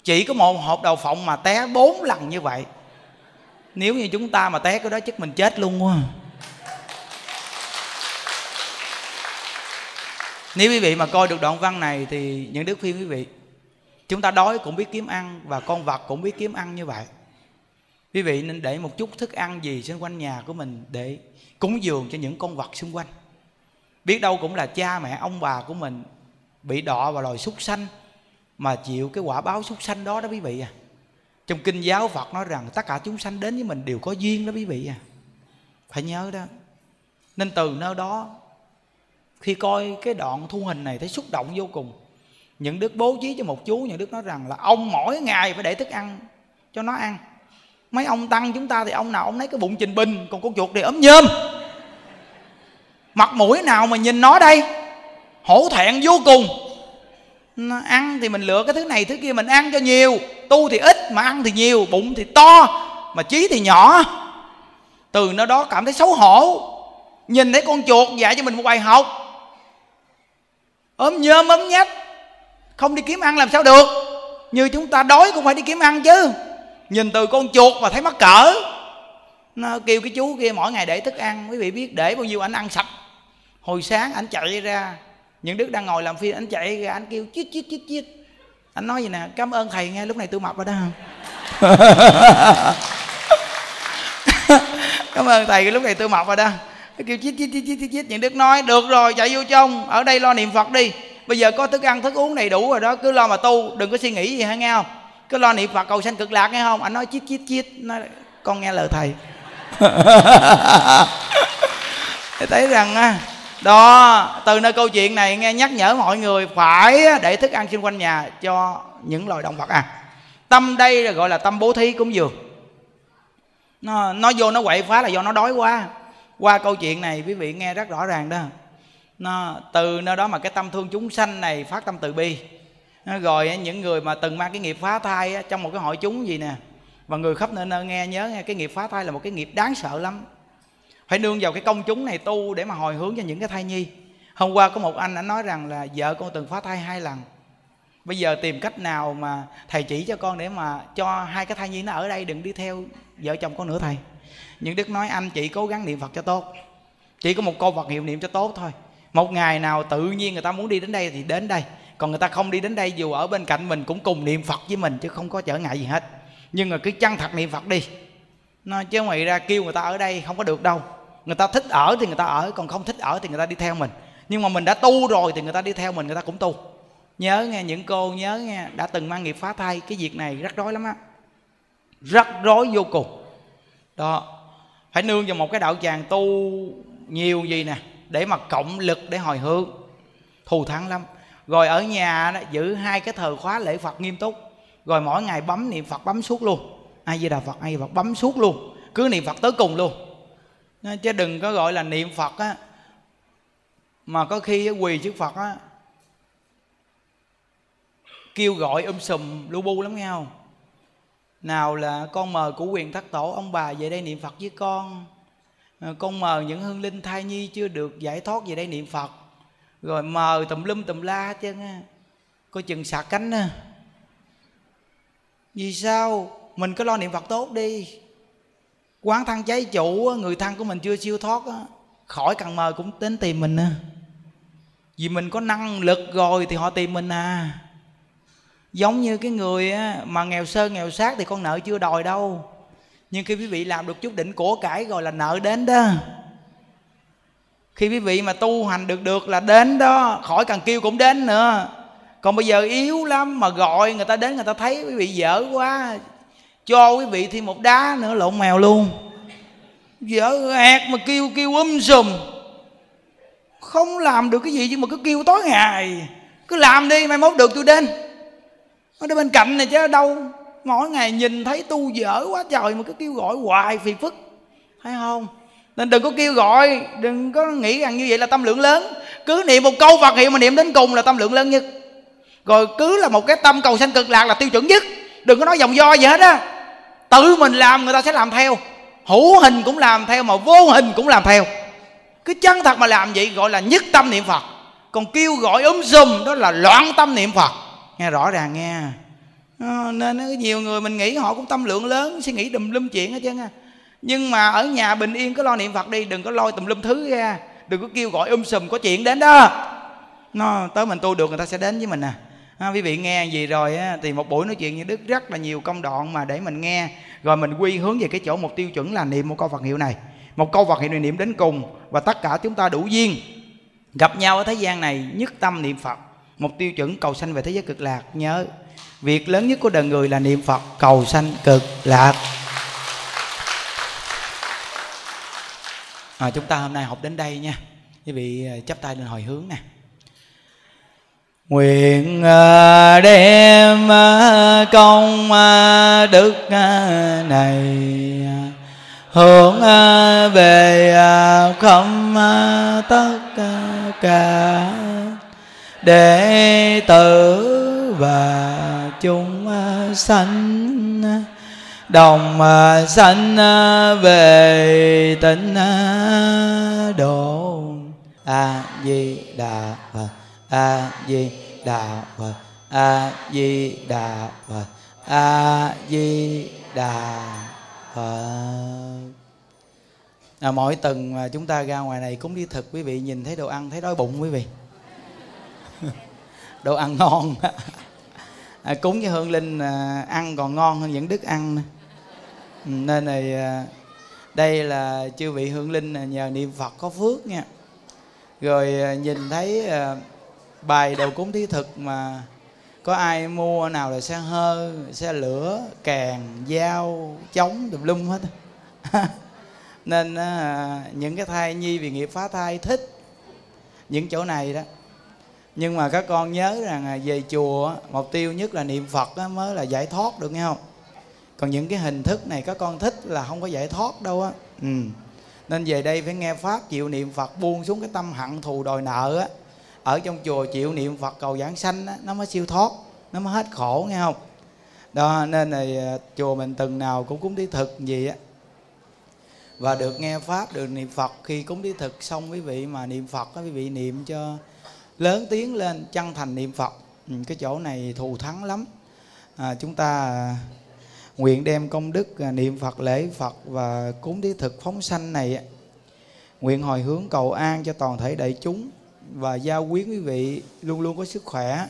Chỉ có một hộp đậu phộng mà té bốn lần như vậy. Nếu như chúng ta mà té cái đó chắc mình chết luôn quá. Nếu quý vị mà coi được đoạn văn này thì những đức phim quý vị, chúng ta đói cũng biết kiếm ăn và con vật cũng biết kiếm ăn như vậy quý vị nên để một chút thức ăn gì xung quanh nhà của mình để cúng dường cho những con vật xung quanh. Biết đâu cũng là cha mẹ ông bà của mình bị đọ vào loài súc sanh mà chịu cái quả báo súc sanh đó đó quý vị à. Trong kinh giáo phật nói rằng tất cả chúng sanh đến với mình đều có duyên đó quý vị à. Phải nhớ đó. Nên từ nơi đó, khi coi cái đoạn thu hình này thấy xúc động vô cùng. Những đức bố trí cho một chú, những đức nói rằng là ông mỗi ngày phải để thức ăn cho nó ăn mấy ông tăng chúng ta thì ông nào ông lấy cái bụng trình bình, còn con chuột thì ấm nhôm. Mặt mũi nào mà nhìn nó đây? Hổ thẹn vô cùng. Nó ăn thì mình lựa cái thứ này, thứ kia mình ăn cho nhiều. Tu thì ít mà ăn thì nhiều, bụng thì to mà trí thì nhỏ. Từ nơi đó cảm thấy xấu hổ. Nhìn thấy con chuột dạy cho mình một bài học. Ốm nhôm ốm nhách. Không đi kiếm ăn làm sao được. Như chúng ta đói cũng phải đi kiếm ăn chứ nhìn từ con chuột mà thấy mắc cỡ. Nó kêu cái chú kia mỗi ngày để thức ăn. Quý vị biết để bao nhiêu anh ăn sạch. Hồi sáng anh chạy ra, những đức đang ngồi làm phim, anh chạy ra, anh kêu chít chít chít chít. Anh nói gì nè, cảm ơn thầy nghe lúc này tôi mập rồi đó. Cảm ơn thầy lúc này tôi mập rồi đó. Nó kêu chít chít chít chít chít những đức nói, được rồi, chạy vô trong. Ở đây lo niệm phật đi. Bây giờ có thức ăn, thức uống đầy đủ rồi đó. Cứ lo mà tu, đừng có suy nghĩ gì, hả, nghe không? Cứ lo niệm phật cầu sanh cực lạc nghe không? Anh nói chít chít chít. Nói con nghe lời thầy. Thì thấy rằng á đó từ nơi câu chuyện này nghe nhắc nhở mọi người phải để thức ăn xung quanh nhà cho những loài động vật ăn tâm đây là gọi là tâm bố thí cúng dường. Nó nó vô nó quậy phá là do nó đói quá. Qua câu chuyện này quý vị nghe rất rõ ràng đó. Nó từ nơi đó mà cái tâm thương chúng sanh này phát tâm từ bi rồi những người mà từng mang cái nghiệp phá thai trong một cái hội chúng gì nè. Và người khắp nơi nơi nghe, nhớ nghe, cái nghiệp phá thai là một cái nghiệp đáng sợ lắm. Phải nương vào cái công chúng này tu để mà hồi hướng cho những cái thai nhi. Hôm qua có một anh đã nói rằng là, vợ con từng phá thai hai lần. Bây giờ tìm cách nào mà thầy chỉ cho con để mà cho hai cái thai nhi nó ở đây, đừng đi theo vợ chồng con nữa thầy. Những đức nói, anh chị cố gắng niệm phật cho tốt. Chỉ có một câu vật hiệu niệm cho tốt thôi. Một ngày nào tự nhiên người ta muốn đi đến đây thì đến đây còn người ta không đi đến đây, dù ở bên cạnh mình cũng cùng niệm phật với mình chứ không có trở ngại gì hết. Nhưng mà cứ chăng thật niệm phật đi. Nó chứ ngoài ra kêu người ta ở đây không có được đâu. Người ta thích ở thì người ta ở, còn không thích ở thì người ta đi theo mình. Nhưng mà mình đã tu rồi thì người ta đi theo mình, người ta cũng tu. Nhớ nghe những cô, nhớ nghe, đã từng mang nghiệp phá thai, cái việc này rắc rối lắm á. Rắc rối vô cùng. Đó, phải nương vào một cái đạo tràng tu nhiều gì nè, để mà cộng lực, để hồi hướng. Thù thắng lắm rồi ở nhà đó, giữ hai cái thờ khóa lễ phật nghiêm túc. Rồi mỗi ngày bấm niệm phật bấm suốt luôn. Ai di đà phật ai phật bấm suốt luôn. Cứ niệm phật tới cùng luôn. Chứ đừng có gọi là niệm phật á mà có khi quỳ trước phật á kêu gọi um sùm lu bu lắm nghe không? Nào là con mời của quyền thất tổ ông bà về đây niệm phật với con. Ờ, con mời những hương linh thai nhi chưa được giải thoát về đây niệm phật rồi mời tùm lum tùm la chứ coi chừng sạc cánh à vì sao? Mình cứ lo niệm phật tốt đi. Quán thân cháy chủ người thân của mình chưa siêu thoát khỏi cần mời cũng đến tìm mình à vì mình có năng lực rồi thì họ tìm mình à. Giống như cái người mà nghèo sơ nghèo sát thì con nợ chưa đòi đâu. Nhưng khi quý vị làm được chút đỉnh của cải rồi là nợ đến đó khi quý vị mà tu hành được được là đến đó, khỏi cần kêu cũng đến nữa. Còn bây giờ yếu lắm mà gọi người ta đến, người ta thấy quý vị dở quá. Cho quý vị thêm một đá nữa lộn mèo luôn. Dở ẹt mà kêu kêu um sùm. Không làm được cái gì nhưng mà cứ kêu tối ngày. Cứ làm đi, mai mốt được tôi đến. Ở đây bên cạnh này chứ đâu. Mỗi ngày nhìn thấy tu dở quá trời mà cứ kêu gọi hoài phiền phức. Thấy không? Nên đừng có kêu gọi đừng có nghĩ rằng như vậy là tâm lượng lớn. Cứ niệm một câu phật hiệu mà niệm đến cùng là tâm lượng lớn nhất. Rồi cứ là một cái tâm cầu sanh cực lạc là tiêu chuẩn nhất. Đừng có nói dòng do gì hết á. Tự mình làm người ta sẽ làm theo. Hữu hình cũng làm theo mà vô hình cũng làm theo. Cứ chân thật mà làm vậy gọi là nhất tâm niệm phật. Còn kêu gọi ốm sùm đó là loạn tâm niệm phật. Nghe rõ ràng nghe. À, nên nhiều người mình nghĩ họ cũng tâm lượng lớn suy nghĩ đùm lum chuyện hết trơn á nhưng mà ở nhà bình yên cứ lo niệm phật đi đừng có lôi tùm lum thứ ra. Đừng có kêu gọi um sùm có chuyện đến đó. Nó tới mình tu được người ta sẽ đến với mình à. À, quý vị nghe gì rồi á, thì một buổi nói chuyện như đức rất là nhiều công đoạn mà để mình nghe. Rồi mình quy hướng về cái chỗ một tiêu chuẩn là niệm một câu phật hiệu này. Một câu phật hiệu này niệm đến cùng và tất cả chúng ta đủ duyên. Gặp nhau ở thế gian này nhất tâm niệm phật. Một tiêu chuẩn cầu sanh về thế giới cực lạc nhớ. Việc lớn nhất của đời người là niệm phật cầu sanh cực lạc. À, chúng ta hôm nay học đến đây nha. Quý vị à, chắp tay lên hồi hướng nè. Nguyện à, đem à, công đức này hướng về không tất cả đệ tử và chúng sanh đồng à, sanh à, về tịnh à, độ. A di đà phật a di đà phật a di đà phật a di đà phật à, mỗi tuần mà chúng ta ra ngoài này cúng đi thực quý vị nhìn thấy đồ ăn thấy đói bụng quý vị. Đồ ăn ngon. À, cúng với hương linh à, ăn còn ngon hơn những đức ăn nữa. Ừ, nên này à, đây là chư vị hương linh nhờ niệm phật có phước nha. Rồi à, nhìn thấy à, bài đầu cúng thí thực mà có ai mua nào là xe hơi, xe lửa, kèn, dao, chống, tùm lum hết. Nên những cái thai nhi vì nghiệp phá thai thích những chỗ này đó. Nhưng mà các con nhớ rằng về chùa mục tiêu nhất là niệm phật mới là giải thoát được, nghe không? Còn những cái hình thức này các con thích là không có giải thoát đâu á. Ừ. nên về đây phải nghe pháp chịu niệm phật buông xuống cái tâm hận thù đòi nợ á. Ở trong chùa chịu niệm phật cầu giảng sanh á nó mới siêu thoát nó mới hết khổ nghe không? Đó nên là à, chùa mình từng nào cũng cúng thí thực gì á. Và được nghe pháp được niệm phật khi cúng thí thực xong quý vị mà niệm phật quý vị niệm cho lớn tiếng lên chân thành niệm phật. Ừ, cái chỗ này thù thắng lắm. À, chúng ta à, nguyện đem công đức à, niệm phật lễ phật và cúng thí thực phóng sanh này nguyện hồi hướng cầu an cho toàn thể đại chúng và gia quyến quý vị luôn luôn có sức khỏe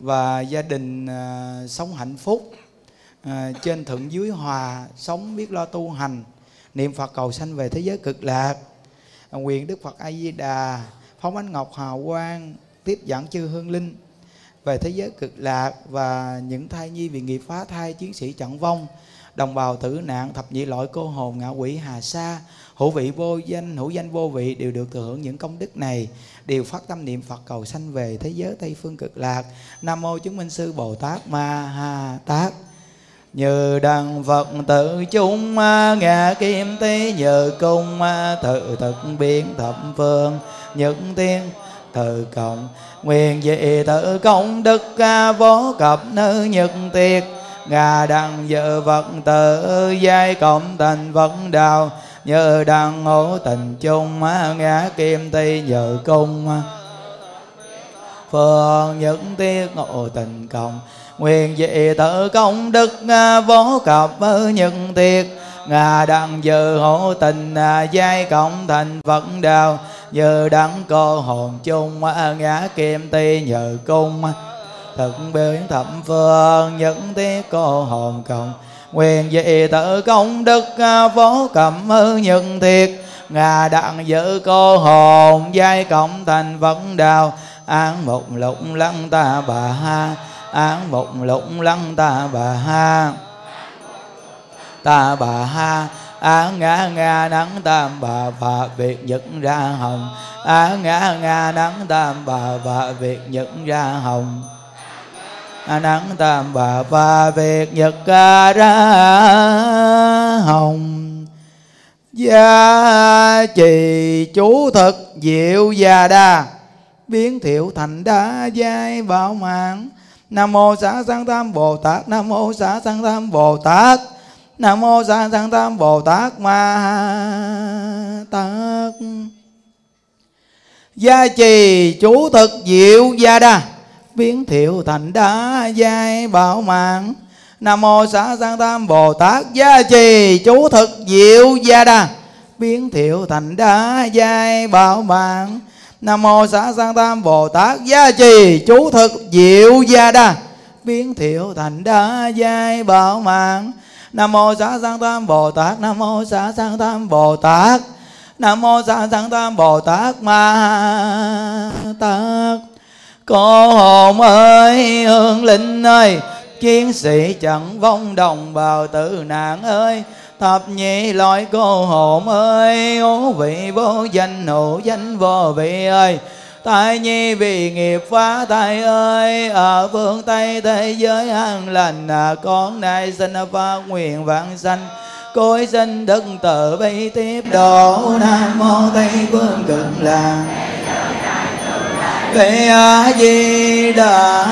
và gia đình à, sống hạnh phúc à, trên thượng dưới hòa sống biết lo tu hành niệm phật cầu sanh về thế giới cực lạc. Nguyện đức phật a di đà phóng ánh ngọc hào quang tiếp dẫn chư hương linh về thế giới cực lạc và những thai nhi vì nghiệp phá thai chiến sĩ trận vong, đồng bào tử nạn thập nhị loại cô hồn ngạ quỷ hà sa, hữu vị vô danh, hữu danh vô vị đều được thừa hưởng những công đức này, đều phát tâm niệm phật cầu sanh về thế giới tây phương cực lạc. Nam mô chứng minh sư bồ tát ma ha tát. Như đăng phật tự chúng à, ngạ kim tế nhờ cung à, tự thực biến thập phương những tiên, tự cộng nguyện dị tự công đức ca vô cập nữ nhật tiệt. Ngà đăng dự vật tự giai cộng thành vận đạo như đăng ngũ tình chung à, ngã kim ti nhờ cung à. phương những tiết ngộ tình cộng. Nguyện dị tự công đức vô cập nhân tiệt. Ngà đăng dự hộ tình giai cộng thành vận đạo như đắng cô hồn chung, ngã kim ti nhờ cung. Thực biến thập phương, những tiết cô hồn cộng quyền dị tự công đức, vô cẩm nhân thiệt. Ngà đặng giữ cô hồn giai cộng thành vấn đào. Án một lụng lăng ta bà ha, án một lụng lăng ta bà ha. Ta bà ha á ngã nga nắng tam bà và việc nhật ra hồng. Á ngã nga nắng tam bà và việc nhật ra hồng. A nắng tam bà và việc nhật ca ra hồng. Gia trì chú thực diệu già đa. Biến thiệu thành đa giai bảo mạng. Nam mô xá sanh tam bồ tát. Nam mô xá sanh tam bồ tát nam mô sa tăng tam bồ tát ma tát. Gia trì chú thực diệu gia đa, biến thiệu thành đá giai bảo mạng. Nam mô xá sang tam bồ tát, gia trì chú thực diệu gia đa, biến thiệu thành đá giai bảo mạng. Nam mô xá sang tam bồ tát, gia trì chú thực diệu gia đa, biến thiệu thành đá giai bảo mạng nam mô xá sanh tam bồ tát. Nam mô xá sanh tam bồ tát. Nam mô xá sanh tam bồ tát. Ma tát. Cô hồn ơi, hương linh ơi, chiến sĩ chẳng vong đồng bào tử nạn ơi. Thập nhị loại cô hồn ơi ô vị vô danh, hữu danh vô vị ơi tại nhi vì nghiệp phá thai ơi ở phương tây thế giới an lành à, con nay xin phát nguyện vạn sanh. Cối sinh đức tự bi tiếp độ nam mô tây phương cực lạc. Về a di đà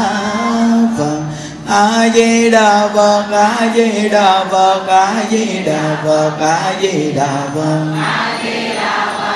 phật a di đà phật a di đà phật a di đà phật a di đà phật a di đà phật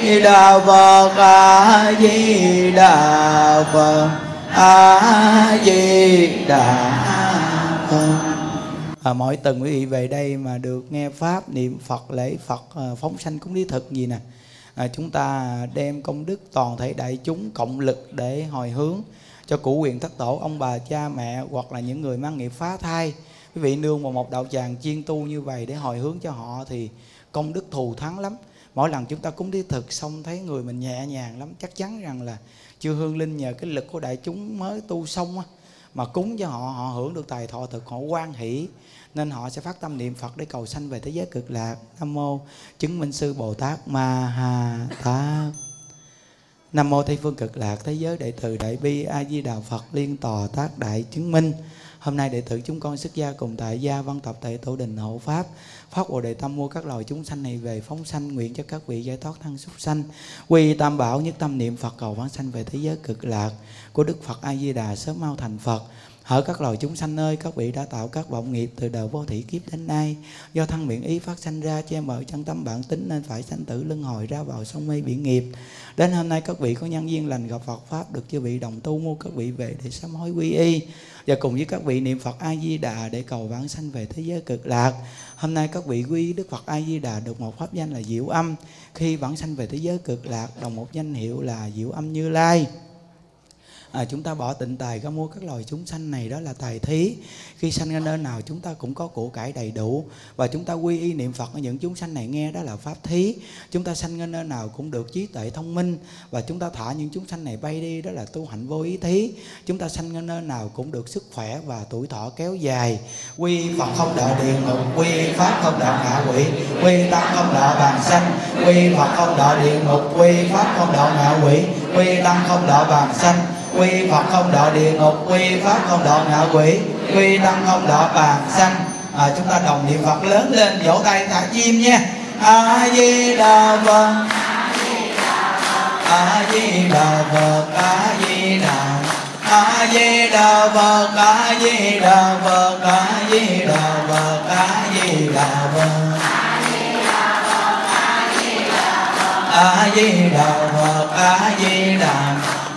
a di đà phật a di đà phật. À, mỗi tuần quý vị về đây mà được nghe pháp niệm phật lễ phật à, phóng sanh cúng lý thực gì nè. À, chúng ta đem công đức toàn thể đại chúng cộng lực để hồi hướng cho cụ quyền thất tổ ông bà cha mẹ hoặc là những người mang nghiệp phá thai. Quý vị nương vào một đạo tràng chuyên tu như vậy để hồi hướng cho họ thì công đức thù thắng lắm mỗi lần chúng ta cúng đi thực xong thấy người mình nhẹ nhàng lắm, chắc chắn rằng là chưa hương linh nhờ cái lực của đại chúng mới tu xong á, mà cúng cho họ họ hưởng được tài thọ thực, họ quan hỷ, nên họ sẽ phát tâm niệm Phật để cầu sanh về thế giới cực lạc. Nam mô chứng minh sư Bồ Tát Ma Ha Tát. Nam mô Tây phương cực lạc thế giới đại từ đại bi A Di Đà Phật liên tòa tác đại chứng minh. Hôm nay đệ tử chúng con xuất gia cùng tại gia văn tập tại tổ đình hộ pháp phát bồ đề tâm mua các loài chúng sanh này về phóng sanh nguyện cho các vị giải thoát thân súc sanh quy tam bảo nhất tâm niệm phật cầu vãng sanh về thế giới cực lạc của đức phật a di đà sớm mau thành phật Hỡi các loài chúng sanh ơi, các vị đã tạo các vọng nghiệp từ đời vô thị kiếp đến nay. Do thân miệng ý phát sanh ra, che mờ chân tâm bản tính nên phải sanh tử luân hồi ra vào sông mê biển nghiệp. Đến hôm nay các vị có nhân duyên lành gặp Phật Pháp được chư vị đồng tu mua các vị về để sám hối quy y. Và cùng với các vị niệm Phật A-di-đà để cầu vãng sanh về thế giới cực lạc. Hôm nay các vị quy Đức Phật A-di-đà được một pháp danh là Diệu Âm. Khi vãng sanh về thế giới cực lạc, đồng một danh hiệu là Diệu Âm Như Lai à, chúng ta bỏ tịnh tài ra mua các loài chúng sanh này đó là tài thí. Khi sanh ra nơi nào chúng ta cũng có của cải đầy đủ. Và chúng ta quy y niệm phật ở những chúng sanh này nghe đó là pháp thí. Chúng ta sanh ra nơi nào cũng được trí tuệ thông minh. Và chúng ta thả những chúng sanh này bay đi đó là tu hạnh vô ý thí. Chúng ta sanh ra nơi nào cũng được sức khỏe và tuổi thọ kéo dài. Quy phật không đợi địa ngục quy pháp không đợi ngạ quỷ quy tăng không đợi bàn sanh quy phật không đợi địa ngục quy pháp không đợi ngạ quỷ quy tăng không đợi bàn sanh quy phật không độ địa ngục quy pháp không độ ngạ quỷ quy tăng không độ bàn sanh. À, chúng ta đồng niệm phật lớn lên vỗ tay thả chim nha. A di đà phật. A di đà phật a di đà. A di đà phật a di đà phật a di đà phật a di đà phật a di đà phật. A di đà phật a di đà phật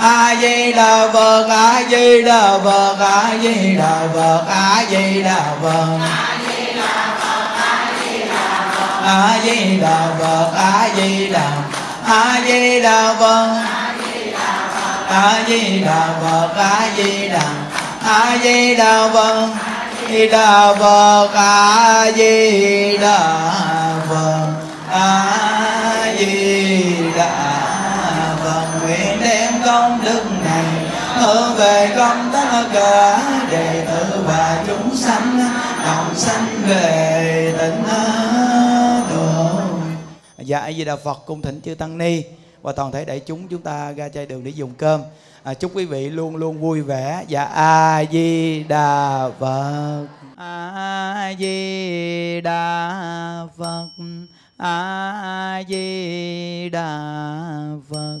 a di đà phật a di đà phật a di đà phật a di đà phật a di đà phật a di đà a di đà phật a di đà phật a di đà a di đà phật di đà phật a di đà phật a di đà công đức này. Hướng về công tất cả đệ tử và chúng sanh đồng sanh về tịnh độ. Dạ a di đà phật cung thỉnh chư tăng ni và toàn thể đại chúng chúng ta ra chai đường để dùng cơm. À, chúc quý vị luôn luôn vui vẻ. Dạ a di đà phật. A di đà phật. A di đà phật